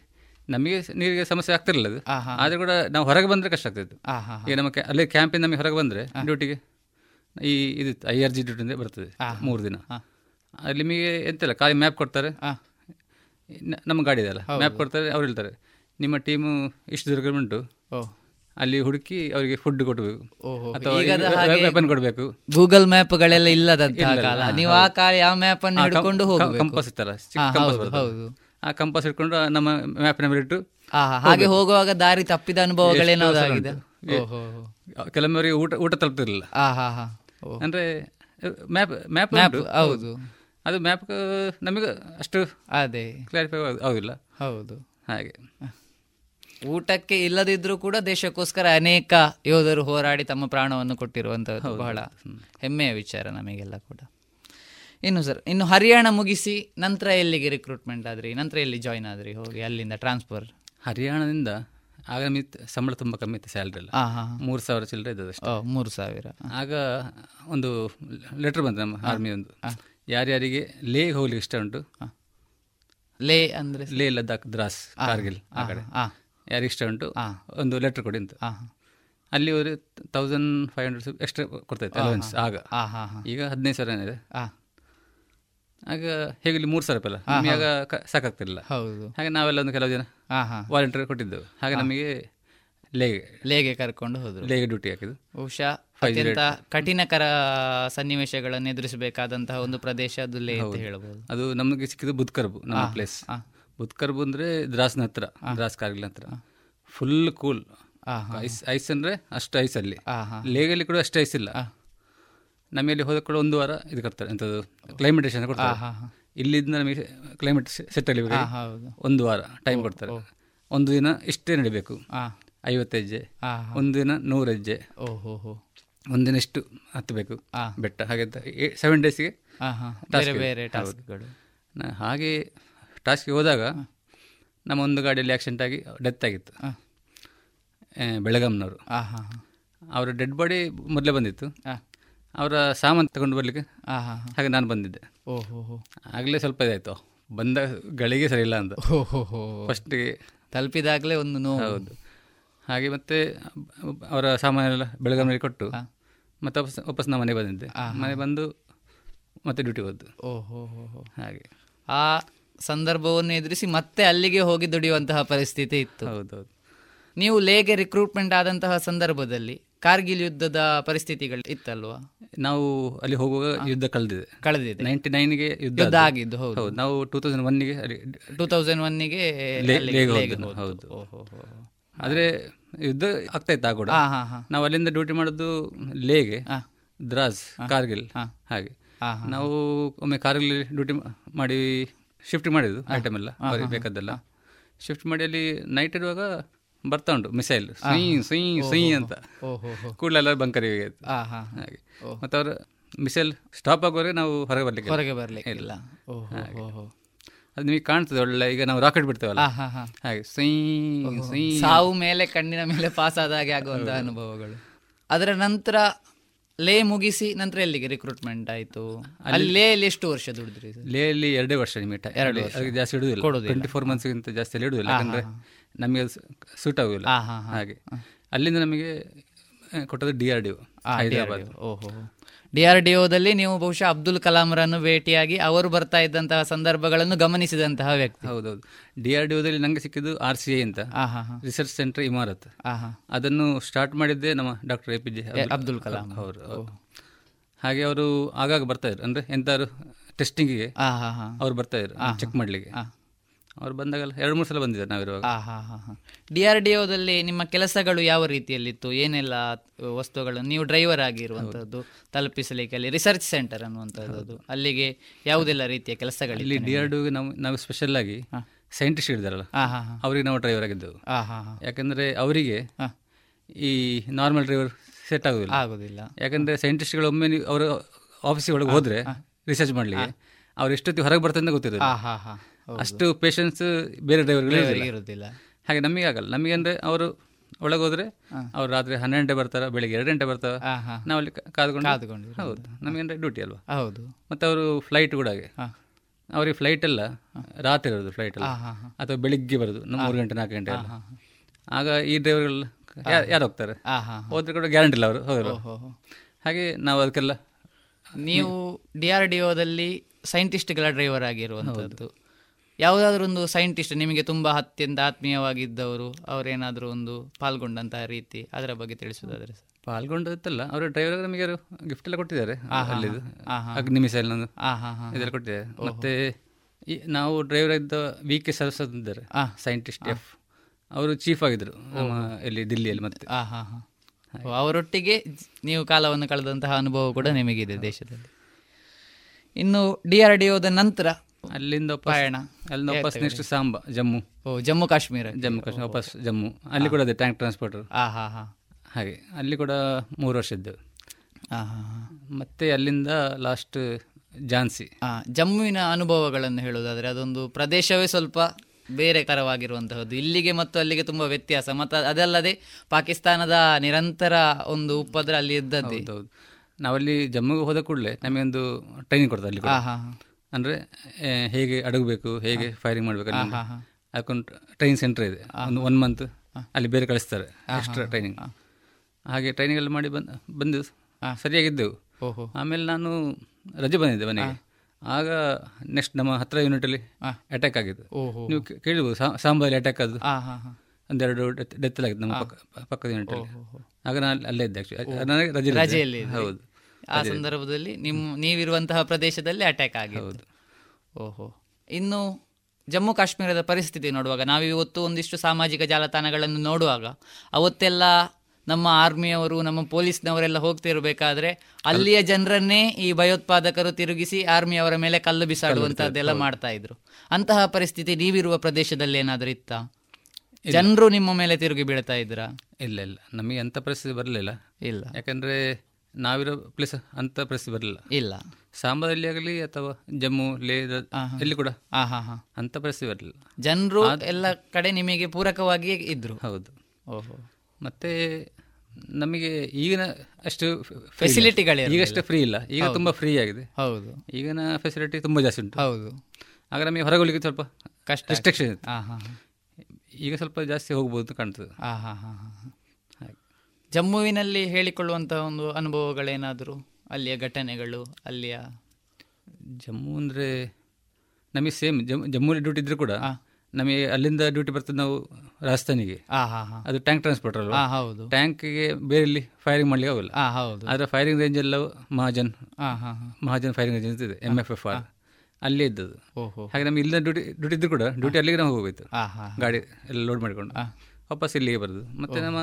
ನಮಗೆ ನೀರಿಗೆ ಸಮಸ್ಯೆ ಆಗ್ತಿರಲಿಲ್ಲ ಅದು. ಆದ್ರೆ ಕೂಡ ನಾವು ಹೊರಗೆ ಬಂದ್ರೆ ಕಷ್ಟ ಆಗ್ತಿತ್ತು. ಈಗ ನಮ್ಮ ಅಲ್ಲೇ ಕ್ಯಾಂಪಿಂದ ನಮಗೆ ಹೊರಗೆ ಬಂದ್ರೆ ಡ್ಯೂಟಿಗೆ ಈ ಇದು ಐ ಆರ್ ಜಿ ಡ್ಯೂಟಿಯಿಂದ ಬರ್ತದೆ ಮೂರು ದಿನ. ಅಲ್ಲಿ ನಿಮಗೆ ಎಂತಿಲ್ಲ ಖಾಲಿ ಮ್ಯಾಪ್ ಕೊಡ್ತಾರೆ? ನಮ್ಮ ಗಾಡಿ ಇದೆಯಲ್ಲ. ಮ್ಯಾಪ್ ಕೊಡ್ತಾರೆ ಅವ್ರು ಹೇಳ್ತಾರೆ ನಿಮ್ಮ ಟೀಮು ಇಷ್ಟು ದೂರ ಉಂಟು. ಅಲ್ಲಿ ಹುಡುಕಿ ಅವರಿಗೆ ಫುಡ್ ಕೊಡಬೇಕು. ಅಥವಾ ವೆಪನ್ ಕೊಡಬೇಕು. ಗೂಗಲ್ ಮ್ಯಾಪ್ಗಳೆಲ್ಲ ಇಲ್ಲದಂತಹ ಇಲ್ಲ, ಕಾಲ. ನೀವು ಆ ಕಾಲ ಯಾವ ಮ್ಯಾಪ್ ಅನ್ನು ಹಿಡ್ಕೊಂಡು ಹೋಗಬೇಕು? ಕಂಪಾಸ್ ಇತ್ತಲ್ಲ ಕಂಪಾಸ್ ಹೌದು, ಆ ಕಂಪಾಸ್ ಹಿಡ್ಕೊಂಡು ನಮ್ಮ ಮ್ಯಾಪ್ ಮೇಲೆ ಇಟ್ಟು ಹಾಗೆ ಹೋಗುವಾಗ ದಾರಿ ತಪ್ಪಿದ ಅನುಭವಗಳೇನಾದ್ರು ಆಗಿದೆ? ಕೆಲವೊಮ್ಮೆ ಊಟ ಊಟ ತಲುಪ್ತಿರಲಿಲ್ಲ. ಅಂದ್ರೆ ಮ್ಯಾಪ್ ಮ್ಯಾಪ್ Map, ಹೌದು. ಅದು ಮ್ಯಾಪ್ ನಮಗೆ ಅಷ್ಟು ಅದೇ. ಕ್ಲಾರಿಫೈ ಆಗುದಿಲ್ಲ. ಹೌದು. ಹಾಗೆ. ಊಟಕ್ಕೆ ಇಲ್ಲದಿದ್ರೂ ಕೂಡ ದೇಶಕ್ಕೋಸ್ಕರ ಅನೇಕ ಯೋಧರು ಹೋರಾಡಿ ತಮ್ಮ ಪ್ರಾಣವನ್ನು ಕೊಟ್ಟಿರುವಂಥದ್ದು ಬಹಳ ಹೆಮ್ಮೆಯ ವಿಚಾರ ನಮಗೆಲ್ಲ ಕೂಡ. ಇನ್ನು ಸರ್ ಇನ್ನು ಹರಿಯಾಣ ಮುಗಿಸಿ ನಂತರ ಎಲ್ಲಿಗೆ ರಿಕ್ರೂಟ್ಮೆಂಟ್ ಆದ್ರಿ? ನಂತರ ಎಲ್ಲಿ ಜಾಯ್ನ್ ಆದ್ರಿ? ಹೋಗಿ ಅಲ್ಲಿಂದ ಟ್ರಾನ್ಸ್ಫರ್ ಹರಿಯಾಣದಿಂದ ಆಗ ಸಂಬಳ ತುಂಬಾ ಕಮ್ಮಿ ಇತ್ತು ಸ್ಯಾಲ್ರಿ ಎಲ್ಲ. ಮೂರು ಸಾವಿರ ಚಿಲ್ಲರೆ ಓ, ಮೂರು ಸಾವಿರ. ಆಗ ಒಂದು ಲೆಟರ್ ಬಂತು ನಮ್ಮ ಆರ್ಮಿ ಒಂದು. ಯಾರ್ಯಾರಿಗೆ ಲೇ ಹೋಗ್ಲಿಕ್ಕೆ ಇಷ್ಟ ಉಂಟು? ಲೇ ಅಂದ್ರೆ ಲೇ ಲದ್ದಾಖ್ ದ್ರಾಸ್ ಕಾರ್ಗಿಲ್ ಆ ಕಡೆ. ಯಾರಿಗೆ ಇಷ್ಟ ಉಂಟು? ಒಂದು ಲೆಟರ್ ಕೊಡಿ ಅಂತ. ಅಲ್ಲಿ ಅವರು ತೌಸಂಡ್ ಫೈವ್ ಹಂಡ್ರೆಡ್ ಎಕ್ಸ್ಟ್ರಾ ಕೊಡ್ತಾ ಇತ್ತು ಅಲವೆನ್ಸ್ ಆಗ. ಈಗ ಹದಿನೈದು ಸಾವಿರ ಏನಿದೆ? ಆಗ ಹೇಗೆ ಇಲ್ಲಿ ಮೂರು ಸಾವಿರ ರೂಪಾಯಿ. ಆಗ ಹೌದು. ಹಾಗೆ ನಾವೆಲ್ಲ ಒಂದು ಕೆಲವು ಜನ. ವಾಲಂಟಿಯರ್ ಕೊಟ್ಟಿದ್ದೆವು. ಹಾಗೆ. ನಮಗೆ ಲೇಗೆ ಲೇಗೆ ಕರ್ಕೊಂಡು ಹೋದ್ರು. ಲೇಗೆ ಡ್ಯೂಟಿ ಹಾಕಿದ್ದು. ಬಹುಶಃ ಅತ್ಯಂತ ಕಠಿಣಕರ ಸನ್ನಿವೇಶಗಳನ್ನು ಎದುರಿಸಬೇಕಾದಂತಹ ಒಂದು ಪ್ರದೇಶ ಅದು ಲೇ ಅಂತ ಹೇಳಬಹುದು ಅದು ನಮಗೆ ಸಿಕ್ಕಿದ್ದು ಬುದ್ಕರ್ಬು ನಮ್ಮ ಪ್ಲೇಸ್ ಬುತ್ಕರ್ಬು ಬುದ್ಕರ್ಬು ಅಂದ್ರೆ ದ್ರಾಸ್ನ ಹತ್ರ ದ್ರಾಸ್ ಕಾರ್ಗಿಲ್ ಹತ್ರ. ಫುಲ್ ಕೂಲ್ ಆ, ಐಸ್ ಐಸ್ ಅಂದ್ರೆ ಅಷ್ಟು ಐಸ್ ಅಲ್ಲಿ. ಲೇಗಲ್ಲಿ ಕೂಡ ಅಷ್ಟು ಐಸ್ ಇಲ್ಲ. ನಮ್ಮಲ್ಲಿ ಹೋದ ಕೂಡ ಒಂದು ವಾರ ಇದು ಕರ್ತಾರೆ ಎಂಥದ್ದು ಕ್ಲೈಮೇಟೇಷನ್ ಕೊಡ್ತಾರೆ. ಇಲ್ಲಿಂದ ನಮಗೆ ಕ್ಲೈಮೇಟ್ ಸೆಟ್ ಅಲ್ಲಿ ಆ, ಒಂದು ವಾರ ಟೈಮ್ ಕೊಡ್ತಾರೆ. ಒಂದು ದಿನ ಇಷ್ಟೇ ನಡಿಬೇಕು. ಐವತ್ತು ಹೆಜ್ಜೆ ಒಂದು ದಿನ ನೂರು ಹೆಜ್ಜೆ ಒಂದಿನ ಇಷ್ಟು ಹತ್ತಬೇಕು. ಬೆಟ್ಟ. ಹಾಗೆ ಸೆವೆನ್ ಡೇಸ್ಗೆ. ಹಾಗೆ ಟಾಸ್ಕ್ಗೆ ಹೋದಾಗ ನಮ್ಮ ಒಂದು ಗಾಡಿಯಲ್ಲಿ ಆಕ್ಸಿಡೆಂಟ್ ಆಗಿ ಡೆತ್ ಆಗಿತ್ತು. ಬೆಳಗಾಂನವರು. ಆ, ಹಾ, ಹಾ. ಅವರ ಡೆಡ್ ಬಾಡಿ ಮೊದಲೇ ಬಂದಿತ್ತು. ಅವರ ಸಾಮಾನು ತಗೊಂಡು ಬರಲಿಕ್ಕೆ ಆ, ಹಾ, ಹಾ. ಹಾಗೆ ನಾನು ಬಂದಿದ್ದೆ. ಆಗಲೇ ಸ್ವಲ್ಪ ಇದಾಯ್ತು. ಬಂದ ಗಳಿಗೆ ಸರಿ ಇಲ್ಲ ಅಂತ. ಫಸ್ಟಿಗೆ ತಲುಪಿದಾಗಲೇ ಒಂದು ನೋವು. ಹೌದು. ಹಾಗೆ ಮತ್ತೆ ಅವರ ಸಾಮಾನೆಲ್ಲ ಬೆಳಗಾವಿನಲ್ಲಿ ಕೊಟ್ಟು ಮತ್ತೆ ವಾಪಸ್ ವಾಪಸ್ ನಾವು ಮನೆಗೆ ಬಂದಿದ್ದೆ. ಮನೆ ಬಂದು ಮತ್ತೆ ಡ್ಯೂಟಿ ಹೋದ್ದು. ಓಹೋ. ಹಾಗೆ. ಆ ಸಂದರ್ಭವನ್ನು ಎದುರಿಸಿ ಮತ್ತೆ ಅಲ್ಲಿಗೆ ಹೋಗಿ ದುಡಿಯುವಂತಹ ಪರಿಸ್ಥಿತಿ ಇತ್ತು. ಹೌದೌದು. ನೀವು ಲೇಗೆ ರಿಕ್ರೂಟ್ಮೆಂಟ್ ಆದಂತಹ ಸಂದರ್ಭದಲ್ಲಿ ಕಾರ್ಗಿಲ್ ಯುದ್ಧದ ಪರಿಸ್ಥಿತಿಗಳು ಇತ್ತಲ್ವಾ? ನಾವು ಅಲ್ಲಿ ಹೋಗುವಾಗ ಯುದ್ಧ ಕಳೆದಿದೆ. ಕಳೆದಿದೆ. ನೈಂಟಿ ನೈನ್ಗೆ ಯುದ್ಧ ಆಗಿದ್ದು ಹೌದು. ನಾವು ಟೂ ತೌಸಂಡ್ ಒನ್ಗೆ ಟೂ ತೌಸಂಡ್ ಒನ್ಗೆ. ಹೌದು. ಆದ್ರೆ ಯುದ್ಧ ಆಗ್ತಾ ಇತ್ತು ಆ ಕೂಡ. ನಾವು ಅಲ್ಲಿಂದ ಡ್ಯೂಟಿ ಮಾಡೋದು ಲೇಗೆ ದ್ರಾಸ್ ಕಾರ್ಗಿಲ್ ಹಾಗೆ. ನಾವು ಒಮ್ಮೆ ಕಾರ್ಗಿಲ್ ಡ್ಯೂಟಿ ಮಾಡಿ ಶಿಫ್ಟ್ ಮಾಡಿದ್ದು ಐಟಮ್ ಎಲ್ಲ ಬೇಕಾದ್ದೆಲ್ಲ. ಶಿಫ್ಟ್ ಮಾಡಿ ಅಲ್ಲಿ ನೈಟ್ ಇರುವಾಗ ಬರ್ತಾ ಉಂಟು ಮಿಸೈಲ್ ಸುಯಿ ಸುಯಿ ಸುಯ್ ಅಂತ. ಕೂಡಲೆಲ್ಲ ಬಂಕರಿಗೆ ಆಯ್ತು ಹಾ, ಹಾ, ಹಾ. ಹಾಗೆ. ಮತ್ತೆ ಅವರು ಮಿಸೈಲ್ ಸ್ಟಾಪ್ ಆಗೋರೆ ನಾವು ಹೊರಗೆ ಬರ್ಲಿಕ್ಕೆ ಹೊರಗೆ ಬರ್ಲಿಕ್ಕೆ ಇಲ್ಲ. ಅದು ನಿಮಗೆ ಕಾಣ್ತದೆ ಒಳ್ಳೆ ಈಗ ನಾವು ರಾಕೆಟ್ ಬಿಡ್ತೇವಲ್ಲ. ಹಾಗೆ ಸುಯಿ ಸುಯಿ. ಸಾವು ಮೇಲೆ ಕಣ್ಣಿನ ಮೇಲೆ ಪಾಸ್ ಆದ ಹಾಗೆ ಆಗುವಂತಹ ಅನುಭವಗಳು. ಅದರ ನಂತರ ಲೇ ಮುಗಿಸಿ ನಂತರ ಎಲ್ಲಿಗೆ ರಿಕ್ರೂಟ್ಮೆಂಟ್ ಆಯ್ತು? ಅಲ್ಲಿ ಲೇ ಅಲ್ಲಿ ಎಷ್ಟು ವರ್ಷ ದುಡಿದ್ರಿ? ಲೇ ಅಲ್ಲಿ ಎರಡೇ ವರ್ಷ ನಿಮಿಟ ಎರಡು ವರ್ಷ. ಜಾಸ್ತಿ ಇಡುದಿಲ್ಲ ಕೊಡುದಿಲ್ಲ. ಟ್ವೆಂಟಿ ಫೋರ್ ಮಂತ್ಸ್ಗಿಂತ ಜಾಸ್ತಿ ಅಲ್ಲಿ ಇಡುದಿಲ್ಲ ಆ, ಯಾಕಂದ್ರೆ ನಮಗೆ ಸೂಟ್ ಆಗುದಿಲ್ಲ. ಆ, ಹಾ, ಹಾ. ಹಾಗೆ. ಅಲ್ಲಿಂದ ನಮಗೆ ಕೊಟ್ಟದ್ದು ಡಿ ಆರ್ ಡಿ ಹೈದರಾಬಾದ್. ಓಹೋ. ಡಿ ಆರ್ ಡಿ ಓದಲ್ಲಿ ನೀವು ಬಹುಶಃ ಅಬ್ದುಲ್ ಕಲಾಂರನ್ನು ಭೇಟಿಯಾಗಿ ಅವರು ಬರ್ತಾ ಇದ್ದಂತಹ ಸಂದರ್ಭಗಳನ್ನು ಗಮನಿಸಿದಂತಹ ವ್ಯಕ್ತಿ. ಹೌದೌದು. ಡಿ ಆರ್ ಡಿ ಒದಲ್ಲಿ ನಂಗೆ ಸಿಕ್ಕಿದ್ದು ಆರ್ ಸಿ ಐ ಅಂತ. ಆಹಾ ರಿಸರ್ಚ್ ಸೆಂಟರ್ ಇಮಾರತ್. ಆಹಾ. ಅದನ್ನು ಸ್ಟಾರ್ಟ್ ಮಾಡಿದ್ದೆ ನಮ್ಮ doctor A P J Abdul Kalam. ಅವರು. ಹಾಗೆ ಅವರು ಆಗಾಗ ಬರ್ತಾ ಇದ್ರು. ಅಂದ್ರೆ ಎಂತಾದ್ರು ಟೆಸ್ಟಿಂಗಿಗೆ. ಅವ್ರು ಬರ್ತಾ ಇದ್ರು. ಚೆಕ್ ಮಾಡ್ಲಿಕ್ಕೆ. ಅವ್ರು ಬಂದಾಗಲ್ಲ ಎರಡು ಮೂರು ಸಲ ಬಂದಿದ್ದಾರೆ ನಾವಿರುವಾಗ. ಡಿ ಆರ್ ಡಿ ಒದಲ್ಲಿ ನಿಮ್ಮ ಕೆಲಸಗಳು ಯಾವ ರೀತಿಯಲ್ಲಿತ್ತು? ಏನೆಲ್ಲ ವಸ್ತುಗಳು? ನೀವು ಡ್ರೈವರ್ ಆಗಿರುವಂಥದ್ದು ತಲುಪಿಸಲಿಕ್ಕೆ ಅಲ್ಲಿ ರಿಸರ್ಚ್ ಸೆಂಟರ್ ಅನ್ನುವಂಥದ್ದು ಅಲ್ಲಿಗೆ ಯಾವುದೆಲ್ಲ ರೀತಿಯ ಕೆಲಸಗಳು ಇಲ್ಲಿ ಡಿ ಆರ್ ಡಿ ನಾವು ನಾವು ಸ್ಪೆಷಲ್ ಆಗಿ ಸೈಂಟಿಸ್ಟ್ ಇದ್ದಾರಲ್ಲ ಹಾಂ ಹಾ. ಅವರಿಗೆ ನಾವು ಡ್ರೈವರ್ ಆಗಿದ್ದೆವು. ಯಾಕಂದ್ರೆ ಅವರಿಗೆ ಈ ನಾರ್ಮಲ್ ಡ್ರೈವರ್ ಸೆಟ್ ಆಗುದಿಲ್ಲ. ಆಗೋದಿಲ್ಲ. ಯಾಕಂದ್ರೆ ಸೈಂಟಿಸ್ಟ್ಗಳು ಒಮ್ಮೆ ನೀವು ಅವರ ಆಫೀಸಿಗೆ ಒಳಗೆ ಹೋದ್ರೆ ರಿಸರ್ಚ್ ಮಾಡ್ಲಿಕ್ಕೆ ಅವ್ರು ಎಷ್ಟೊತ್ತಿಗೆ ಹೊರಗೆ ಬರ್ತಾರೆ ಅಂತ ಗೊತ್ತಿರೋದು. ಅಷ್ಟು ಪೇಷನ್ಸ್ ಬೇರೆ ಡ್ರೈವರ್ಗಳು ಇರೋದಿಲ್ಲ. ಹಾಗೆ ನಮಗೆ ಆಗಲ್ಲ. ನಮಗೆ ಅಂದ್ರೆ ಅವರು ಒಳಗೆ ಹೋದ್ರೆ ಅವ್ರು ರಾತ್ರಿ ಹನ್ನೆರಡು ಗಂಟೆ ಬರ್ತಾರ ಬೆಳಿಗ್ಗೆ ಎರಡು ಗಂಟೆ ಬರ್ತಾರ ಅಲ್ಲಿ ಕಾದ್ಕೊಂಡು ಕಾದ್ಕೊಂಡು ಹೌದು. ನಮಗೆ ಅಂದ್ರೆ ಡ್ಯೂಟಿ ಅಲ್ವಾ? ಹೌದು. ಮತ್ತೆ ಅವರು ಫ್ಲೈಟ್ ಕೂಡ ಹಾಗೆ. ಅವ್ರಿಗೆ ಫ್ಲೈಟ್ ಎಲ್ಲ ರಾತ್ರಿ ಇರೋದು ಫ್ಲೈಟ್ ಎಲ್ಲ ಅಥವಾ ಬೆಳಿಗ್ಗೆ ಬರೋದು ಮೂರು ಗಂಟೆ ನಾಲ್ಕು ಗಂಟೆ ಆಗ ಈ ಡ್ರೈವರ್ಗಳು ಯಾರು ಹೋಗ್ತಾರೆ. ಹೋದ್ರೆ ಕೂಡ ಗ್ಯಾರಂಟಿ ಇಲ್ಲ ಅವರು ಹೌದು. ಹಾಗೆ ನಾವು ಅದಕ್ಕೆಲ್ಲ ನೀವು ಡಿ ಆರ್ ಡಿ ಒದಲ್ಲಿ ಸೈಂಟಿಸ್ಟ್ಗಳ ಡ್ರೈವರ್ ಆಗಿರುವಂಥದ್ದು ಯಾವುದಾದ್ರೂ ಒಂದು ಸೈಂಟಿಸ್ಟ್ ನಿಮಗೆ ತುಂಬಾ ಅತ್ಯಂತ ಆತ್ಮೀಯವಾಗಿದ್ದವರು ಅವರೇನಾದರೂ ಒಂದು ಪಾಲ್ಗೊಂಡಂತಹ ರೀತಿ ಅದರ ಬಗ್ಗೆ ತಿಳಿಸೋದಾದ್ರೆ ಸರ್? ಪಾಲ್ಗೊಂಡದಲ್ಲ ಅವರು ಡ್ರೈವರ್ ನಮಗೆ ಗಿಫ್ಟ್ ಎಲ್ಲ ಕೊಟ್ಟಿದ್ದಾರೆ. ಅಗ್ನಿ ಮಿಸೈಲ್. ಇದೆಲ್ಲ ಕೊಟ್ಟಿದ್ದಾರೆ. ಮತ್ತೆ ನಾವು ಡ್ರೈವರ್ ಇದ್ದ ವಿ ಕೆ ಸರಸ್ವತ್ ಇದ್ದಾರೆ ಸೈಂಟಿಸ್ಟ್ ಎಫ್ ಅವರು ಚೀಫ್ ಆಗಿದ್ರು ಇಲ್ಲಿ ದಿಲ್ಲಿಯಲ್ಲಿ ಮತ್ತೆ. ಅವರೊಟ್ಟಿಗೆ ನೀವು ಕಾಲವನ್ನು ಕಳೆದಂತಹ ಅನುಭವ ಕೂಡ ನಿಮಗಿದೆ ದೇಶದಲ್ಲಿ. ಇನ್ನು ಡಿ ಆರ್ ಡಿ ಒದ ನಂತರ ಅಲ್ಲಿಂದ ಪ್ರಯಾಣ ಪಯಣ. ಅಲ್ಲಿಂದ ವಾಪಸ್ ನೆಕ್ಸ್ಟ್ ಸಾಂಬಾ ಜಮ್ಮು. ಓ ಜಮ್ಮು ಕಾಶ್ಮೀರ. ಜಮ್ಮು ಕಾಶ್ಮೀರ ವಾಪಸ್ ಜಮ್ಮು. ಅಲ್ಲಿ ಕೂಡ ಅದೇ ಟ್ಯಾಂಕ್ ಟ್ರಾನ್ಸ್ಪೋರ್ಟರ್ ಆಹಾ ಹಾ ಹಾ. ಹಾಗೆ ಅಲ್ಲಿ ಕೂಡ ಮೂರು ವರ್ಷ ಇದ್ದೆವು ಮತ್ತೆ ಅಲ್ಲಿಂದ ಲಾಸ್ಟ್ ಝಾನ್ಸಿ. ಜಮ್ಮುವಿನ ಅನುಭವಗಳನ್ನು ಹೇಳುವುದಾದ್ರೆ ಅದೊಂದು ಪ್ರದೇಶವೇ ಸ್ವಲ್ಪ ಬೇರೆ ಕರವಾಗಿರುವಂತಹದ್ದು. ಇಲ್ಲಿಗೆ ಮತ್ತು ಅಲ್ಲಿಗೆ ತುಂಬಾ ವ್ಯತ್ಯಾಸ. ಮತ್ತು ಅದಲ್ಲದೆ ಪಾಕಿಸ್ತಾನದ ನಿರಂತರ ಒಂದು ಉಪದ್ರ ಅಲ್ಲಿ ಇದ್ದದ್ದು. ನಾವಲ್ಲಿ ಜಮ್ಮುಗೆ ಹೋದ ಕೂಡಲೇ ನಮಗೆ ಒಂದು ಟ್ರೈನಿಂಗ್ ಕೊಡ್ತಾರೆ ಅಲ್ಲಿ. ಅಂದ್ರೆ ಹೇಗೆ ಅಡಗಬೇಕು ಹೇಗೆ ಫೈರಿಂಗ್ ಮಾಡಬೇಕು. ಅದಕ್ಕೊಂದು ಟ್ರೈನಿಂಗ್ ಸೆಂಟರ್ ಇದೆ. ಒಂದು ಒನ್ ಮಂತ್ ಅಲ್ಲಿ ಬೇರೆ ಕಳಿಸ್ತಾರೆ ಎಕ್ಸ್ಟ್ರಾ ಟ್ರೈನಿಂಗ್ ಹಾಗೆ ಟ್ರೈನಿಂಗ್ ಎಲ್ಲ ಮಾಡಿ ಬಂದು ಬಂದು ಸರಿಯಾಗಿದ್ದೆವು. ಓಹೋ. ಆಮೇಲೆ ನಾನು ರಜೆ ಬಂದಿದ್ದೆ ಮನೆಗೆ. ಆಗ ನೆಕ್ಸ್ಟ್ ನಮ್ಮ ಹತ್ರ ಯೂನಿಟಲ್ಲಿ ಅಟ್ಯಾಕ್ ಆಗಿದ್ದು. ನೀವು ಕೇಳಬಹುದು ಕೇಳಿರ್ಬೋದು ಸಾಂಬಾರಲ್ಲಿ ಅಟ್ಯಾಕ್ ಅದು. ಆ, ಹಾ, ಹಾ. ಒಂದೆರಡು ಡೆತ್ ಆಗಿದೆ ಆಗಿತ್ತು ನಮ್ಮ ಪಕ್ಕ ಪಕ್ಕದ ಯೂನಿಟಲ್ಲಿ ಆಗ ನಾನು ಅಲ್ಲೇ ಇದ್ದೆ ಆಕ್ಚುಲಿ ನನಗೆ ರಜೆ ಹೌದು. ಆ ಸಂದರ್ಭದಲ್ಲಿ ನಿಮ್ ನೀವಿರುವಂತಹ ಪ್ರದೇಶದಲ್ಲಿ ಅಟ್ಯಾಕ್ ಆಗಿತ್ತು. ಓಹೋ. ಇನ್ನು ಜಮ್ಮು ಕಾಶ್ಮೀರದ ಪರಿಸ್ಥಿತಿ ನೋಡುವಾಗ ನಾವಿವತ್ತು ಒಂದಿಷ್ಟು ಸಾಮಾಜಿಕ ಜಾಲತಾಣಗಳನ್ನು ನೋಡುವಾಗ ಅವತ್ತೆಲ್ಲ ನಮ್ಮ ಆರ್ಮಿಯವರು ನಮ್ಮ ಪೊಲೀಸ್ನವರೆಲ್ಲ ಹೋಗ್ತಿರಬೇಕಾದ್ರೆ ಅಲ್ಲಿಯ ಜನರನ್ನೇ ಈ ಭಯೋತ್ಪಾದಕರು ತಿರುಗಿಸಿ ಆರ್ಮಿಯವರ ಮೇಲೆ ಕಲ್ಲು ಬಿಸಾಡುವಂತಹದ್ದೆಲ್ಲ ಮಾಡ್ತಾ ಇದ್ರು. ಅಂತಹ ಪರಿಸ್ಥಿತಿ ನೀವಿರುವ ಪ್ರದೇಶದಲ್ಲಿ ಏನಾದರೂ ಇತ್ತಾ? ಜನರು ನಿಮ್ಮ ಮೇಲೆ ತಿರುಗಿ ಬೀಳ್ತಾ ಇದ್ರಾ? ಇಲ್ಲ ಇಲ್ಲ. ನಮಗೆ ಅಂತ ಪರಿಸ್ಥಿತಿ ಬರಲಿಲ್ಲ. ಇಲ್ಲ. ಯಾಕಂದ್ರೆ ನಾವಿರೋ ಪ್ಲೇಸ್ ಅಂತ ಪ್ರಸಿ ಬರಲಿಲ್ಲ. ಇಲ್ಲ. ಸಾಂಬಾದಲ್ಲಿ ಆಗಲಿ ಅಥವಾ ಜಮ್ಮು ಲೇ ಎಲ್ಲಿ ಕೂಡ ಅಂತ ಪರಿಸ್ಥಿತಿ ಬರಲಿಲ್ಲ. ಜನರು ಎಲ್ಲ ಕಡೆ ನಿಮಗೆ ಪೂರಕವಾಗಿ ಇದ್ರು. ಹೌದು. ಓಹೋ. ಮತ್ತೆ ನಮಗೆ ಈಗಿನ ಅಷ್ಟು ಫೆಸಿಲಿಟಿಗಳಿರಲಿಲ್ಲ. ಈಗಷ್ಟು ಫ್ರೀ ಇಲ್ಲ. ಈಗ. ತುಂಬಾ ಫ್ರೀ ಆಗಿದೆ. ಹೌದು. ಈಗಿನ ಫೆಸಿಲಿಟಿ ತುಂಬಾ ಜಾಸ್ತಿ ಉಂಟು. ಹೌದು. ಆಗ ನಮಗೆ ಹೊರಗೋಗ್ಲಿಕ್ಕೆ ಸ್ವಲ್ಪ ಕಷ್ಟ ರಿಸ್ಟ್ರಿಕ್ಷನ್. ಈಗ ಸ್ವಲ್ಪ ಜಾಸ್ತಿ ಹೋಗ್ಬೋದು ಕಾಣ್ತದೆ. ಆ ಹಾ ಹಾ ಹಾ ಹಾ. ಜಮ್ಮುವಿನಲ್ಲಿ ಹೇಳಿಕೊಳ್ಳುವಂತಹ ಒಂದು ಅನುಭವಗಳೇನಾದರೂ? ಅಲ್ಲಿಯ ಘಟನೆಗಳು ಅಲ್ಲಿಯ ಜಮ್ಮು ಅಂದರೆ ನಮಗೆ ಸೇಮ್ ಜಮ್ಮು ಡ್ಯೂಟಿ ಇದ್ರೆ ಕೂಡ ನಮಗೆ ಅಲ್ಲಿಂದ ಡ್ಯೂಟಿ ಬರ್ತದೆ ನಾವು ರಾಜಸ್ಥಾನಿಗೆ. ಅದು ಟ್ಯಾಂಕ್ ಟ್ರಾನ್ಸ್ಪೋರ್ಟರ್ ಅಲ್ವಾ? ಹೌದು. ಟ್ಯಾಂಕ್ಗೆ ಬೇರೆ ಇಲ್ಲಿ ಫೈರಿಂಗ್ ಮಾಡ್ಲಿಕ್ಕೆ ಆಗಲ್ಲ. ಹೌದು. ಆದರೆ ಫೈರಿಂಗ್ ರೇಂಜ್ ಎಲ್ಲ ಮಹಾಜನ್. ಮಹಾಜನ್ ಫೈರಿಂಗ್ ರೇಂಜ್ ಇದೆ ಎಂ ಎಫ್ ಎಫ್ ಆರ್ ಅಲ್ಲೇ ಇದ್ದದ್ದು. ಓಹೋ. ಹಾಗೆ ನಮ್ಗೆ ಇಲ್ಲಿಂದ ಡ್ಯೂಟಿ ಡ್ಯೂಟಿ ಇದ್ರು ಕೂಡ ಡ್ಯೂಟಿ ಅಲ್ಲಿಗೆ ನಾವು ಹೋಗಬೇಕು. ಗಾಡಿ ಎಲ್ಲ ಲೋಡ್ ಮಾಡಿಕೊಂಡು. ವಾಪಸ್ ಇಲ್ಲಿಗೆ ಬರೋದು. ಮತ್ತೆ ನಮ್ಮ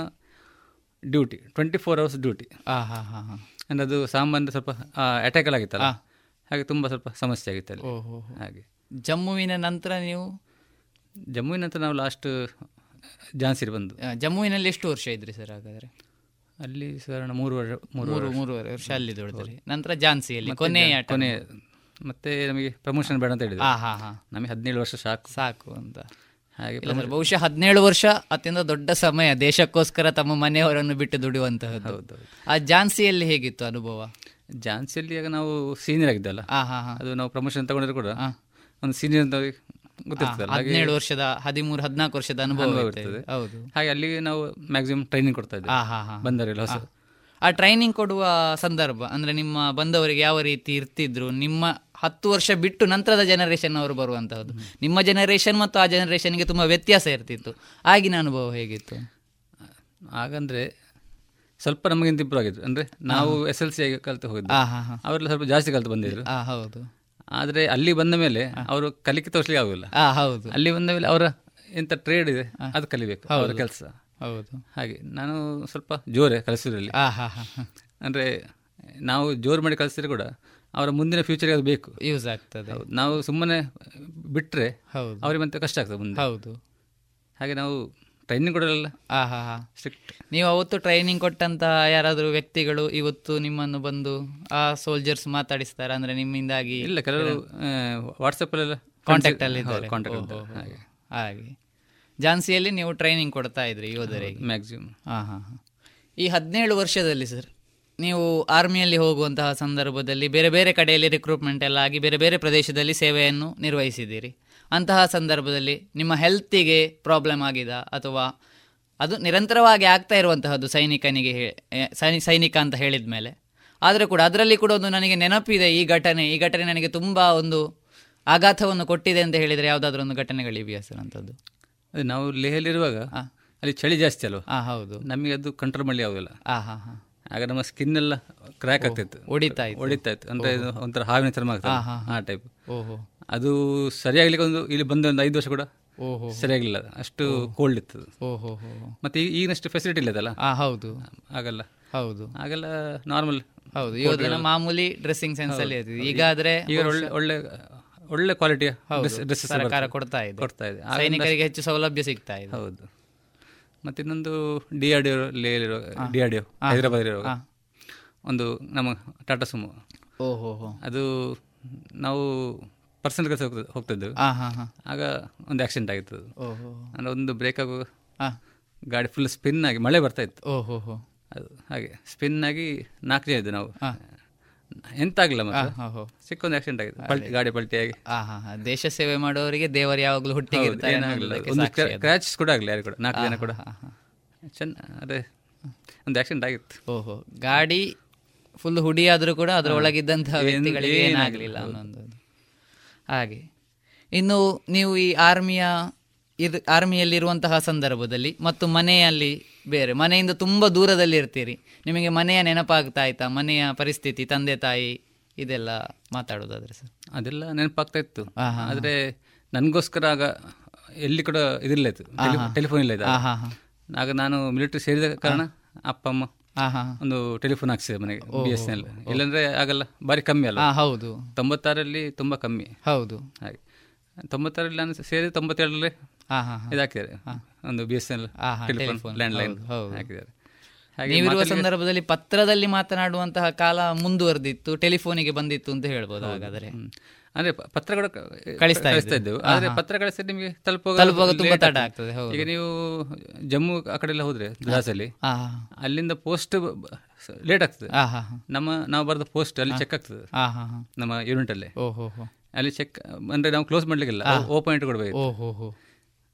duty twenty four hours duty. ಹಾಂ ಹಾಂ ಹಾ, ಹಾ. ಅಂದ್ರೆ ಅದು ಸಾಮಾನ್ಯ ಸ್ವಲ್ಪ ಅಟ್ಯಾಕ್ ಎಲ್ಲ ಆಗಿತ್ತಲ್ಲ? ಹಾಗೆ ತುಂಬ ಸ್ವಲ್ಪ ಸಮಸ್ಯೆ ಆಗಿತ್ತು ಅಲ್ಲಿ. ಹಾಗೆ. ಜಮ್ಮುವಿನ ನಂತರ ನೀವು? ಜಮ್ಮುವಿನ ನಂತರ ನಾವು ಲಾಸ್ಟ್ ಝಾನ್ಸಿಗೆ ಬಂದು. ಜಮ್ಮುವಿನಲ್ಲಿ ಎಷ್ಟು ವರ್ಷ ಇದ್ರಿ ಸರ್ ಹಾಗಾದ್ರೆ? ಅಲ್ಲಿ ಸಾಧಾರಣ ಮೂರು ವರ್ಷ ಮೂರು. ಮೂರುವರೆ ವರ್ಷ ಅಲ್ಲಿ ದೊಡ್ಡದ್ರಿ ನಂತರ ಝಾನ್ಸಿಯಲ್ಲಿ ಮತ್ತೆ ಕೊನೆಯ ಕೊನೆ ಮತ್ತೆ ನಮಗೆ ಪ್ರಮೋಷನ್ ಬೇಡ ಅಂತ ಹೇಳಿದ್ರು. ಹಾಂ ಹಾ, ಹಾ. ನಮಗೆ ಹದಿನೇಳು ವರ್ಷ ಸಾಕು. ಸಾಕು ಅಂತ. ಹಾಗೆ ಬಹುಶಃ ಹದಿನೇಳು ವರ್ಷ ಅತ್ಯಂತ ದೊಡ್ಡ ಸಮಯ. ದೇಶಕ್ಕೋಸ್ಕರ ತಮ್ಮ ಮನೆಯವರನ್ನು ಬಿಟ್ಟು ದುಡಿಯುವಂತಹದ್ದು. ಆ ಝಾನ್ಸಿಯಲ್ಲಿ ಹೇಗಿತ್ತು ಅನುಭವ? ಝಾನ್ಸಿಯಲ್ಲಿ ಆಗ ನಾವು ಸೀನಿಯರ್ ಆಗಿದ್ದಲ್ಲ. ಅದು ನಾವು ಪ್ರಮೋಷನ್ ತಗೊಂಡ್ರೆ ಕೂಡ. ಒಂದು ಸೀನಿಯರ್ ಅಂತ ಹದಿನೇಳು ವರ್ಷದ ಹದಿಮೂರು ಹದಿನಾಲ್ಕು ವರ್ಷದ ಅನುಭವ ಇರ್ತದೆ. ಹೌದು. ಹಾಗೆ ಅಲ್ಲಿಗೆ ನಾವು ಮ್ಯಾಕ್ಸಿಮಮ್ ಟ್ರೈನಿಂಗ್ ಕೊಡ್ತಾ ಇದ್ದೆ. ಆ, ಹಾ, ಹಾ. ಬಂದವರೆಲ್ಲ ಹೊಸ. ಆ ಟ್ರೈನಿಂಗ್ ಕೊಡುವ ಸಂದರ್ಭ ಅಂದ್ರೆ ನಿಮ್ಮ ಬಂದವರಿಗೆ ಯಾವ ರೀತಿ ಇರ್ತಿದ್ರು ನಿಮ್ಮ ಹತ್ತು ವರ್ಷ ಬಿಟ್ಟು ನಂತರದ ಜನರೇಷನ್ ಅವರು ಬರುವಂತಹದ್ದು. ನಿಮ್ಮ ಜನರೇಷನ್ ಮತ್ತು ಆ ಜನರೇಷನ್ಗೆ ತುಂಬಾ ವ್ಯತ್ಯಾಸ ಇರ್ತಿತ್ತು. ಆಗಿನ ಅನುಭವ ಹೇಗಿತ್ತು? ಹಾಗಂದ್ರೆ ಸ್ವಲ್ಪ ನಮಗಿಂತ ಇಂಪ್ರೂವ್ ಆಗಿತ್ತು ಅಂದ್ರೆ ನಾವು ಎಸ್ ಎಲ್ ಸಿ ಕಲಿತು ಹೋಗಿದ್ದು. ಅವರೆಲ್ಲ ಸ್ವಲ್ಪ ಜಾಸ್ತಿ ಕಲಿತು ಬಂದಿದ್ರು. ಹೌದು. ಆದ್ರೆ ಅಲ್ಲಿ ಬಂದ ಮೇಲೆ ಅವರು ಕಲಿಕೆ ತೋರಿಸ್ಲಿಕ್ಕೆ ಆಗುದಿಲ್ಲ. ಹೌದು. ಅಲ್ಲಿ ಬಂದ ಮೇಲೆ ಅವರ ಎಂತ ಟ್ರೇಡ್ ಇದೆ ಅದು ಕಲಿಬೇಕು ಅವರ. ಕೆಲಸ. ಹೌದು. ಹಾಗೆ ನಾನು ಸ್ವಲ್ಪ ಜೋರೆ ಕಲಿಸಿದ್ರಲ್ಲಿ. ಅಂದ್ರೆ ನಾವು ಜೋರು ಮಾಡಿ ಕಲಿಸಿದ್ರೆ ಕೂಡ ಅವರ ಮುಂದಿನ ಫ್ಯೂಚರ್ಗೆ ಅದು ಬೇಕು. ಯೂಸ್ ಆಗ್ತದೆ. ಹೌದು. ನಾವು ಸುಮ್ಮನೆ ಬಿಟ್ರೆ ಹೌದು. ಅವ್ರಿಗೆ ಮತ್ತೆ ಕಷ್ಟ ಆಗ್ತದೆ ಮುಂದೆ. ಹೌದು. ಹಾಗೆ ನಾವು ಟ್ರೈನಿಂಗ್ ಕೊಡಲ್ಲ ಆ, ಹಾ, ಹಾ. ಸ್ಟ್ರಿಕ್ಟ್ ನೀವು ಅವತ್ತು ಟ್ರೈನಿಂಗ್ ಕೊಟ್ಟಂತ ಯಾರಾದರೂ ವ್ಯಕ್ತಿಗಳು ಇವತ್ತು ನಿಮ್ಮನ್ನು ಬಂದು ಆ ಸೋಲ್ಜರ್ಸ್ ಮಾತಾಡಿಸ್ತಾರೆ? ಅಂದ್ರೆ ನಿಮ್ಮಿಂದಾಗಿ ಇಲ್ಲ ಕೆಲವರು ವಾಟ್ಸಪ್ ಅಲ್ಲೆಲ್ಲ ಕಾಂಟ್ಯಾಕ್ಟ್. ಹಾಗೆ. ಹಾಗೆ. ಝಾನ್ಸಿಯಲ್ಲಿ ನೀವು ಟ್ರೈನಿಂಗ್ ಕೊಡ್ತಾ ಇದ್ರಿ ಯೋಧರಿಗೆ ಮ್ಯಾಕ್ಸಿಮಮ್ ಹಾ ಹಾ. ಈ ಹದಿನೇಳು ವರ್ಷದಲ್ಲಿ ಸರ್ ನೀವು ಆರ್ಮಿಯಲ್ಲಿ ಹೋಗುವಂತಹ ಸಂದರ್ಭದಲ್ಲಿ ಬೇರೆ ಬೇರೆ ಕಡೆಯಲ್ಲಿ ರಿಕ್ರೂಟ್ಮೆಂಟ್ ಎಲ್ಲ ಆಗಿ ಬೇರೆ ಬೇರೆ ಪ್ರದೇಶದಲ್ಲಿ ಸೇವೆಯನ್ನು ನಿರ್ವಹಿಸಿದ್ದೀರಿ. ಅಂತಹ ಸಂದರ್ಭದಲ್ಲಿ ನಿಮ್ಮ ಹೆಲ್ತಿಗೆ ಪ್ರಾಬ್ಲಮ್ ಆಗಿದೆ? ಅಥವಾ ಅದು ನಿರಂತರವಾಗಿ ಆಗ್ತಾ ಇರುವಂತಹದ್ದು ಸೈನಿಕನಿಗೆ ಹೇ- ಸೈನಿ- ಸೈನಿಕ ಅಂತ ಹೇಳಿದ ಮೇಲೆ ಆದರೆ ಕೂಡ ಅದರಲ್ಲಿ ಕೂಡ ಒಂದು ನನಗೆ ನೆನಪಿದೆ ಈ ಘಟನೆ. ಈ ಘಟನೆ ನನಗೆ ತುಂಬ ಒಂದು ಆಘಾತವನ್ನು ಕೊಟ್ಟಿದೆ ಅಂತ ಹೇಳಿದರೆ ಯಾವುದಾದ್ರೂ ಒಂದು ಘಟನೆಗಳಿವೆಯಾ ಸರ್ ಅಂಥದ್ದು? ಅದೇ ನಾವು ಲೇಹಲ್ಲಿರುವಾಗ ಅಲ್ಲಿ ಚಳಿ ಜಾಸ್ತಿ ಅಲ್ವಾ? ಹಾಂ ಹೌದು. ನಮಗೆ ಅದು ಕಂಟ್ರೋಲ್ ಮಾಡಲಿ ಆಗೋಲ್ಲ ಆ, ಹಾಂ ಹಾ. ಆಗ ನಮ್ಮ ಸ್ಕಿನ್ ಎಲ್ಲ ಕ್ರ್ಯಾಕ್ ಆಗ್ತಿತ್ತು. ಹೊಡಿತಾ ಇತ್ತು. ಹೊಡಿತಾ ಇತ್ತು. ಅಂದ್ರೆ ಒಂಥರ ಹಾವಿನ ಚರ್ಮ ಆಗ್ತದೆ. ಆ, ಟೈಪ್ ಅದು ಸರಿಯಾಗ್ಲಿಕ್ಕೆ ಒಂದು ಇಲ್ಲಿ ಬಂದ ಒಂದು ಐದು ವರ್ಷ ಕೂಡ. ಸರಿಯಾಗಿಲ್ಲ ಅಷ್ಟು ಕೋಲ್ಡ್ ಇತ್ತು ಮತ್ತೆ ಈಗಿನಷ್ಟು ಫೆಸಿಲಿಟಿ ಇಲ್ಲದಲ್ಲ ಹೌದು. ಆಗಲ್ಲ ಹೌದು. ಆಗಲ್ಲ ನಾರ್ಮಲ್ ಹೌದು. ಇವಾಗ ಮಾಮೂಲಿ ಡ್ರೆಸ್ಸಿಂಗ್ ಸೆನ್ಸ್ ಅಲ್ಲಿ ಈಗ ಆದ್ರೆ ಈಗ ಒಳ್ಳೆ ಒಳ್ಳೆ ಒಳ್ಳೆ ಕ್ವಾಲಿಟಿಯ ಸರ್ಕಾರ ಕೊಡ್ತಾ ಇದೆ. ಕೊಡ್ತಾ ಇದೆ. ಸೈನಿಕರಿಗೆ ಹೆಚ್ಚು ಸೌಲಭ್ಯ ಸಿಗ್ತಾ ಇದೆ. ಹೌದು. ಮತ್ತೆ ಇನ್ನೊಂದು D R D D R D Hyderabad ಇರುವಾಗ ಒಂದು ನಮ್ಮ ಟಾಟಾ ಸುಮೋ ಓಹೋ ಅದು ನಾವು ಪರ್ಸನಲ್ ಕೆಲಸ ಹೋಗ್ತಿದ್ದೆವು ಆ, ಹಾ, ಹಾ. ಆಗ ಒಂದು ಆಕ್ಸಿಡೆಂಟ್ ಆಗಿತ್ತು ಅದು. ಓಹೋ. ಅಂದ್ರೆ ಒಂದು ಬ್ರೇಕ್ ಆಗುವ ಆ. ಗಾಡಿ ಫುಲ್ ಸ್ಪಿನ್ ಆಗಿ ಮಳೆ ಬರ್ತಾ ಇತ್ತು ಓಹೋ ಅದು ಹಾಗೆ ಸ್ಪಿನ್ ಆಗಿ ನಾಲ್ಕು ಜನ ಇದ್ದು ನಾವು. ಎಂತ ಆಗ್ಲಿಲ್ಲ ಸಿಕ್ಕೊಂದು ಮತ್ತೆ ಆಕ್ಸಿಡೆಂಟ್ ಆಗಿದೆ ಪಲ್ಟಿ ಗಾಡಿ ಪಲ್ಟಿ ಆಗಿ ಆ, ಹಾ, ಹಾ. ದೇಶ ಸೇವೆ ಮಾಡೋರಿಗೆ ದೇವರು ಯಾವಾಗಲೂ ಹುಟ್ಟಿಗೆ ಕ್ರ್ಯಾಚ್ ಕೂಡ ಆಗಲಿ ಯಾರು ಕೂಡ ನಾಲ್ಕು ಜನ ಕೂಡ. ಚೆನ್ನ ಅದೇ ಒಂದು ಆಕ್ಸಿಡೆಂಟ್ ಆಗಿತ್ತು. ಓಹೋ ಗಾಡಿ ಫುಲ್ ಹುಡಿ ಆದರೂ ಕೂಡ ಅದರ ಒಳಗಿದ್ದಂತಹ ವ್ಯಕ್ತಿಗಳಿಗೆ ಏನಾಗಿಲ್ಲ, ಏನಾಗಲಿಲ್ಲ. ಅನ್ನೋದು. ಹಾಗೆ. ಇನ್ನು ನೀವು ಈ ಆರ್ಮಿಯ ಇರ್ ಆರ್ಮಿಯಲ್ಲಿರುವಂತಹ ಸಂದರ್ಭದಲ್ಲಿ ಮತ್ತು ಮನೆಯಲ್ಲಿ ಬೇರೆ ಮನೆಯಿಂದ ತುಂಬ ದೂರದಲ್ಲಿ ಇರ್ತೀರಿ. ನಿಮಗೆ ಮನೆಯ ನೆನಪಾಗ್ತಾ ಆಯ್ತಾ ಮನೆಯ ಪರಿಸ್ಥಿತಿ ತಂದೆ ತಾಯಿ ಇದೆಲ್ಲ ಮಾತಾಡೋದಾದ್ರೆ ಸರ್? ಅದೆಲ್ಲ ನೆನಪಾಗ್ತಾ ಇತ್ತು. ಆದರೆ ನನಗೋಸ್ಕರ ಆಗ ಎಲ್ಲಿ ಕೂಡ ಇದಿಲ್ಲ ಇತ್ತು ಟೆಲಿಫೋನ್ ಇಲ್ಲ ಇತ್ತು ಆಗ. ನಾನು ಮಿಲಿಟರಿ ಸೇರಿದ ಕಾರಣ ಅಪ್ಪ ಅಮ್ಮ. ಒಂದು ಟೆಲಿಫೋನ್ ಹಾಕ್ಸಿದೆ ಮನೆಗೆ ಬಿ ಎಸ್ ಎಲ್ ಇಲ್ಲಾಂದ್ರೆ ಆಗಲ್ಲ ಬಾರಿ ಕಮ್ಮಿ ಅಲ್ಲ. ಹೌದು. ತೊಂಬತ್ತಾರಲ್ಲಿ ತುಂಬಾ ಕಮ್ಮಿ. ಹೌದು. ಹಾಗೆ. ತೊಂಬತ್ತಾರಲ್ಲಿ ನಾನು ಸೇರಿದ ತೊಂಬತ್ತೇಳರಲ್ಲಿ. ಇದಾಕಿದ್ದಾರೆ. ಒಂದು ಬಿ ಎಸ್ ಎನ್ ಎಲ್ ಹಾ, ಟೆಲಿಫೋನ್ telephone. ಲ್ಯಾಂಡ್ ಲೈನ್ ಹೌದು, ಹೌದು. ಹಾಕಿದ್ದಾರೆ. ಹಾಗೆ ನೀವಿರುವ ಸಂದರ್ಭದಲ್ಲಿ ಪತ್ರದಲ್ಲಿ ಮಾತನಾಡುವಂತಹ ಕಾಲ ಮುಂದುವರೆದಿತ್ತು ಟೆಲಿಫೋನಿಗೆ ಬಂದಿತ್ತು ಅಂತ ಹೇಳ್ಬೋದು ಹಾಗಾದ್ರೆ. ಅಂದ್ರೆ ಪತ್ರಗಳು ಕಳಿಸ್ತಾ ಕಳಿಸ್ತಾ. ಇದ್ದೆವು. ಆದ್ರೆ ಪತ್ರ ಕಳಿಸಿದ್ರೆ ನಿಮಗೆ ತಲುಪುವಾಗ ತುಂಬಾ ತಡ ಆಗ್ತದೆ, ಈಗ ನೀವು ಜಮ್ಮು ಆ ಕಡೆ ಎಲ್ಲ ಹೋದ್ರೆ ದ್ರಾಸಲ್ಲಿ ಅಲ್ಲಿಂದ ಪೋಸ್ಟ್ ಲೇಟ್ ಆಗ್ತದೆ. ನಮ್ಮ ನಾವು ಬರೆದ ಪೋಸ್ಟ್ ಅಲ್ಲಿ ಚೆಕ್ ಆಗ್ತದೆ. ನಮ್ಮ ಯೂನಿಟ್ ಅಲ್ಲಿ. ಅಲ್ಲಿ ಚೆಕ್ ಅಂದ್ರೆ ನಾವು ಕ್ಲೋಸ್ ಮಾಡ್ಲಿಕ್ಕಿಲ್ಲ. ಓಪನ್ ಇಟ್ಟು ಕೊಡ್ಬೇಕು.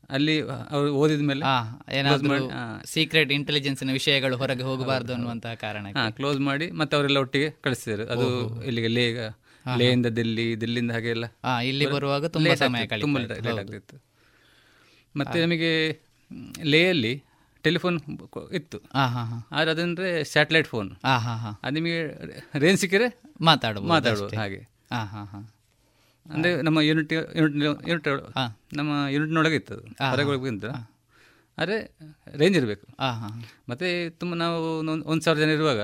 ಅಲ್ಲಿ ಅವರು ಓದಿದ ಮೇಲೆ ಏನಾದ್ರೂ ಸೀಕ್ರೆಟ್ ಇಂಟೆಲಿಜೆನ್ಸ್ ವಿಷಯಗಳು ಹೊರಗೆ ಹೋಗಬಾರದು ಅನ್ನುವಂತಹ ಕಾರಣ ಕ್ಲೋಸ್ ಮಾಡಿ ಮತ್ತೆ ಅವರೆಲ್ಲ ಒಟ್ಟಿಗೆ ಕಳಿಸಿದ್ರು ಅದು ಇಲ್ಲಿಗೆ ಲೇ ಇಂದ ಲೇಯಿಂದ ದಿಲ್ಲಿ ದಿಲ್ಲಿಂದ ಹಾಗೆ ಎಲ್ಲ ಆ, ಇಲ್ಲಿ ಬರುವಾಗ ತುಂಬಾ ಸಮಯ ಆಗ್ತಿತ್ತು, ತುಂಬಾ ಮತ್ತೆ ನಮಗೆ ಲೇಯಲ್ಲಿ ಟೆಲಿಫೋನ್ ಇತ್ತು. ಆದ್ರೆ ಅದಂದ್ರೆ ಸ್ಯಾಟಲೈಟ್ ಫೋನ್. ಅದು ನಿಮಗೆ ರೇಂಜ್ ಸಿಕ್ಕಿದ್ರೆ ಮಾತಾಡು ಮಾತಾಡು ಹಾಗೆ. ಆ, ಹಾ, ಹಾ. ಅಂದ್ರೆ ನಮ್ಮ ಯೂನಿಟ್ ಯೂನಿಟ್ ಯೂನಿಟ್ ನಮ್ಮ ಯೂನಿಟ್ನೊಳಗೆ ಇತ್ತು ಅದು. ಹೊರಗೆ ಹೋಗ್ಬೇಕಂತ ಆದರೆ ರೇಂಜ್ ಇರಬೇಕು. ಮತ್ತೆ ತುಂಬ ನಾವು ಒಂದು ಸಾವಿರ ಜನ ಇರುವಾಗ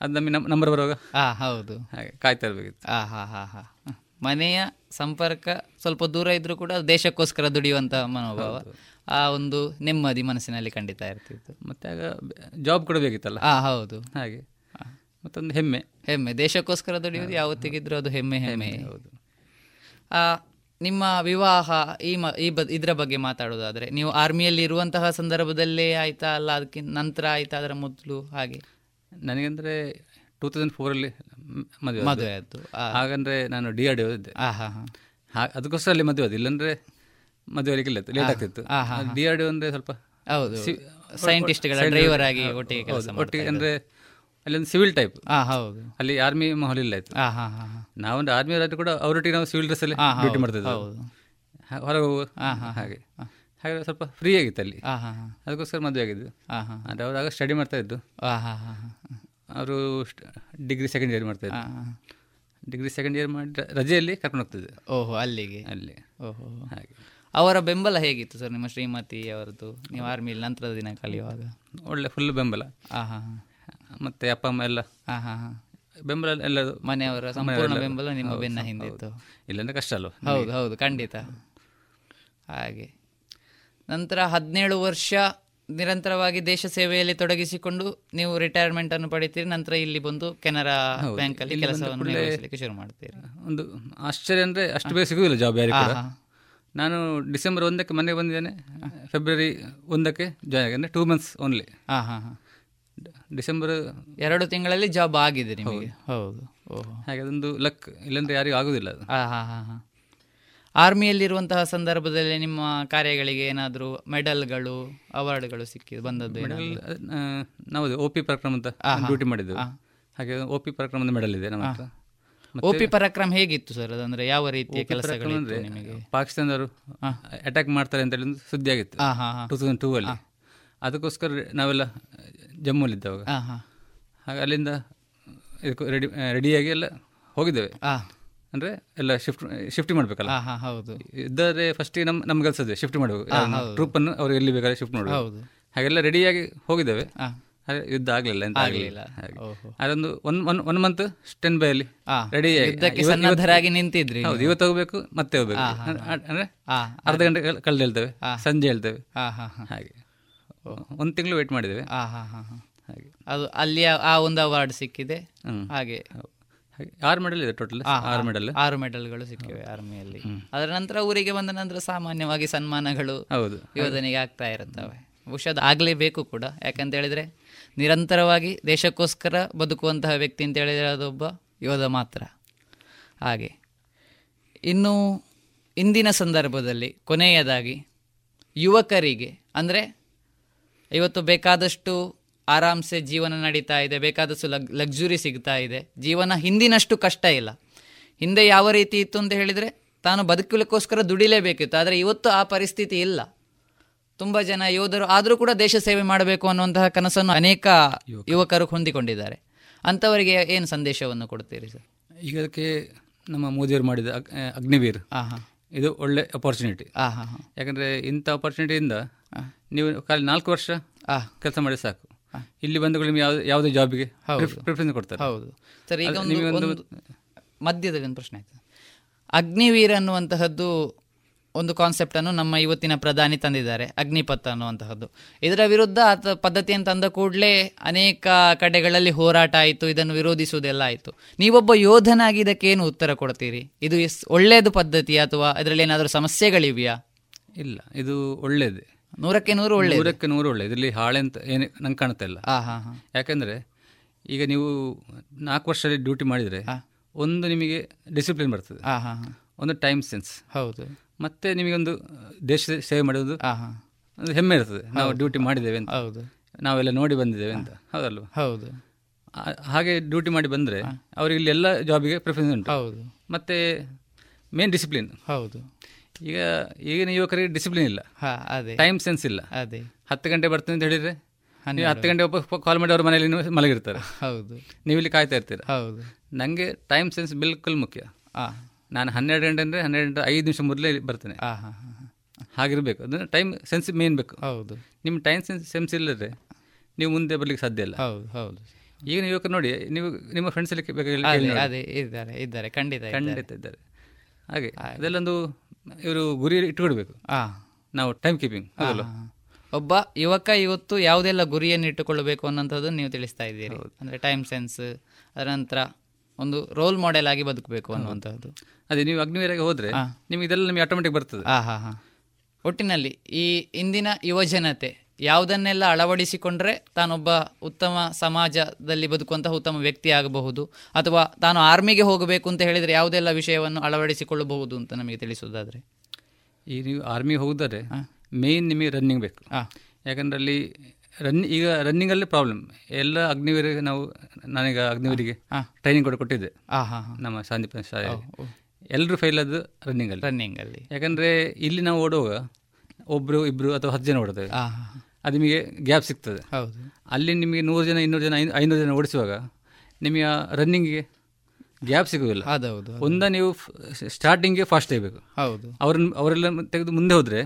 ಅದು ನಮಗೆ ನಂಬರ್ ಬರುವಾಗ ಹಾಂ ಹೌದು. ಹಾಗೆ ಕಾಯ್ತಾ ಇರಬೇಕಿತ್ತು. ಹಾಂ ಹಾಂ ಹಾಂ ಹಾಂ. ಮನೆಯ ಸಂಪರ್ಕ ಸ್ವಲ್ಪ ದೂರ ಇದ್ರೂ ಕೂಡ ದೇಶಕ್ಕೋಸ್ಕರ ದುಡಿಯುವಂತ ಮನೋಭಾವ. ಆ ಒಂದು ನೆಮ್ಮದಿ ಮನಸ್ಸಿನಲ್ಲಿ ಖಂಡಿತ ಇರ್ತಿತ್ತು. ಮತ್ತೆ ಆಗ ಜಾಬ್ ಕೂಡ ಬೇಕಿತ್ತಲ್ಲ? ಹಾಂ ಹೌದು. ಹಾಗೆ. ಮತ್ತೊಂದು ಹೆಮ್ಮೆ. ಹೆಮ್ಮೆ. ದೇಶಕ್ಕೋಸ್ಕರ ದುಡಿಯುವುದು ಯಾವತ್ತಿಗಿದ್ರೂ ಅದು ಹೆಮ್ಮೆ. ಹೆಮ್ಮೆ ಹೌದು. ನಿಮ್ಮ ವಿವಾಹ ಈ ಮ ಈ ಬ ಇದರ ಬಗ್ಗೆ ಮಾತಾಡೋದಾದ್ರೆ ನೀವು ಆರ್ಮಿಯಲ್ಲಿ ಇರುವಂತಹ ಸಂದರ್ಭದಲ್ಲೇ ಆಯ್ತಾ ಅಲ್ಲ ಅದಕ್ಕಿಂತ ನಂತರ ಆಯ್ತಾ ಅದರ ಮೊದಲು ಹಾಗೆ? ನನಗಂದರೆ ಟೂ ತೌಸಂಡ್ ಫೋರಲ್ಲಿ ಮದುವೆ ಮದುವೆ ಆಯಿತು. ಹಾಗಂದರೆ ನಾನು ಡಿ ಆರ್ ಡಿ ಓದಿದ್ದೆ. ಹಾಂ ಹಾ, ಹಾಂ. ಹಾಂ ಅದಕ್ಕೋಸ್ಕರ ಅಲ್ಲಿ ಮದುವೆ ಅದು ಇಲ್ಲಾಂದರೆ ಮದುವೆ ಆಗಲಿಕ್ಕಿಲ್ಲ ಲೇಟ್ ಆಗ್ತಿತ್ತು. ಹಾಂ ಹಾ, ಹಾ. ಡಿ ಆರ್ ಡಿ ಅಂದರೆ ಸ್ವಲ್ಪ ಹೌದು. ಸೈಂಟಿಸ್ಟ್ಗಳ ಡ್ರೈವರ್ ಆಗಿ ಒಟ್ಟಿಗೆ ಕೆಲಸ ಒಟ್ಟಿಗೆ. ಅಂದ್ರೆ ಅಲ್ಲಿ ಒಂದು ಸಿವಿಲ್ ಟೈಪ್ ಹೌದು. ಅಲ್ಲಿ ಆರ್ಮಿ ಮಾಹೋಲ್ ಇಲ್ಲ ಇತ್ತು ನಾವೊಂದು ಆರ್ಮಿ ರಾಜ್ಯ ಕೂಡ ಅವರೊಟ್ಟಿಗೆ ನಾವು ಸಿವಿಲ್ ಡ್ರೆಸ್ ಅಲ್ಲಿ ಡ್ಯೂಟಿ ಮಾಡ್ತಿದ್ವಿ ಹೊರಗೆ ಹಾಗೆ. ಹಾಗೆ ಸ್ವಲ್ಪ ಫ್ರೀ ಆಗಿತ್ತು ಅಲ್ಲಿ. ಅದಕ್ಕೋಸ್ಕರ ಮದುವೆ ಆಗಿದ್ದು. ಅಂದರೆ ಅವ್ರು ಆಗ ಸ್ಟಡಿ ಮಾಡ್ತಾ ಇದ್ದು. ಹಾ, ಹಾ, ಹಾ, ಹಾ. ಅವರು ಡಿಗ್ರಿ ಸೆಕೆಂಡ್ ಇಯರ್ ಮಾಡ್ತಾ ಇದ್ರು. ಡಿಗ್ರಿ ಸೆಕೆಂಡ್ ಇಯರ್ ಮಾಡಿ ರಜೆಯಲ್ಲಿ ಕರ್ಕೊಂಡು ಹೋಗ್ತಿದ್ದೆ. ಓಹೋ ಅಲ್ಲಿಗೆ? ಅಲ್ಲಿ. ಓಹೋ. ಹಾಗೆ. ಅವರ ಬೆಂಬಲ ಹೇಗಿತ್ತು ಸರ್ ನಿಮ್ಮ ಶ್ರೀಮತಿ ಅವರದ್ದು? ನೀವು ಆರ್ಮಿಲಿ ನಂತರದ ದಿನ ಕಲಿಯುವಾಗ? ಒಳ್ಳೆ ಫುಲ್ ಬೆಂಬಲ. ಹಾಂ ಹಾ. ಮತ್ತೆ ಅಪ್ಪ ಅಮ್ಮ ಎಲ್ಲ. ಹಾ ಹಾ ಹಾ. ಬೆಂಬಲ ಎಲ್ಲ ಮನೆಯವರ ಸಂಪೂರ್ಣ ಬೆಂಬಲ ನಿಮ್ಮ ಬೆನ್ನ ಹಿಂದೆ. ಇತ್ತು ಇಲ್ಲಾಂದ್ರೆ ಕಷ್ಟ ಅಲ್ವ? ಹೌದು ಹೌದು ಖಂಡಿತ. ಹಾಗೆ. ನಂತರ ಹದಿನೇಳು ವರ್ಷ ನಿರಂತರವಾಗಿ ದೇಶ ಸೇವೆಯಲ್ಲಿ ತೊಡಗಿಸಿಕೊಂಡು ನೀವು ರಿಟೈರ್ಮೆಂಟ್ ಅನ್ನು ಪಡಿತೀರಿ. ನಂತರ ಇಲ್ಲಿ ಬಂದು ಕೆನರಾ ಬ್ಯಾಂಕ್ ಅಲ್ಲಿ ಕೆಲಸವನ್ನು ನಿರ್ವಹಿಸಲಿಕ್ಕೆ ಶುರು ಮಾಡ್ತೀರಿ. ಒಂದು ಆಶ್ಚರ್ಯ ಅಂದ್ರೆ ಅಷ್ಟು ಬೇಗ ಸಿಗುವುದಿಲ್ಲ ಜಾಬ್ ಯಾರಿ. ನಾನು ಡಿಸೆಂಬರ್ ಒಂದಕ್ಕೆ ಮನೆಗೆ ಬಂದಿದ್ದೇನೆ. ಫೆಬ್ರವರಿ ಒಂದಕ್ಕೆ ಜಾಯ್ನ್ ಆಗಿ ಅಂದರೆ ಟೂ ಮಂತ್ಸ್ ಓನ್ಲಿ ಹಾ ಹಾ ಹಾ. ಡಿಸೆಂಬರ್ ಎರಡು ತಿಂಗಳಲ್ಲಿ ಜಾಬ್ ಆಗಿದೆ ನಿಮಗೆ? ಹೌದು. ಹಾಗೆ ಅದೊಂದು ಲಕ್ ಇಲ್ಲಂದ್ರೆ ಯಾರಿಗೂ ಆಗುದಿಲ್ಲ ಅದು. ಹಾ ಹಾ ಹಾ ಹಾ. ಆರ್ಮಿಯಲ್ಲಿರುವಂತಹ ಸಂದರ್ಭದಲ್ಲಿ ನಿಮ್ಮ ಕಾರ್ಯಗಳಿಗೆ ಏನಾದರೂ ಮೆಡಲ್ಗಳು ಅವಾರ್ಡ್ಗಳು ಸಿಕ್ಕಿ ಬಂದದ್ದು? ನಾವು ಓ ಪಿ ಪರಾಕ್ರಮ ಅಂತ. ಡ್ಯೂಟಿ ಮಾಡಿದ್ದು. ಹಾಗೆ ಓ ಪಿ ಪರಾಕ್ರಮದ ಮೆಡಲ್ ಇದೆ ನಮ್ಮ ಹತ್ರ. ಪರಕ್ರಮ ಪಿ ಪರಾಕ್ರಮ ಹೇಗಿತ್ತು ಸರ್? ಅದಂದ್ರೆ ಯಾವ ರೀತಿಯ ಕೆಲಸ ಕೆಲಸಗಳು ಅಂದ್ರೆ ನಿಮಗೆ? ಪಾಕಿಸ್ತಾನದವರು ಅಟ್ಯಾಕ್ ಮಾಡ್ತಾರೆ ಅಂತ ಹೇಳಿ ಸುದ್ದಿ ಆಗಿತ್ತು. ಟೂ ತೌಸಂಡ್ ಟೂ ಅಲ್ಲಿ ಅದಕ್ಕೋಸ್ಕರ ನಾವೆಲ್ಲ ಜಮ್ಮುಲಿದ್ದವಾಗ. ಹಾಗೆ ಅಲ್ಲಿಂದ ಇದಕ್ಕೆ ರೆಡಿ ರೆಡಿಯಾಗಿ ಎಲ್ಲ ಹೋಗಿದ್ದೇವೆ. ಆ. ಅಂದ್ರೆ ಎಲ್ಲ ಶಿಫ್ಟ್ ಶಿಫ್ಟ್ ಮಾಡಬೇಕಲ್ಲ. ಹೌದು. ಇದ್ದಾರೆ ಫಸ್ಟಿಗೆ ನಮ್ಮ ನಮ್ಮ ಕೆಲಸ ಇದೆ ಶಿಫ್ಟ್ ಮಾಡಬೇಕು ಟ್ರೂಪನ್ನು ಅವ್ರು ಎಲ್ಲಿ ಬೇಕಾದ್ರೆ ಶಿಫ್ಟ್ ಮಾಡಬೇಕು ಹೌದು. ಹಾಗೆಲ್ಲ ರೆಡಿಯಾಗಿ ಹೋಗಿದ್ದೇವೆ. ಯುದ್ಧ ಆಗ್ಲಿಲ್ಲ ಎಂತ ಆಗ್ಲಿಲ್ಲ. ಅದೊಂದು one one one month stand by ಅಲ್ಲಿ ರೆಡಿ ಸನ್ನದ್ಧರಾಗಿ ನಿಂತಿದ್ರಿ ಹೌದು ಇವತ್ತು ಹೋಗ್ಬೇಕು ಮತ್ತೆ ಹೋಗ್ಬೇಕು. ಅಂದ್ರೆ ಅರ್ಧ ಗಂಟೆ ಕಳೆದ ಹೇಳ್ತೇವೆ ಸಂಜೆ ಹೇಳ್ತೇವೆ. ಆ, ಹಾ, ಹಾ. ಹಾಗೆ. ಒಂದು ತಿಂಗಳು ವೇಟ್ ಮಾಡಿದ್ದೇವೆ. ಆ, ಹಾ, ಹಾ, ಹಾ. ಹಾಗೆ. ಅದು ಅಲ್ಲಿ ಆ ಒಂದು ಅವಾರ್ಡ್ ಸಿಕ್ಕಿದೆ. ಹಾಗೆ. ಆರು ಮೆಡಲ್ ಇದೆ ಟೋಟಲ್ ಆರು ಮೆಡಲ್ ಆರು ಮೆಡಲ್ಗಳು ಸಿಕ್ಕಿವೆ ಆರ್ಮಿಯಲ್ಲಿ ಅದರ ನಂತರ ಊರಿಗೆ ಬಂದ ನಂತರ ಸಾಮಾನ್ಯವಾಗಿ ಸನ್ಮಾನಗಳು ಹೌದು. ಯೋಧನಿಗೆ ಆಗ್ತಾ ಇರುತ್ತವೆ. ಬಹುಶಃ ಆಗ್ಲೇಬೇಕು ಕೂಡ. ಯಾಕಂತ ಹೇಳಿದ್ರೆ ನಿರಂತರವಾಗಿ ದೇಶಕ್ಕೋಸ್ಕರ ಬದುಕುವಂತಹ ವ್ಯಕ್ತಿ ಅಂತ ಹೇಳಿದರೆ ಅದೊಬ್ಬ ಯೋಧ ಮಾತ್ರ. ಹಾಗೆ. ಇನ್ನು ಇಂದಿನ ಸಂದರ್ಭದಲ್ಲಿ ಕೊನೆಯದಾಗಿ ಯುವಕರಿಗೆ ಅಂದರೆ ಇವತ್ತು ಬೇಕಾದಷ್ಟು ಆರಾಮ್ಸೆ ಜೀವನ ನಡೀತಾ ಇದೆ ಬೇಕಾದಷ್ಟು ಲಗ್ ಲಕ್ಸುರಿ ಸಿಗ್ತಾ ಇದೆ. ಜೀವನ ಹಿಂದಿನಷ್ಟು ಕಷ್ಟ ಇಲ್ಲ. ಹಿಂದೆ ಯಾವ ರೀತಿ ಇತ್ತು ಅಂತ ಹೇಳಿದರೆ ತಾನು ಬದುಕಲಿಕ್ಕೋಸ್ಕರ ದುಡಿಲೇಬೇಕಿತ್ತು ಆದರೆ ಇವತ್ತು ಆ ಪರಿಸ್ಥಿತಿ ಇಲ್ಲ. ತುಂಬ ಜನ ಯೋಧರು ಆದರೂ ಕೂಡ ದೇಶ ಸೇವೆ ಮಾಡಬೇಕು ಅನ್ನುವಂತಹ ಕನಸನ್ನು ಅನೇಕ ಯುವಕರು. ಹೊಂದಿಕೊಂಡಿದ್ದಾರೆ. ಅಂಥವರಿಗೆ ಏನು ಸಂದೇಶವನ್ನು ಕೊಡ್ತೀರಿ ಸರ್? ಈಗ ಅದಕ್ಕೆ ನಮ್ಮ ಮೋದಿಯವರು ಮಾಡಿದ ಅಗ್ನಿವೀರ್. ಇದು ಒಳ್ಳೆ ಅಪರ್ಚುನಿಟಿ. ಯಾಕಂದ್ರೆ ಇಂಥ ಅಪರ್ಚುನಿಟಿಯಿಂದ ನೀವು ಖಾಲಿ ನಾಲ್ಕು ವರ್ಷ ಕೆಲಸ ಮಾಡಿ ಸಾಕು. ಇಲ್ಲಿ ಬಂದು ನಿಮ್ಗೆ ಯಾವ್ದು ಯಾವುದೇ ಜಾಬ್ಗೆ ಪ್ರಿಫರೆನ್ಸ್ ಕೊಡ್ತಾರೆ. ಹೌದು. ಸರ್ ಈಗ ಒಂದು ಮಧ್ಯದಲ್ಲಿ ಒಂದು ಪ್ರಶ್ನೆ ಆಯ್ತು. ಅಗ್ನಿವೀರ್ ಅನ್ನುವಂತಹದ್ದು ಒಂದು ಕಾನ್ಸೆಪ್ಟ್ ಅನ್ನು ನಮ್ಮ ಇವತ್ತಿನ ಪ್ರಧಾನಿ ತಂದಿದ್ದಾರೆ ಅಗ್ನಿಪಥ ಅನ್ನುವಂತಹದ್ದು. ಇದರ ವಿರುದ್ಧ ಆತ ಪದ್ಧತಿಯನ್ನು ತಂದ ಕೂಡಲೇ ಅನೇಕ ಕಡೆಗಳಲ್ಲಿ ಹೋರಾಟ ಆಯಿತು ಇದನ್ನು ವಿರೋಧಿಸುವುದೆಲ್ಲ ಆಯಿತು. ನೀವೊಬ್ಬ ಯೋಧನಾಗಿ ಇದಕ್ಕೆ ಏನು ಉತ್ತರ ಕೊಡ್ತೀರಿ? ಇದು ಒಳ್ಳೆಯದು ಪದ್ಧತಿ ಅಥವಾ ಇದರಲ್ಲಿ ಏನಾದರೂ ಸಮಸ್ಯೆಗಳಿವೆಯಾ? ಇಲ್ಲ ಇದು ಒಳ್ಳೇದೇ. ನೂರಕ್ಕೆ ನೂರು ಒಳ್ಳೆ ನೂರಕ್ಕೆ ನೂರು ಒಳ್ಳೆ ಇದರಲ್ಲಿ ಹಾಳೆ ಅಂತ ಏನು ನಂಗೆ ಕಾಣ್ತಾ ಇಲ್ಲ ಹಾಂ ಹಾ, ಹಾ. ಯಾಕಂದ್ರೆ ಈಗ ನೀವು ನಾಲ್ಕು ವರ್ಷದಲ್ಲಿ ಡ್ಯೂಟಿ ಮಾಡಿದರೆ ಒಂದು ನಿಮಗೆ ಡಿಸಿಪ್ಲಿನ್ ಬರ್ತದೆ. ಆ, ಹಾ, ಹಾ. ಒಂದು ಟೈಮ್ ಸೆನ್ಸ್. ಹೌದು. ಮತ್ತೆ ನಿಮಗೊಂದು ದೇಶ ಸೇವೆ ಮಾಡೋದು ಒಂದು ಹೆಮ್ಮೆ ಇರ್ತದೆ. ನಾವು ಡ್ಯೂಟಿ ಮಾಡಿದ್ದೇವೆ ಅಂತ. ಹೌದು. ನಾವೆಲ್ಲ ನೋಡಿ ಬಂದಿದ್ದೇವೆ ಅಂತ. ಹೌದಲ್ವ? ಹೌದು. ಹಾಗೆ ಡ್ಯೂಟಿ ಮಾಡಿ ಬಂದರೆ ಅವರಿಗೆ ಇಲ್ಲಿ ಎಲ್ಲ ಜಾಬಿಗೆ ಪ್ರಿಫರೆನ್ಸ್ ಉಂಟು. ಹೌದು. ಮತ್ತೆ ಮೇನ್ ಡಿಸಿಪ್ಲಿನ್ ಹೌದು. ಈಗ ಈಗಿನ ಯುವಕರಿಗೆ ಡಿಸಿಪ್ಲಿನ್ ಇಲ್ಲ. ಟೈಮ್ ಸೆನ್ಸ್ ಇಲ್ಲ. ಅದೇ. ಹತ್ತು ಗಂಟೆ ಬರ್ತೀನಿ ಅಂತ ಹೇಳಿದ್ರೆ ನೀವು ಹತ್ತು ಗಂಟೆ ಕಾಲ್ ಮಾಡಿ ಅವ್ರ ಮನೆಯಲ್ಲಿ ಮಲಗಿರ್ತಾರೆ. ಹೌದು. ನೀವು ಇಲ್ಲಿ ಕಾಯ್ತಾ ಇರ್ತೀರ. ಹೌದು. ನನಗೆ ಟೈಮ್ ಸೆನ್ಸ್ ಬಿಲ್ಕುಲ್ ಮುಖ್ಯ. ನಾನು ಹನ್ನೆರಡು ಗಂಟೆ ಅಂದ್ರೆ ಹನ್ನೆರಡು ಗಂಟೆ ಐದು ನಿಮಿಷ ಮೊದಲೇ ಬರ್ತೇನೆ. ಹಾಗಿರ್ಬೇಕು. ಅದನ್ನ ಟೈಮ್ ಸೆನ್ಸ್ ಮೇನ್ ಬೇಕು. ಹೌದು. ನಿಮ್ಮ ಟೈಮ್ ಸೆನ್ಸ್ ಸೆನ್ಸ್ ಇಲ್ಲದ್ರೆ ನೀವು ಮುಂದೆ ಬರ್ಲಿಕ್ಕೆ ಸಾಧ್ಯ ಇಲ್ಲ. ಹೌದು ಹೌದು. ಈಗಿನ ಯುವಕರು ನೋಡಿ ನೀವು ನಿಮ್ಮ ಫ್ರೆಂಡ್ಸ್ ಅಲ್ಲಿ ಇದ್ದಾರೆ ಇದ್ದಾರೆ ಖಂಡಿತ. ಖಂಡಿತ ಇದ್ದಾರೆ. ಹಾಗೆ ಅದೆಲ್ಲೊಂದು ಇವರು ಗುರಿ ಇಟ್ಟುಕೊಡ್ಬೇಕು ಆ. ನಾವು ಟೈಮ್ ಕೀಪಿಂಗ್ ಒಬ್ಬ ಯುವಕ ಇವತ್ತು ಯಾವುದೆಲ್ಲ ಗುರಿಯನ್ನು ಇಟ್ಟುಕೊಳ್ಳಬೇಕು ಅನ್ನೋಂಥದ್ದು ನೀವು ತಿಳಿಸ್ತಾ ಇದ್ದೀರಿ. ಅಂದ್ರೆ ಟೈಮ್ ಸೆನ್ಸ್ ಅದರ ನಂತರ ಒಂದು ರೋಲ್ ಮಾಡೆಲ್ ಆಗಿ ಬದುಕಬೇಕು ಅನ್ನುವಂಥದ್ದು. ಅದೇ ನೀವು ಅಗ್ನಿವೀರಾಗಿ ಹೋದ್ರೆ ನಿಮ್ಗೆ ನಿಮಗೆ ಇದೆಲ್ಲ ನಿಮಗೆ ಆಟೋಮೆಟಿಕ್ ಬರ್ತದೆ. ಹಾಂ ಹಾ ಹಾ ಒಟ್ಟಿನಲ್ಲಿ ಈ ಇಂದಿನ ಯುವಜನತೆ ಯಾವುದನ್ನೆಲ್ಲ ಅಳವಡಿಸಿಕೊಂಡ್ರೆ ತಾನೊಬ್ಬ ಉತ್ತಮ ಸಮಾಜದಲ್ಲಿ ಬದುಕುವಂತಹ ಉತ್ತಮ ವ್ಯಕ್ತಿ ಆಗಬಹುದು ಅಥವಾ ತಾನು ಆರ್ಮಿಗೆ ಹೋಗಬೇಕು ಅಂತ ಹೇಳಿದರೆ ಯಾವುದೆಲ್ಲ ವಿಷಯವನ್ನು ಅಳವಡಿಸಿಕೊಳ್ಳಬಹುದು ಅಂತ ನಮಗೆ ತಿಳಿಸುವುದಾದ್ರೆ? ಈ ನೀವು ಆರ್ಮಿಗೆ ಹೋದರೆ ಮೇನ್ ನಿಮಗೆ ರನ್ನಿಂಗ್ ಬೇಕು. ಯಾಕಂದ್ರೆ ಅಲ್ಲಿ ರನ್ ಈಗ ರನ್ನಿಂಗಲ್ಲಿ ಪ್ರಾಬ್ಲಮ್ ಎಲ್ಲ ಅಗ್ನಿವೀರಿಗೆ ನಾವು ನಾನೀಗ ಅಗ್ನಿವೀರಿಗೆ ಟ್ರೈನಿಂಗ್ ಕೂಡ ಕೊಟ್ಟಿದ್ದೆ. ನಮ್ಮ ಸಂದೀಪ ಶಾಲೆಯಲ್ಲಿ. ಎಲ್ಲರೂ ಫೈಲ್ ಅದು ರನ್ನಿಂಗಲ್ಲಿ ರನ್ನಿಂಗಲ್ಲಿ ಯಾಕಂದರೆ ಇಲ್ಲಿ ನಾವು ಓಡುವಾಗ ಒಬ್ಬರು ಇಬ್ರು ಅಥವಾ ಹತ್ತು ಜನ ಓಡ್ತೇವೆ ಅದು ನಿಮಗೆ ಗ್ಯಾಪ್ ಸಿಗ್ತದೆ. ಹೌದು. ಅಲ್ಲಿ ನಿಮಗೆ ನೂರು ಜನ ಇನ್ನೂರು ಜನ ಐನೂರು ಜನ ಓಡಿಸುವಾಗ ನಿಮಗೆ ರನ್ನಿಂಗಿಗೆ ಗ್ಯಾಪ್ ಸಿಗುವುದಿಲ್ಲ. ಅದೌದು ಒಂದ ನೀವು ಸ್ಟಾರ್ಟಿಂಗ್ಗೆ ಫಾಸ್ಟ್ ಆಗಬೇಕು ಹೌದು. ಅವ್ರನ್ನ ಅವರೆಲ್ಲ ತೆಗೆದು ಮುಂದೆ ಹೋದರೆ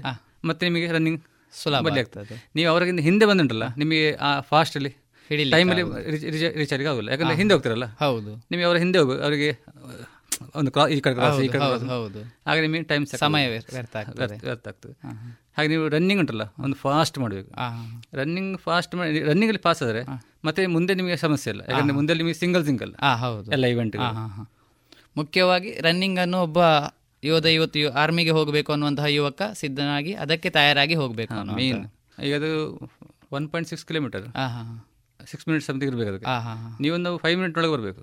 ಮತ್ತೆ ನಿಮಗೆ ರನ್ನಿಂಗ್ ಸುಲಭ ಆಗ್ತದೆ. ನೀವು ಅವರಿಗಿಂತ ಹಿಂದೆ ಬಂದುಂಟಲ್ಲ ನಿಮಗೆ ಆ ಫಾಸ್ಟಲ್ಲಿ ಹಿಡಿ ಟೈಮಲ್ಲಿ ರೀಚ್ ಆಗಿ ಆಗೋಲ್ಲ ಯಾಕಂದ್ರೆ ಹಿಂದೆ ಹೋಗ್ತಾರಲ್ಲ. ಹೌದು. ನಿಮಗೆ ಅವರ ಹಿಂದೆ ಹೋಗಬೇಕು ಅವರಿಗೆ ಒಂದು ಕ್ರಾಸ್ ಈ ಕಡೆ ಕ್ರಾಸ್ ಈ ಕಡೆ ಹೌದು ಆಗ ನಿಮಗೆ ಟೈಮ್ ಸಮಯ ವ್ಯರ್ಥ ಆಗ್ತದೆ. ವ್ಯರ್ಥ ಆಗ್ತದೆ. ಹಾಗೆ ನೀವು ರನ್ನಿಂಗ್ ಉಂಟಲ್ಲ ಒಂದು ಫಾಸ್ಟ್ ಮಾಡಬೇಕು. ರನ್ನಿಂಗ್ ಫಾಸ್ಟ್ ಮಾಡಿ ರನ್ನಿಂಗ್ ಅಲ್ಲಿ ಪಾಸ್ ಆದರೆ ಮತ್ತೆ ಮುಂದೆ ನಿಮಗೆ ಸಮಸ್ಯೆ ಇಲ್ಲ. ಯಾಕಂದ್ರೆ ಮುಂದೆ ನಿಮಗೆ ಸಿಂಗಲ್ ಸಿಂಗಲ್ ಹೌದು. ಎಲ್ಲ ಇವೆಂಟ್ ಮುಖ್ಯವಾಗಿ ರನ್ನಿಂಗ್ ಅನ್ನು ಒಬ್ಬ ಯೋಧ ಇವತ್ತು ಆರ್ಮಿಗೆ ಹೋಗಬೇಕು ಅನ್ನುವಂತಹ ಯುವಕ ಸಿದ್ಧನಾಗಿ ಅದಕ್ಕೆ ತಯಾರಾಗಿ ಹೋಗಬೇಕು ಮೇನ್ ಈಗ ಅದು one point six kilometre six minutes something ಇರಬೇಕು ಅದಕ್ಕೆ. ನೀವೊಂದು ಫೈವ್ ಮಿನಿಟ್ ಒಳಗೆ ಬರಬೇಕು.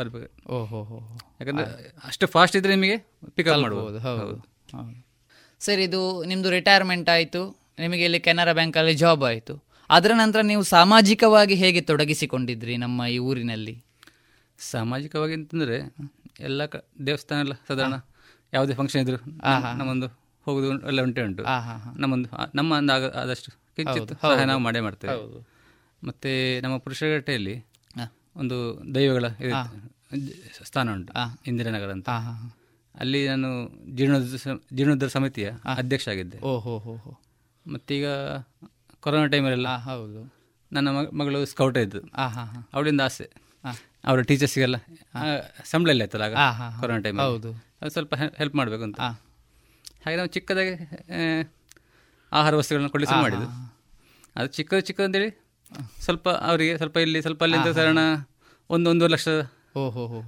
ಬರಬೇಕು. ಓಹೋ ಯಾಕಂದ್ರೆ ಅಷ್ಟು ಫಾಸ್ಟ್ ಇದ್ರೆ ನಿಮಗೆ ಪಿಕಪ್ ಮಾಡಬಹುದು ಹೌದು. ಸರ್ ಇದು ನಿಮ್ಮದು ರಿಟೈರ್ಮೆಂಟ್ ಆಯಿತು ನಿಮಗೆ ಇಲ್ಲಿ ಕೆನರಾ ಬ್ಯಾಂಕಲ್ಲಿ ಜಾಬ್ ಆಯಿತು. ಅದರ ನಂತರ ನೀವು ಸಾಮಾಜಿಕವಾಗಿ ಹೇಗೆ ತೊಡಗಿಸಿಕೊಂಡಿದ್ರಿ ನಮ್ಮ ಈ ಊರಿನಲ್ಲಿ? ಸಾಮಾಜಿಕವಾಗಿ ಅಂತಂದರೆ ಎಲ್ಲ ಕ ದೇವಸ್ಥಾನ ಎಲ್ಲ ಸಾಧಾರಣ ಯಾವುದೇ ಫಂಕ್ಷನ್ ಇದ್ರು ನಮ್ಮೊಂದು ಹೋಗುದು ಎಲ್ಲ ಉಂಟೆ ಉಂಟು. ನಮ್ಮೊಂದು ನಮ್ಮ ಒಂದು ಆದಷ್ಟು ಕಿಂಚಿತ್ ಸಹಾಯ ನಾವು ಮಾಡೇ ಮಾಡ್ತೇವೆ. ಮತ್ತೆ ನಮ್ಮ ಪುರುಷಗಟ್ಟೆಯಲ್ಲಿ ಒಂದು ದೈವಗಳ ಸ್ಥಾನ ಉಂಟು. ಇಂದಿರಾನಗರ ಅಂತ. ಅಲ್ಲಿ ನಾನು ಜೀರ್ಣೋದ್ಧ ಜೀರ್ಣೋದ್ಧಾರ ಸಮಿತಿಯ ಅಧ್ಯಕ್ಷ ಆಗಿದ್ದೆ ಓಹೋ ಹೋ ಹೋ ಮತ್ತೀಗ ಕೊರೋನಾ ಟೈಮಲ್ಲೆಲ್ಲ ಹೌದು. ನನ್ನ ಮಗಳು ಸ್ಕೌಟ್ ಇದ್ದು. ಅವಳಿಂದ ಆಸೆ. ಅವರ ಟೀಚರ್ಸ್ಗೆಲ್ಲ ಸಂಬಳ ಇಲ್ಲ ಆಯ್ತಲ್ಲ ಆಗ ಕೊರೋನಾ ಟೈಮ್ ಹೌದು. ಅದು ಸ್ವಲ್ಪ ಹೆಲ್ಪ್ ಮಾಡಬೇಕು ಅಂತ ಹಾಗೆ ನಾವು ಚಿಕ್ಕದಾಗಿ ಆಹಾರ ವಸ್ತುಗಳನ್ನ ಕೊಡಲಿಸಿ ಮಾಡಿದ್ದು. ಅದು ಚಿಕ್ಕದು ಚಿಕ್ಕದಂತೇಳಿ ಸ್ವಲ್ಪ ಅವರಿಗೆ ಸ್ವಲ್ಪ ಇಲ್ಲಿ ಸ್ವಲ್ಪ ಅಲ್ಲಿಂದ ಸರಣ ಒಂದು ಒಂದೂವರೆ ಲಕ್ಷ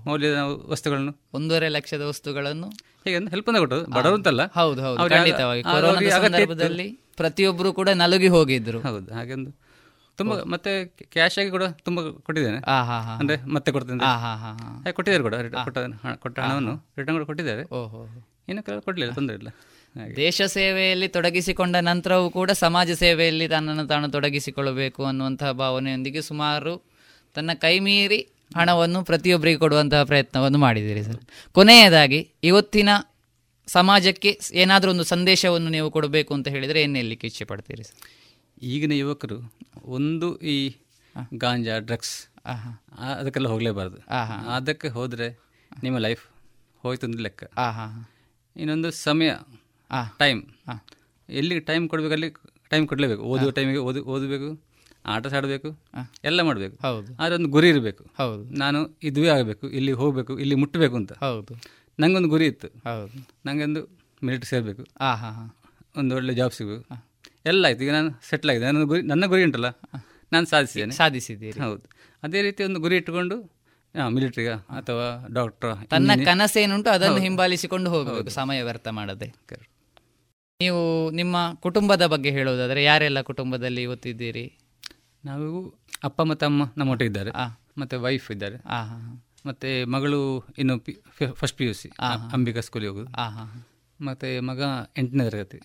ಮೌಲ್ಯದ ವಸ್ತುಗಳನ್ನು. ಒಂದೂವರೆ ಲಕ್ಷದ ವಸ್ತುಗಳನ್ನು. ಹೇಗೆ ಹೆಲ್ಪ್ ಅಂತ ಕೊಟ್ಟರು ಬಡವರು ಅಂತಲ್ಲ ಹೌದು ಹೌದು ಖಂಡಿತವಾಗಿ. ಕೊರೋನಾದ ಸಂದರ್ಭದಲ್ಲಿ ಪ್ರತಿಯೊಬ್ಬರು ಕೂಡ ನಲುಗಿ ಹೋಗಿದ್ರು. ಹೌದು ಹಾಗೆ ಒಂದು ತುಂಬಾ ಮತ್ತೆ ಕ್ಯಾಶ್ ಆಗಿ ಕೂಡ ತುಂಬಾ ಕೊಟ್ಟಿದ್ದೇನೆ. ಅಂದ್ರೆ ಮತ್ತೆ ಕೊಡ್ತೇನೆ ಕೊಟ್ಟಿದ್ದಾರೆ ಕೂಡ ಕೊಟ್ಟ ಹಣವನ್ನು ರಿಟರ್ನ್ ಕೂಡ ಕೊಟ್ಟಿದ್ದಾರೆ. ಇನ್ನು ಕೊಡ್ಲಿಲ್ಲ ತೊಂದರೆ ಇಲ್ಲ. ದೇಶ ಸೇವೆಯಲ್ಲಿ ತೊಡಗಿಸಿಕೊಂಡ ನಂತರವೂ ಕೂಡ ಸಮಾಜ ಸೇವೆಯಲ್ಲಿ ತನ್ನನ್ನು ತಾನು ತೊಡಗಿಸಿಕೊಳ್ಳಬೇಕು ಅನ್ನುವಂತಹ ಭಾವನೆಯೊಂದಿಗೆ ಸುಮಾರು ತನ್ನ ಕೈ ಮೀರಿ ಹಣವನ್ನು ಪ್ರತಿಯೊಬ್ಬರಿಗೆ ಕೊಡುವಂತಹ ಪ್ರಯತ್ನವನ್ನು ಮಾಡಿದ್ದೀರಿ ಸರ್. ಕೊನೆಯದಾಗಿ ಇವತ್ತಿನ ಸಮಾಜಕ್ಕೆ ಏನಾದರೂ ಒಂದು ಸಂದೇಶವನ್ನು ನೀವು ಕೊಡಬೇಕು ಅಂತ ಹೇಳಿದರೆ ಏನು ಹೇಳಲಿಕ್ಕೆ ಇಚ್ಛೆ ಪಡ್ತೀರಿ ಸರ್? ಈಗಿನ ಯುವಕರು ಒಂದು ಈ ಗಾಂಜಾ ಡ್ರಗ್ಸ್ ಅದಕ್ಕೆಲ್ಲ ಹೋಗಲೇಬಾರ್ದು. ಅದಕ್ಕೆ ಹೋದರೆ ನಿಮ್ಮ ಲೈಫ್ ಹೋಯ್ತು ಅಂದ್ರೆ ಲೆಕ್ಕ. ಇನ್ನೊಂದು ಸಮಯ ಟೈಮ್. ಎಲ್ಲಿಗೆ ಟೈಮ್ ಕೊಡಬೇಕು ಅಲ್ಲಿ ಟೈಮ್ ಕೊಡಲೇಬೇಕು. ಓದುವ ಟೈಮಿಗೆ ಓದು ಓದಬೇಕು. ಆಟ ಆಡಬೇಕು ಎಲ್ಲ ಮಾಡಬೇಕು. ಹೌದು. ಆದರೆ ಒಂದು ಗುರಿ ಇರಬೇಕು. ಹೌದು. ನಾನು ಇದುವೇ ಆಗಬೇಕು ಇಲ್ಲಿ ಹೋಗಬೇಕು ಇಲ್ಲಿ ಮುಟ್ಟಬೇಕು ಅಂತ. ಹೌದು. ನಂಗೊಂದು ಗುರಿ ಇತ್ತು. ಹೌದು. ನನಗೊಂದು ಮಿಲಿಟ್ರಿ ಸೇರಬೇಕು. ಹಾಂ ಹಾಂ ಹಾಂ. ಒಂದು ಒಳ್ಳೆ ಜಾಬ್ ಸಿಗಬೇಕು. ಎಲ್ಲ ಆಯ್ತು ಈಗ ನಾನು ಸೆಟ್ಲ್ ಆಗಿದೆ ನನ್ನ ಗುರಿ ನನ್ನ ಗುರಿ ಉಂಟಲ್ಲ? ನಾನು ಸಾಧಿಸಿದ್ದೇನೆ. ಸಾಧಿಸಿದ್ದೀನಿ ಹೌದು. ಅದೇ ರೀತಿ ಒಂದು ಗುರಿ ಇಟ್ಟುಕೊಂಡು ಮಿಲಿಟರಿಗ ಅಥವಾ ಡಾಕ್ಟರ್ ತನ್ನ ಕನಸೇನುಂಟು ಅದನ್ನು ಹಿಂಬಾಲಿಸಿಕೊಂಡು ಹೋಗಬೇಕು ಸಮಯ ವ್ಯರ್ಥ ಮಾಡದೆ. ನೀವು ನಿಮ್ಮ ಕುಟುಂಬದ ಬಗ್ಗೆ ಹೇಳೋದಾದರೆ ಯಾರೆಲ್ಲ ಕುಟುಂಬದಲ್ಲಿ ಇವತ್ತಿದ್ದೀರಿ ನಾವು ಅಪ್ಪ ಮತ್ತು ಅಮ್ಮ ನಮ್ಮ ಒಟ್ಟಿಗೆ ಇದ್ದಾರೆ ಮತ್ತೆ ವೈಫ್ ಇದ್ದಾರೆ. ಮತ್ತೆ ಮಗಳು ಇನ್ನು first P U C Ambika ಸ್ಕೂಲಿಗೆ ಹೋಗುದು. ಮತ್ತೆ ಮಗ ಎಂಟನೇ ತರಗತಿ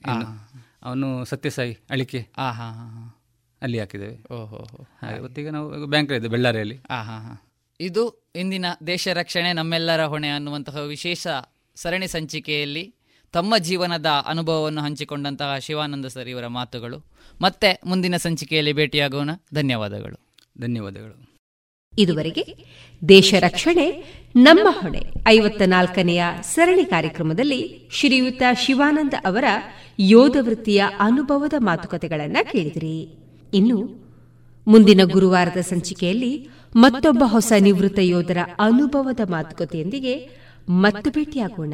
ಅವನು ಸತ್ಯಸಾಯಿ ಅಳಿಕೆ ಅಲ್ಲಿ ಹಾಕಿದ್ದೇವೆ. ಓಹೋ ಗೊತ್ತೀಗ ನಾವು ಬ್ಯಾಂಕ್ ಇದೆ ಬೆಳ್ಳಾರಿಯಲ್ಲಿ ಇದು ಇಂದಿನ ದೇಶ ರಕ್ಷಣೆ ನಮ್ಮೆಲ್ಲರ ಹೊಣೆ ಅನ್ನುವಂತಹ ವಿಶೇಷ ಸರಣಿ ಸಂಚಿಕೆಯಲ್ಲಿ ತಮ್ಮ ಜೀವನದ ಅನುಭವವನ್ನು ಹಂಚಿಕೊಂಡಂತಹ ಶಿವಾನಂದ ಸರ್ ಇವರ ಮಾತುಗಳು. ಮತ್ತೆ ಮುಂದಿನ ಸಂಚಿಕೆಯಲ್ಲಿ ಭೇಟಿಯಾಗೋಣ. ಧನ್ಯವಾದಗಳು. ಧನ್ಯವಾದಗಳು. ಇದುವರೆಗೆ ದೇಶ ರಕ್ಷಣೆ ನಮ್ಮ ಹೊಣೆ. ಐವತ್ತ ನಾಲ್ಕನೆಯ ಸರಣಿ ಕಾರ್ಯಕ್ರಮದಲ್ಲಿ ಶ್ರೀಯುತ ಶಿವಾನಂದ ಅವರ ಯೋಧ ವೃತ್ತಿಯ ಅನುಭವದ ಮಾತುಕತೆಗಳನ್ನು ಕೇಳಿದಿರಿ. ಇನ್ನು ಮುಂದಿನ ಗುರುವಾರದ ಸಂಚಿಕೆಯಲ್ಲಿ ಮತ್ತೊಬ್ಬ ಹೊಸ ನಿವೃತ್ತ ಯೋಧರ ಅನುಭವದ ಮಾತುಕತೆಯೊಂದಿಗೆ ಮತ್ತೆ ಭೇಟಿಯಾಗೋಣ.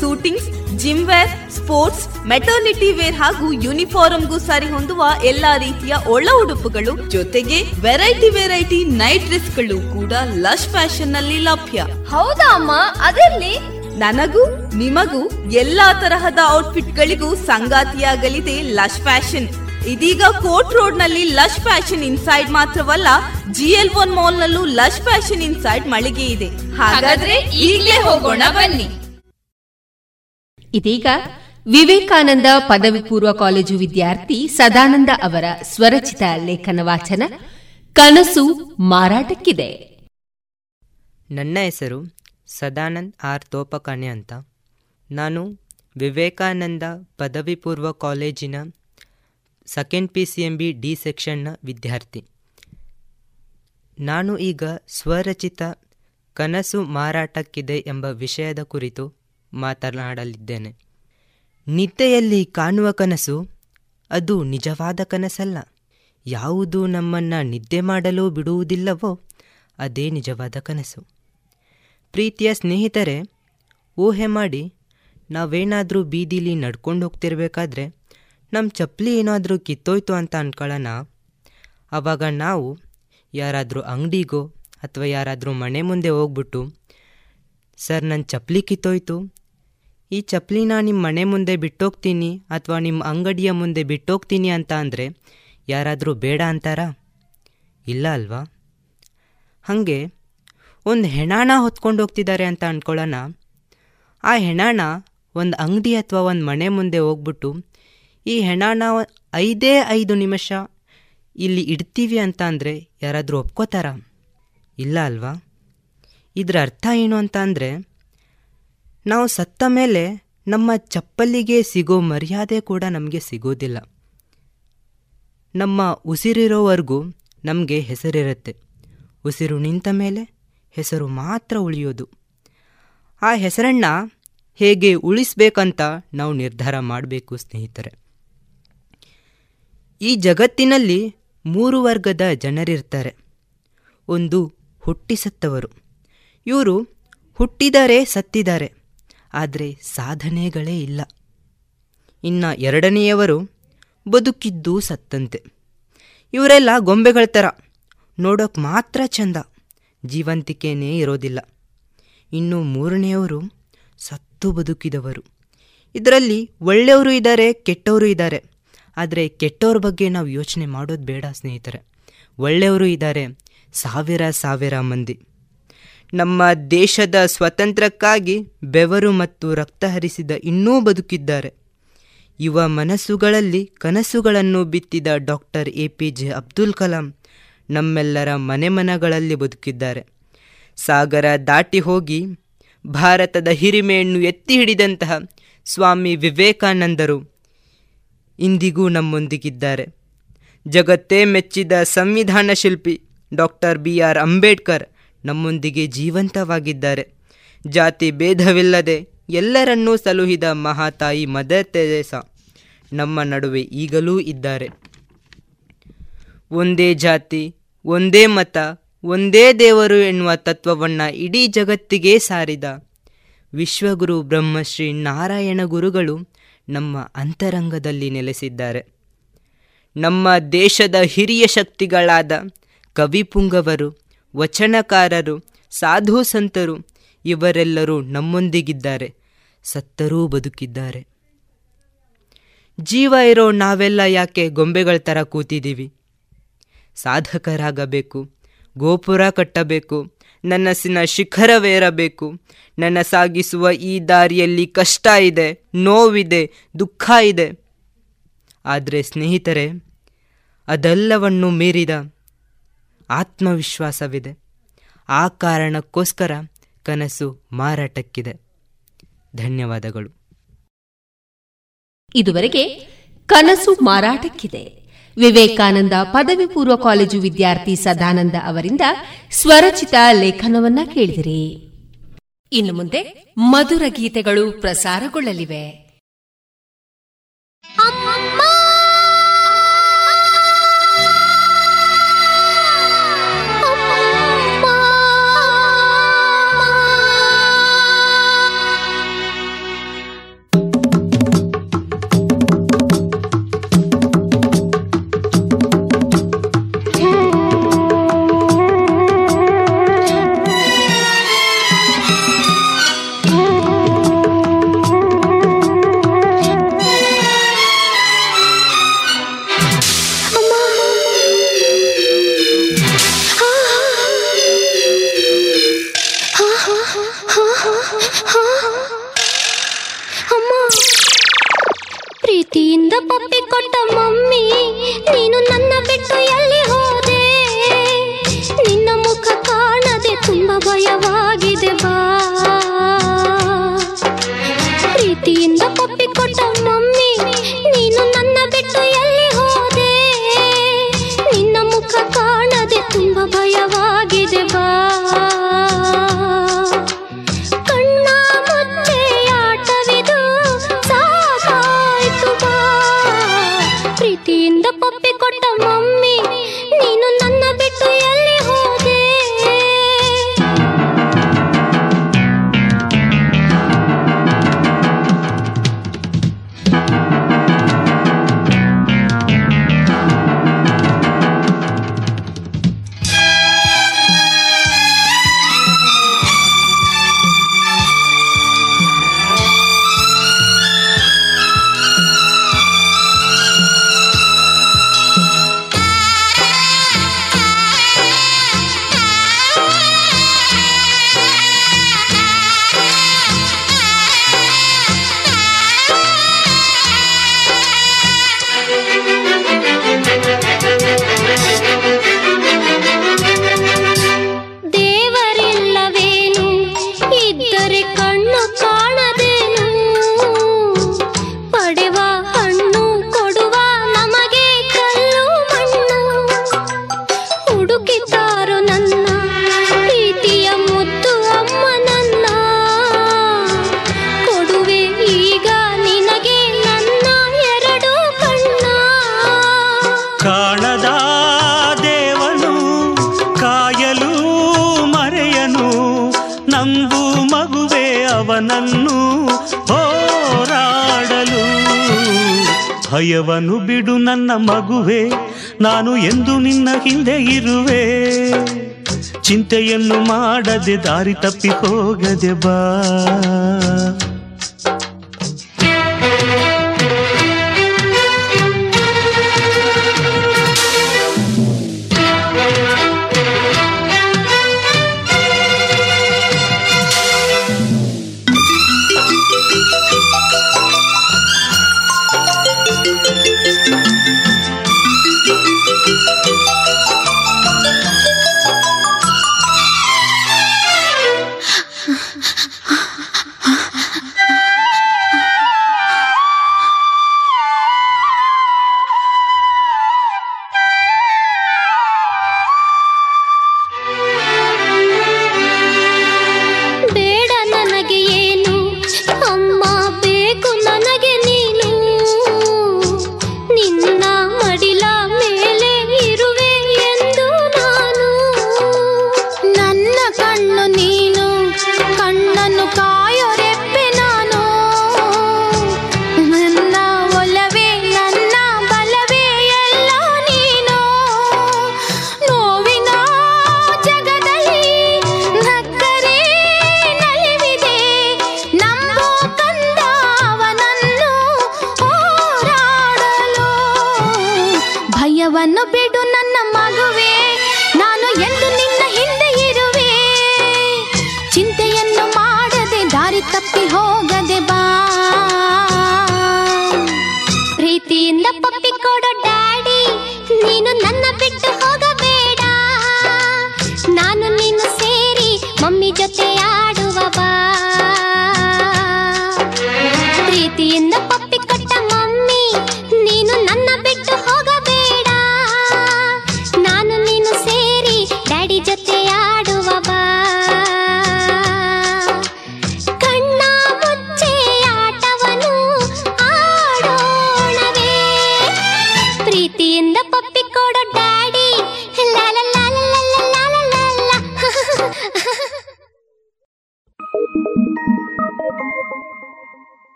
suitings gym wear sports maternity wear ಹಾಗೂ ಯೂನಿಫಾರ್ಮ್ಗೂ ಸರಿ ಹೊಂದುವ ಎಲ್ಲಾ ರೀತಿಯ ಒಳ ಉಡುಪುಗಳು ಜೊತೆಗೆ ವೆರೈಟಿ ವೆರೈಟಿ ನೈಟ್ ಡ್ರೆಸ್ಗಳು ಕೂಡ ಲಶ್ ಫ್ಯಾಷನ್ನಲ್ಲಿ ಲಭ್ಯ. ಹೌದಾ ಅಮ್ಮ? ಅದೆಲ್ಲಿ? ನನಗೂ ನಿಮಗೂ ಎಲ್ಲಾ ತರಹದ ಔಟ್ಫಿಟ್ ಗಳಿಗೂ ಸಂಗಾತಿಯಾಗಲಿದೆ ಲಶ್ ಫ್ಯಾಷನ್ ಇದೀಗ ಕೋರ್ಟ್ ರೋಡ್ನಲ್ಲಿ ಲಶ್ ಫ್ಯಾಷನ್ ಇನ್ಸೈಡ್ ಮಾತ್ರವಲ್ಲ ಜಿ ಎಲ್ ಒನ್ ಮಾಲ್ ನಲ್ಲೂ ಲಶ್ ಫ್ಯಾಷನ್ ಇನ್ಸೈಡ್ ಮಳಿಗೆ ಇದೆ. ಹಾಗಾದ್ರೆ ಈಗಲೇ ಹೋಗೋಣ ಬನ್ನಿ. ಇದೀಗ ವಿವೇಕಾನಂದ ಪದವಿ ಪೂರ್ವ ಕಾಲೇಜು ವಿದ್ಯಾರ್ಥಿ ಸದಾನಂದ ಅವರ ಸ್ವರಚಿತ ಲೇಖನ ವಾಚನ ಕನಸು ಮಾರಾಟಕ್ಕಿದೆ. ನನ್ನ ಹೆಸರು ಸದಾನಂದ್ ಆರ್ ತೋಪಕಣೆ ಅಂತ. ನಾನು ವಿವೇಕಾನಂದ ಪದವಿ ಪೂರ್ವ ಕಾಲೇಜಿನ second P C M B D ಸೆಕ್ಷನ್ನ ವಿದ್ಯಾರ್ಥಿ. ನಾನು ಈಗ ಸ್ವರಚಿತ ಕನಸು ಮಾರಾಟಕ್ಕಿದೆ ಎಂಬ ವಿಷಯದ ಕುರಿತು ಮಾತನಾಡಲಿದ್ದೇನೆ. ನಿದ್ದೆಯಲ್ಲಿ ಕಾಣುವ ಕನಸು ಅದು ನಿಜವಾದ ಕನಸಲ್ಲ. ಯಾವುದು ನಮ್ಮನ್ನು ನಿದ್ದೆ ಮಾಡಲು ಬಿಡುವುದಿಲ್ಲವೋ ಅದೇ ನಿಜವಾದ ಕನಸು. ಪ್ರೀತಿಯ ಸ್ನೇಹಿತರೆ, ಊಹೆ ಮಾಡಿ, ನಾವೇನಾದರೂ ಬೀದಿಲಿ ನಡ್ಕೊಂಡು ಹೋಗ್ತಿರ್ಬೇಕಾದ್ರೆ ನಮ್ಮ ಚಪ್ಪಲಿ ಏನಾದರೂ ಕಿತ್ತೋಯ್ತು ಅಂತ ಅಂದ್ಕೊಳ್ಳೋಣ ಆವಾಗ ನಾವು ಯಾರಾದರೂ ಅಂಗಡಿಗೋ ಅಥವಾ ಯಾರಾದರೂ ಮನೆ ಮುಂದೆ ಹೋಗ್ಬಿಟ್ಟು ಸರ್ ನನ್ನ ಚಪ್ಪಲಿ ಕಿತ್ತೋಯ್ತು. ಈ ಚಪ್ಪಲಿನ ನಿಮ್ಮ ಮನೆ ಮುಂದೆ ಬಿಟ್ಟೋಗ್ತೀನಿ ಅಥವಾ ನಿಮ್ಮ ಅಂಗಡಿಯ ಮುಂದೆ ಬಿಟ್ಟೋಗ್ತೀನಿ ಅಂತ ಅಂದರೆ ಯಾರಾದರೂ ಬೇಡ ಅಂತಾರಾ? ಇಲ್ಲ ಅಲ್ವಾ? ಹಾಗೆ ಒಂದು ಹೆಣಾಣ ಹೊತ್ಕೊಂಡು ಹೋಗ್ತಿದ್ದಾರೆ ಅಂತ ಅಂದ್ಕೊಳ್ಳೋಣ ಆ ಹೆಣಾಣ ಒಂದು ಅಂಗಡಿ ಅಥವಾ ಒಂದು ಮನೆ ಮುಂದೆ ಹೋಗ್ಬಿಟ್ಟು ಈ ಹೆಣಾಣ ಐದೇ ಐದು ನಿಮಿಷ ಇಲ್ಲಿ ಇಡ್ತೀವಿ ಅಂತ ಅಂದರೆ ಯಾರಾದರೂ ಒಪ್ಕೋತಾರ? ಇಲ್ಲ ಅಲ್ವಾ? ಇದರ ಅರ್ಥ ಏನು ಅಂತ ಅಂದರೆ ನಾವು ಸತ್ತ ಮೇಲೆ ನಮ್ಮ ಚಪ್ಪಲಿಗೆ ಸಿಗೋ ಮರ್ಯಾದೆ ಕೂಡ ನಮಗೆ ಸಿಗೋದಿಲ್ಲ. ನಮ್ಮ ಉಸಿರಿರೋವರೆಗೂ ನಮಗೆ ಹೆಸರಿರುತ್ತೆ. ಉಸಿರು ನಿಂತ ಮೇಲೆ ಹೆಸರು ಮಾತ್ರ ಉಳಿಯೋದು. ಆ ಹೆಸರನ್ನು ಹೇಗೆ ಉಳಿಸ್ಬೇಕಂತ ನಾವು ನಿರ್ಧಾರ ಮಾಡಬೇಕು, ಸ್ನೇಹಿತರೆ. ಈ ಜಗತ್ತಿನಲ್ಲಿ ಮೂರು ವರ್ಗದ ಜನರಿರ್ತಾರೆ. ಒಂದು ಹುಟ್ಟಿಸತ್ತವರು. ಇವರು ಹುಟ್ಟಿದರೆ ಸತ್ತಿದ್ದಾರೆ, ಆದರೆ ಸಾಧನೆಗಳೇ ಇಲ್ಲ. ಇನ್ನು ಎರಡನೆಯವರು ಬದುಕಿದ್ದು ಸತ್ತಂತೆ. ಇವರೆಲ್ಲ ಗೊಂಬೆಗಳ ಥರ, ನೋಡೋಕೆ ಮಾತ್ರ ಚಂದ ಜೀವಂತಿಕೆಯೇ ಇರೋದಿಲ್ಲ. ಇನ್ನು ಮೂರನೆಯವರು ಸತ್ತು ಬದುಕಿದವರು. ಇದರಲ್ಲಿ ಒಳ್ಳೆಯವರು ಇದ್ದಾರೆ, ಕೆಟ್ಟವರು ಇದ್ದಾರೆ, ಆದರೆ ಕೆಟ್ಟವ್ರ ಬಗ್ಗೆ ನಾವು ಯೋಚನೆ ಮಾಡೋದು ಬೇಡ ಸ್ನೇಹಿತರೆ. ಒಳ್ಳೆಯವರು ಇದ್ದಾರೆ, ಸಾವಿರ ಸಾವಿರ ಮಂದಿ. ನಮ್ಮ ದೇಶದ ಸ್ವತಂತ್ರಕ್ಕಾಗಿ ಬೆವರು ಮತ್ತು ರಕ್ತ ಹರಿಸಿದ ಇನ್ನೂ ಬದುಕಿದ್ದಾರೆ. ಯುವ ಮನಸ್ಸುಗಳಲ್ಲಿ ಕನಸುಗಳನ್ನು ಬಿತ್ತಿದ doctor A P J Abdul Kalam ನಮ್ಮೆಲ್ಲರ ಮನೆ ಮನಗಳಲ್ಲಿ ಬದುಕಿದ್ದಾರೆ. ಸಾಗರ ದಾಟಿ ಹೋಗಿ ಭಾರತದ ಹಿರಿಮೆಯನ್ನು ಎತ್ತಿ ಹಿಡಿದಂತಹ ಸ್ವಾಮಿ ವಿವೇಕಾನಂದರು ಇಂದಿಗೂ ನಮ್ಮೊಂದಿಗಿದ್ದಾರೆ. ಜಗತ್ತೇ ಮೆಚ್ಚಿದ ಸಂವಿಧಾನ ಶಿಲ್ಪಿ ಡಾಕ್ಟರ್ ಬಿ ಆರ್ ಅಂಬೇಡ್ಕರ್ ನಮ್ಮೊಂದಿಗೆ ಜೀವಂತವಾಗಿದ್ದಾರೆ. ಜಾತಿ ಭೇದವಿಲ್ಲದೆ ಎಲ್ಲರನ್ನೂ ಸಲುಹಿದ ಮಹಾತಾಯಿ ಮದರ್ ತೆರೇಸಾ ನಮ್ಮ ನಡುವೆ ಈಗಲೂ ಇದ್ದಾರೆ. ಒಂದೇ ಜಾತಿ, ಒಂದೇ ಮತ, ಒಂದೇ ದೇವರು ಎನ್ನುವ ತತ್ವವನ್ನು ಇಡೀ ಜಗತ್ತಿಗೆ ಸಾರಿದ ವಿಶ್ವಗುರು ಬ್ರಹ್ಮಶ್ರೀ ನಾರಾಯಣ ಗುರುಗಳು ನಮ್ಮ ಅಂತರಂಗದಲ್ಲಿ ನೆಲೆಸಿದ್ದಾರೆ. ನಮ್ಮ ದೇಶದ ಹಿರಿಯ ಶಕ್ತಿಗಳಾದ ಕವಿಪುಂಗವರು ವಚನಕಾರರು, ಸಾಧು ಸಂತರು, ಇವರೆಲ್ಲರೂ ನಮ್ಮೊಂದಿಗಿದ್ದಾರೆ, ಸತ್ತರೂ ಬದುಕಿದ್ದಾರೆ. ಜೀವ ಇರೋ ನಾವೆಲ್ಲ ಯಾಕೆ ಗೊಂಬೆಗಳ ಥರ ಕೂತಿದ್ದೀವಿ? ಸಾಧಕರಾಗಬೇಕು, ಗೋಪುರ ಕಟ್ಟಬೇಕು, ನನ್ನಸಿನ ಶಿಖರವೇರಬೇಕು ನನ್ನ ಸಾಗಿಸುವ ಈ ದಾರಿಯಲ್ಲಿ ಕಷ್ಟ ಇದೆ, ನೋವಿದೆ, ದುಃಖ ಇದೆ. ಆದರೆ ಸ್ನೇಹಿತರೆ, ಅದೆಲ್ಲವನ್ನು ಮೀರಿದ ಆತ್ಮವಿಶ್ವಾಸವಿದೆ. ಆ ಕಾರಣಕ್ಕೋಸ್ಕರ ಕನಸು ಮಾರಾಟಕ್ಕಿದೆ. ಧನ್ಯವಾದಗಳು. ಇದುವರೆಗೆ ಕನಸು ಮಾರಾಟಕ್ಕಿದೆ. ವಿವೇಕಾನಂದ ಪದವಿ ಪೂರ್ವ ಕಾಲೇಜು ವಿದ್ಯಾರ್ಥಿ ಸದಾನಂದ ಅವರಿಂದ ಸ್ವರಚಿತ ಲೇಖನವನ್ನ ಕೇಳಿದಿರಿ. ಇನ್ನು ಮುಂದೆ ಮಧುರ ಗೀತೆಗಳು ಪ್ರಸಾರಗೊಳ್ಳಲಿವೆ. ಚಿಂತೆಯನ್ನು ಮಾಡದೆ ದಾರಿ ತಪ್ಪಿ ಹೋಗದೆ ಬಾ.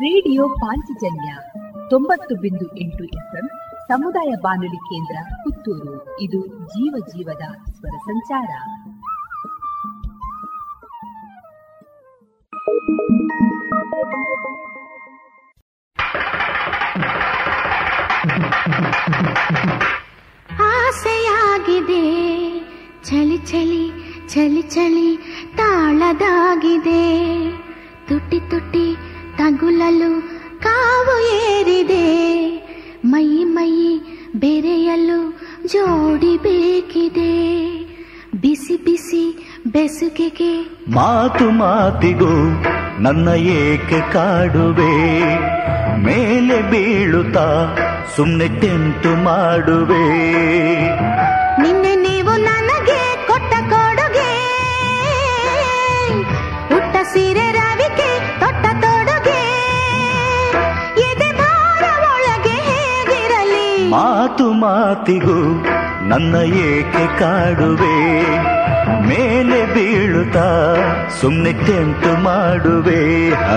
ರೇಡಿಯೋ ಪಾಂಚಜನ್ಯ ತೊಂಬತ್ತು ಬಿಂದು ಎಂಟು ಎಫ್ಎಂ ಸಮುದಾಯ ಬಾನುಲಿ ಕೇಂದ್ರ ಪುತ್ತೂರು. ಇದು ಜೀವ ಜೀವದ ಸ್ವರ ಸಂಚಾರ. ಆಸೆಯಾಗಿದೆ ಚಳಿ ಚಳಿ ಚಳಿ ಚಳಿ ತಾಳದಾಗಿದೆ. ತಗುಲಲು ಕಾವು ಏರಿದೆ. ಮೈ ಮೈ ಬೆರೆಯಲು ಜೋಡಿ ಬೇಕಿದೆ. ಬಿಸಿ ಬಿಸಿ ಬೆಸುಗೆಗೆ ಮಾತು ಮಾತಿಗೂ ನನ್ನ ಏಕೆ ಕಾಡುವೆ? ಮೇಲೆ ಬೀಳುತ್ತಾ ಸುಮ್ಮನೆ ಟೆಂಟು ಮಾಡುವೆ. ಮಾತಿಗೂ ನನ್ನ ಏಕೆ ಕಾಡುವೆ? ಮೇಲೆ ಬೀಳುತ್ತಾ ಸುಮ್ಮನೆ ಕೆಂಟು ಮಾಡುವೆ ಹ?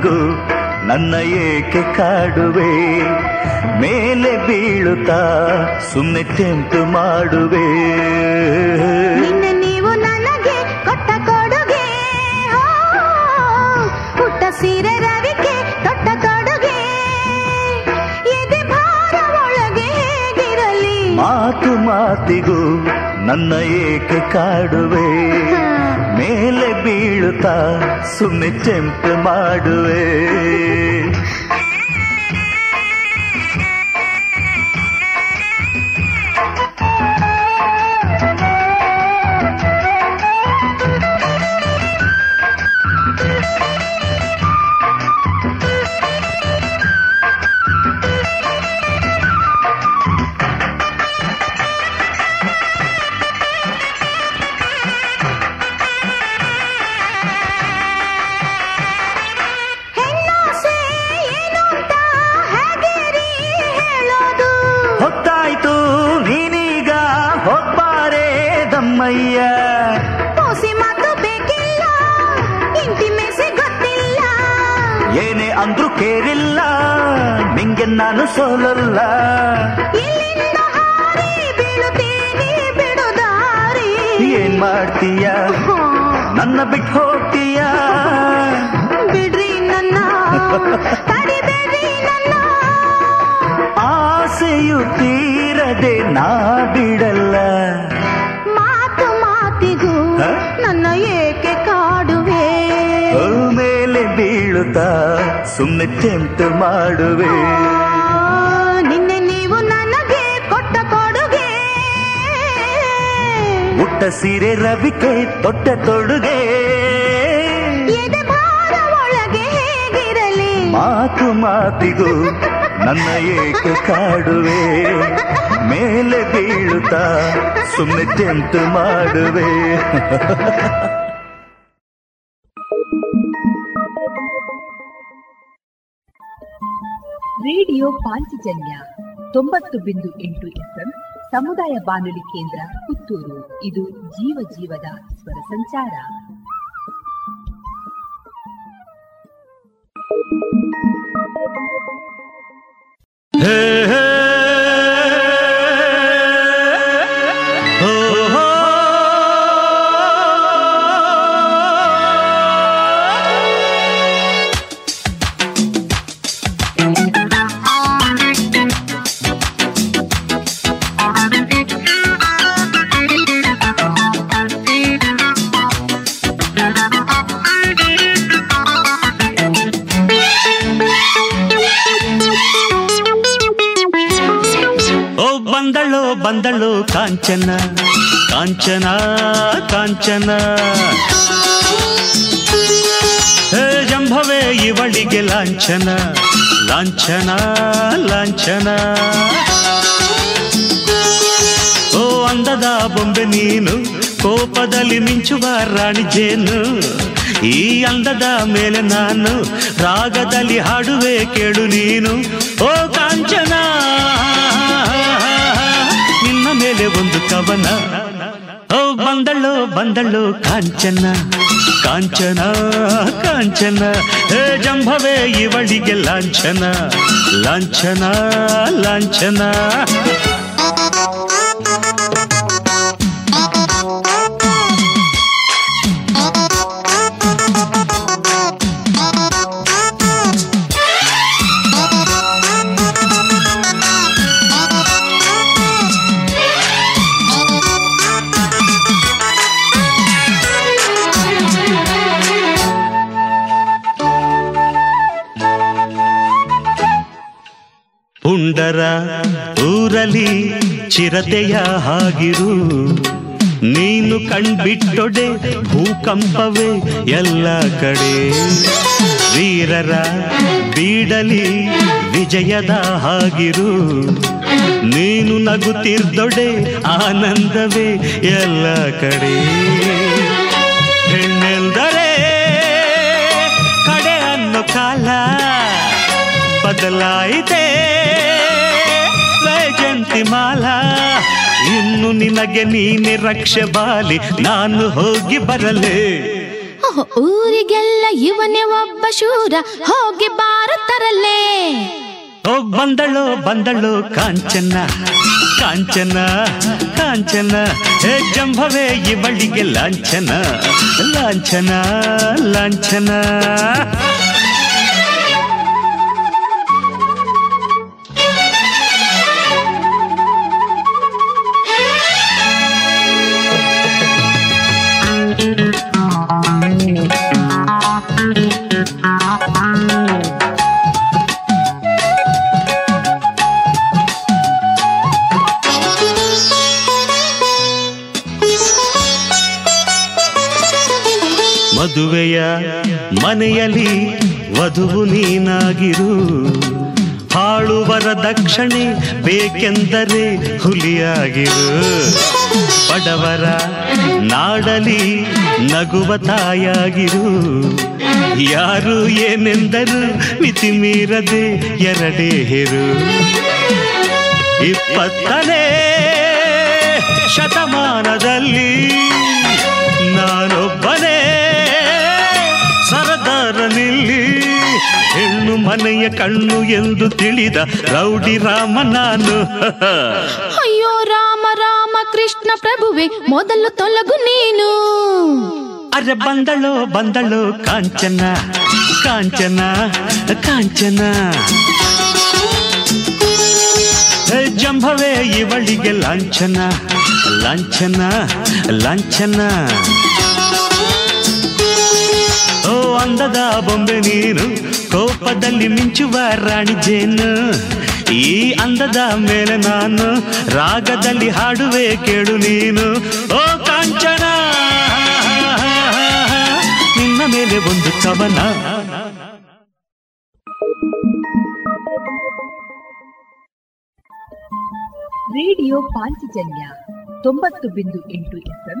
ಮಾತಿಗೂ ನನ್ನ ಏಕೆ ಕಾಡುವೆ? ಮೇಲೆ ಬೀಳುತ್ತಾ ಸುಮ್ಮನೆ ತೆಂಟು ಮಾಡುವೆ? ನೀವು ನನಗೆ ಕೊಟ್ಟ ಕೊಡುಗೆ ಪುಟ್ಟ ಸೀರೆ ರವಿಕೆ ತೊಟ್ಟ ಕೊಡುಗೆ. ಎದೆ ಭಾರ ಒಳಗೆ ಹೇಗಿರಲಿ? ಮಾತು ಮಾತಿಗೂ ನನ್ನ ಏಕೆ ಕಾಡುವೆ? ಮೇಲೆ ಬೀಳುತ್ತಾ ಸುಮ್ಮನೆ ಚೆಂಪು ಮಾಡುವೆ. ನನ್ನ ಬಿಟ್ಟು ಹೋಗ್ತೀಯ? ಬಿಡ್ರಿ ನನ್ನ. ಆಸೆಯು ತೀರದೆ ನಾ ಬಿಡಲ್ಲ. ಮಾತು ಮಾತಿಗೂ ನನ್ನ ಏಕೆ ಕಾಡುವೆ? ಮೇಲೆ ಬೀಳು ಬೀಳುತ್ತಾ ಸುಮ್ಮನೆ ಚೆಂಟು ಮಾಡುವೆ. ನಿನ್ನೆ ನೀವು ನನಗೆ ಕೊಟ್ಟ ಕೊಡುಗೆ. ಉಟ್ಟ ಸೀರೆ ರವಿಕೆ ತೊಟ್ಟ ತೊಡುಗೆ. ಮಾತು ಮಾತಿಗೂ ನನ್ನ ಏಕೆ ಕಾಡುವೆ? ಮೇಲೆ ಬೀಳುತ್ತಾ ಸುಮ್ಮನೆ ಚೆಂತು ಮಾಡುವೆ? ರೇಡಿಯೋ ಪಾಂಚಜನ್ಯ ತೊಂಬತ್ತು ಬಿಂದು ಎಂಟು ಎಫ್ಎಂ ಸಮುದಾಯ ಬಾನುಲಿ ಕೇಂದ್ರ ಪುತ್ತೂರು. ಇದು ಜೀವ ಜೀವದ ಸ್ವರ ಸಂಚಾರ. ಹೇ ಹೇ ಕಾಂಚನ ಕಾಂಚನ ಕಾಂಚನ ಹೇ ಜಂಭವೇ ಇವಳಿಗೆ ಲಾಂಛನ ಲಾಂಛನ ಲಾಂಛನ ಓ ಅಂದದ ಬೊಂಬೆ ನೀನು ಕೋಪದಲ್ಲಿ ಮಿಂಚುವ ರಾಣಿ ಜೇನು ಈ ಅಂದದ ಮೇಲೆ ನಾನು ರಾಗದಲ್ಲಿ ಹಾಡುವೆ ಕೇಳು ನೀನು ಓ ಕಾಂಚನ ಒಂದು ಕವನ ಓ ಬಂದಳು ಬಂದಳು ಕಾಂಚನ ಕಾಂಚನ ಕಾಂಚನ ಹೇ ಜಂಭವೇ ಇವಳಿಗೆ ಲಾಂಛನ ಲಾಂಛನ ಲಾಂಛನ ಪುಂಡರ ಊರಲಿ ಚಿರತೆಯ ಹಾಗಿರು. ನೀನು ಕಣ್ಬಿಟ್ಟೊಡೆ ಭೂಕಂಪವೇ ಎಲ್ಲ ಕಡೆ. ವೀರರ ಬೀಡಲಿ ವಿಜಯದ ಹಾಗಿರು. ನೀನು ನಗುತ್ತಿರ್ದೊಡೆ ಆನಂದವೇ ಎಲ್ಲ ಕಡೆ. ಹೆಣ್ಣೆಂದರೆ ಕಡೆ ಅನ್ನೋ ಕಾಲ ಬದಲಾಯಿತೆ. ಮಾಲ ಇನ್ನು ನಿನಗೆ ನೀನೆ ರಕ್ಷೆ ಬಾಲಿ ನಾನು ಹೋಗಿ ಬರಲೇ. ಊರಿಗೆಲ್ಲ ಇವನೇ ಒಬ್ಬ ಶೂರ ಹೋಗಿ ಬಾರತರಲ್ಲೇ ಓ ಬಂದಳು ಬಂದಳು ಕಾಂಚನ ಕಾಂಚನ ಕಾಂಚನ. ಹೇ ಜಂಭವೇ ಇವಳಿಗೆ ಲಾಂಛನ ಲಾಂಛನ ಲಾಂಛನ. ಮನೆಯಲ್ಲಿ ವಧುವು ನೀನಾಗಿರು. ಹಾಳುವರ ದಕ್ಷಿಣೆ ಬೇಕೆಂದರೆ ಹುಲಿಯಾಗಿರು. ಬಡವರ ನಾಡಲಿ ನಗುವ ತಾಯಾಗಿರು. ಯಾರು ಏನೆಂದರು ಮಿತಿ ಮೀರದೆ ಎರಡೇ ಹಿರು. ಇಪ್ಪತ್ತನೇ ಶತಮಾನದಲ್ಲಿ ಮನೆಯ ಕಣ್ಣು ಎಂದು ತಿಳಿದ ರೌಡಿ ರಾಮ ನಾನು ಅಯ್ಯೋ ರಾಮ ರಾಮ ಕೃಷ್ಣ ಪ್ರಭುವೆ ಮೊದಲು ತೊಲಗು ನೀನು ಅರೆ ಬಂದಳು ಬಂದಳು ಕಾಂಚನ ಕಾಂಚನ ಕಾಂಚನ ಹೇ ಜಂಭವೇ ಇವಳಿಗೆ ಲಾಂಛನ ಲಾಂಛನ ಲಾಂಛನ ಓ ಅಂದದ ಬೊಂಬೆ ನೀನು ಕೋಪದಲ್ಲಿ ಮಿಂಚುವ ರಾಣಿ ಜೇನು. ಈ ಅಂದದ ಮೇಲೆ ನಾನು ರಾಗದಲ್ಲಿ ಹಾಡುವೆ ಕೇಳು ನೀನು. ಓ ಕಾಂಚನ! ನಿನ್ನ ಮೇಲೆ ಒಂದು ಕವನ ರೇಡಿಯೋ ಪಾಂಚಜನ್ಯ ತೊಂಬತ್ತು ಬಿಂದು ಎಂಟು ಎಫ್ಎಂ.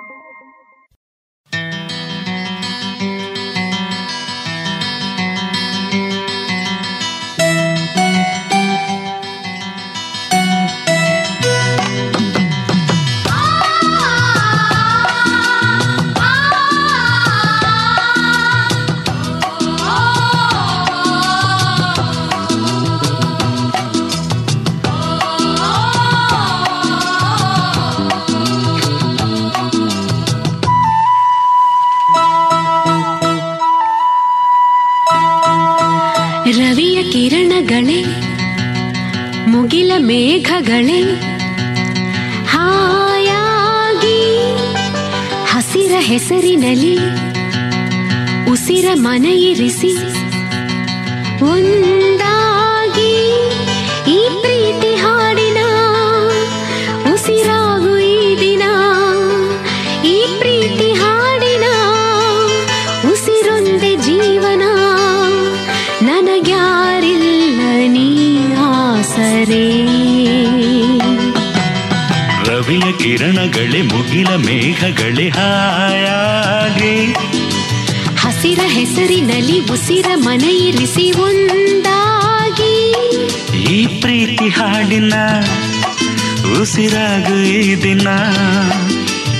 ಮೇಘಗಳೇ ಹಾಯಾಗಿ ಹಸಿರ ಹೆಸರಿನಲ್ಲಿ ಉಸಿರ ಮನೆಯಿರಿಸಿ ಒಂದಾಗಿ ಕಿರಣಗಳೇ ಮುಗಿಲ ಮೇಘಗಳೇ ಹಾಯಾಗಿ. ಹಸಿರ ಹೆಸರಿನಲ್ಲಿ ಉಸಿರ ಮನೆಯಿರಿಸಿ ಒಂದಾಗಿ. ಈ ಪ್ರೀತಿ ಹಾಡಿನ ಉಸಿರಾಗು ಈ ದಿನ.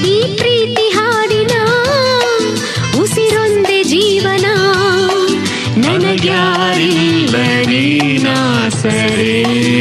ಈ ಪ್ರೀತಿ ಹಾಡಿನ ಉಸಿರೊಂದೆ ಜೀವನ. ನನಗ್ಯಾರಿಲ್ಲ ನೀನಾಸರೇ. ಹಾಡೊಂದು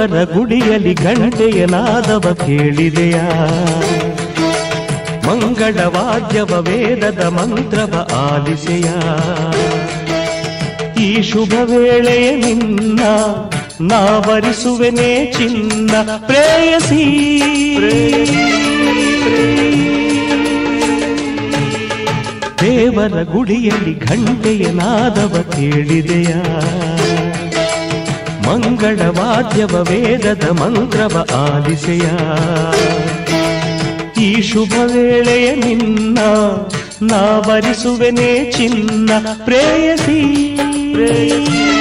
ದೇವರ ಗುಡಿಯಲ್ಲಿ ಗಂಟೆಯ ನಾದವ ಕೇಳಿದೆಯಾ. ಮಂಗಳ ವಾದ್ಯವ ವೇದದ ಮಂತ್ರವ ಆಲಿಸೆಯ. ಈ ಶುಭ ವೇಳೆಯ ನಿನ್ನ ನಾವರಿಸುವೆನೇ ಚಿನ್ನ ಪ್ರೇಯಸಿ. ದೇವರ ಗುಡಿಯಲ್ಲಿ ಘಂಟೆಯ ನಾದವ ಕೇಳಿದೆಯಾ. ಮಂಗಳ ವಾದ್ಯವ ವೇದದ ಮಂತ್ರವ ಆಲಿಸೆಯ ಈ ಶುಭ ವೇಳೆಯ ನಿನ್ನ ನಾವರಿಸುವೆನೇ ಚಿನ್ನ ಪ್ರೇಯಸಿ. ಬಂಗಾರ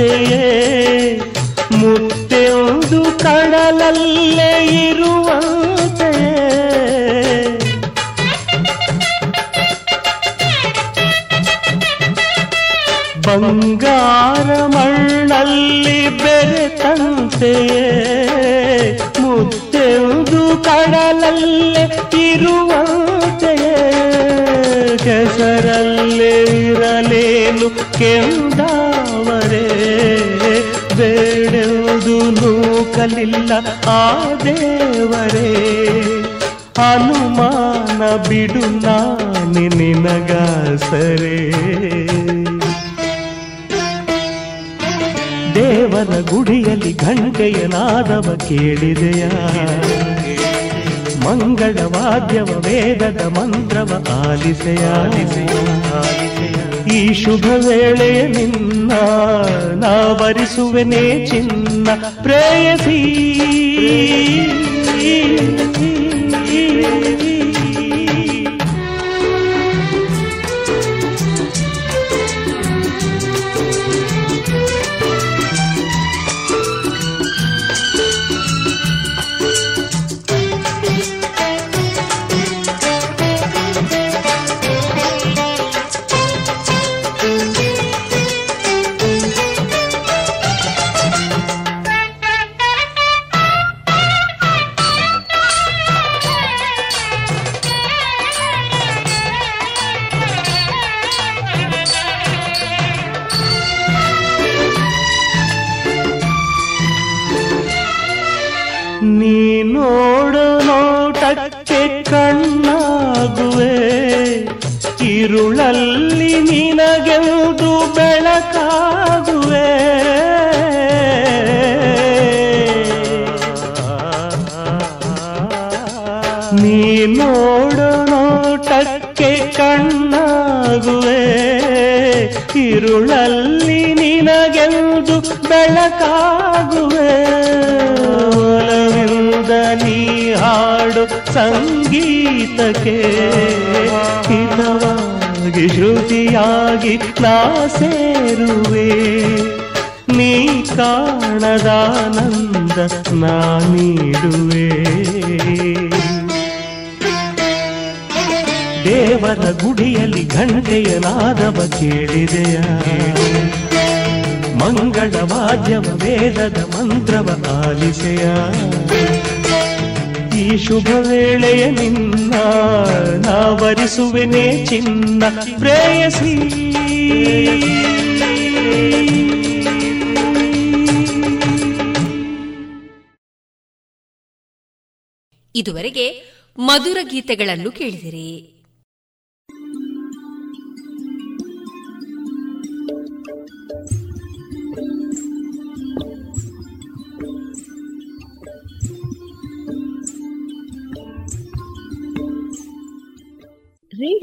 ಬೆರೆತಂತೆಯೇ ಮುತ್ತೆಂದು ಕಡಲಲ್ಲೇ ಇರುವಂತೆ ಬಂಗಾರ ಮಣ್ಣಲ್ಲಿ ಬೆರೆತಂತೆಯೇ ಮುತ್ತೆಂದು ಕಡಲಲ್ಲೇ ಇರುವಂತೆಯೇ. ಕೆಸರಲ್ಲೇ ಇರಲೇನು ಕೆಂದಾವರೇ ನೂಕಲಿಲ್ಲ ಆ ದೇವರೇ. ಅನುಮಾನ ಬಿಡು ನಾನಿ ನಿನಗಾಸರೆ. ದೇವರ ಗುಡಿಯಲ್ಲಿ ಘಂಟೆಯ ನಾದವ ಕೇಳಿದೆಯ? ಮಂಗಳ ವಾದ್ಯವ ವೇದದ ಮಂತ್ರವ ಆಲಿಸೆಯ? ಈ ಶುಭ ವೇಳೆ ನಿನ್ನ ನಾವರಿಸುವೆನೇ ಚಿನ್ನ ಪ್ರೇಯಸಿ. ಹಿತವಾಗಿ ಶ್ರುತಿಯಾಗಿ ನಾ ಸೇರುವೆ. ನೀ ಕಾಣದಾನಂದ ನಾ ನೀಡುವೆ. ದೇವರ ಗುಡಿಯಲ್ಲಿ ಘಂಟೆಯ ನಾದವ ಕೇಳಿದೆಯ. ಮಂಗಳ ವಾದ್ಯವ, ವೇದದ ಮಂತ್ರವ ಆಲಿಸೆಯ. ಈ ಶುಭ ವೇಳೆಯ ನಿನ್ನ ನಾವರಿಸುವೆನೇ ಚಿನ್ನ ಪ್ರೇಯಸಿ. ಇದುವರೆಗೆ ಮಧುರ ಗೀತೆಗಳನ್ನು ಕೇಳಿದಿರಿ.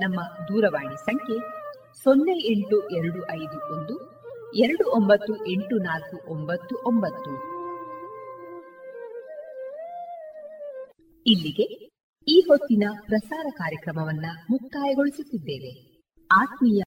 ನಮ್ಮ ದೂರವಾಣಿ ಸಂಖ್ಯೆ ಸೊನ್ನೆ ಎಂಟು ಎರಡು ಐದು ಒಂದು, ಎರಡು ಒಂಬತ್ತು ಎಂಟು ನಾಲ್ಕು ಒಂಬತ್ತು ಒಂಬತ್ತು. ಇಲ್ಲಿಗೆ ಈ ಹೊತ್ತಿನ ಪ್ರಸಾರ ಕಾರ್ಯಕ್ರಮವನ್ನ ಮುಕ್ತಾಯಗೊಳಿಸುತ್ತಿದ್ದೇವೆ. ಆತ್ಮೀಯ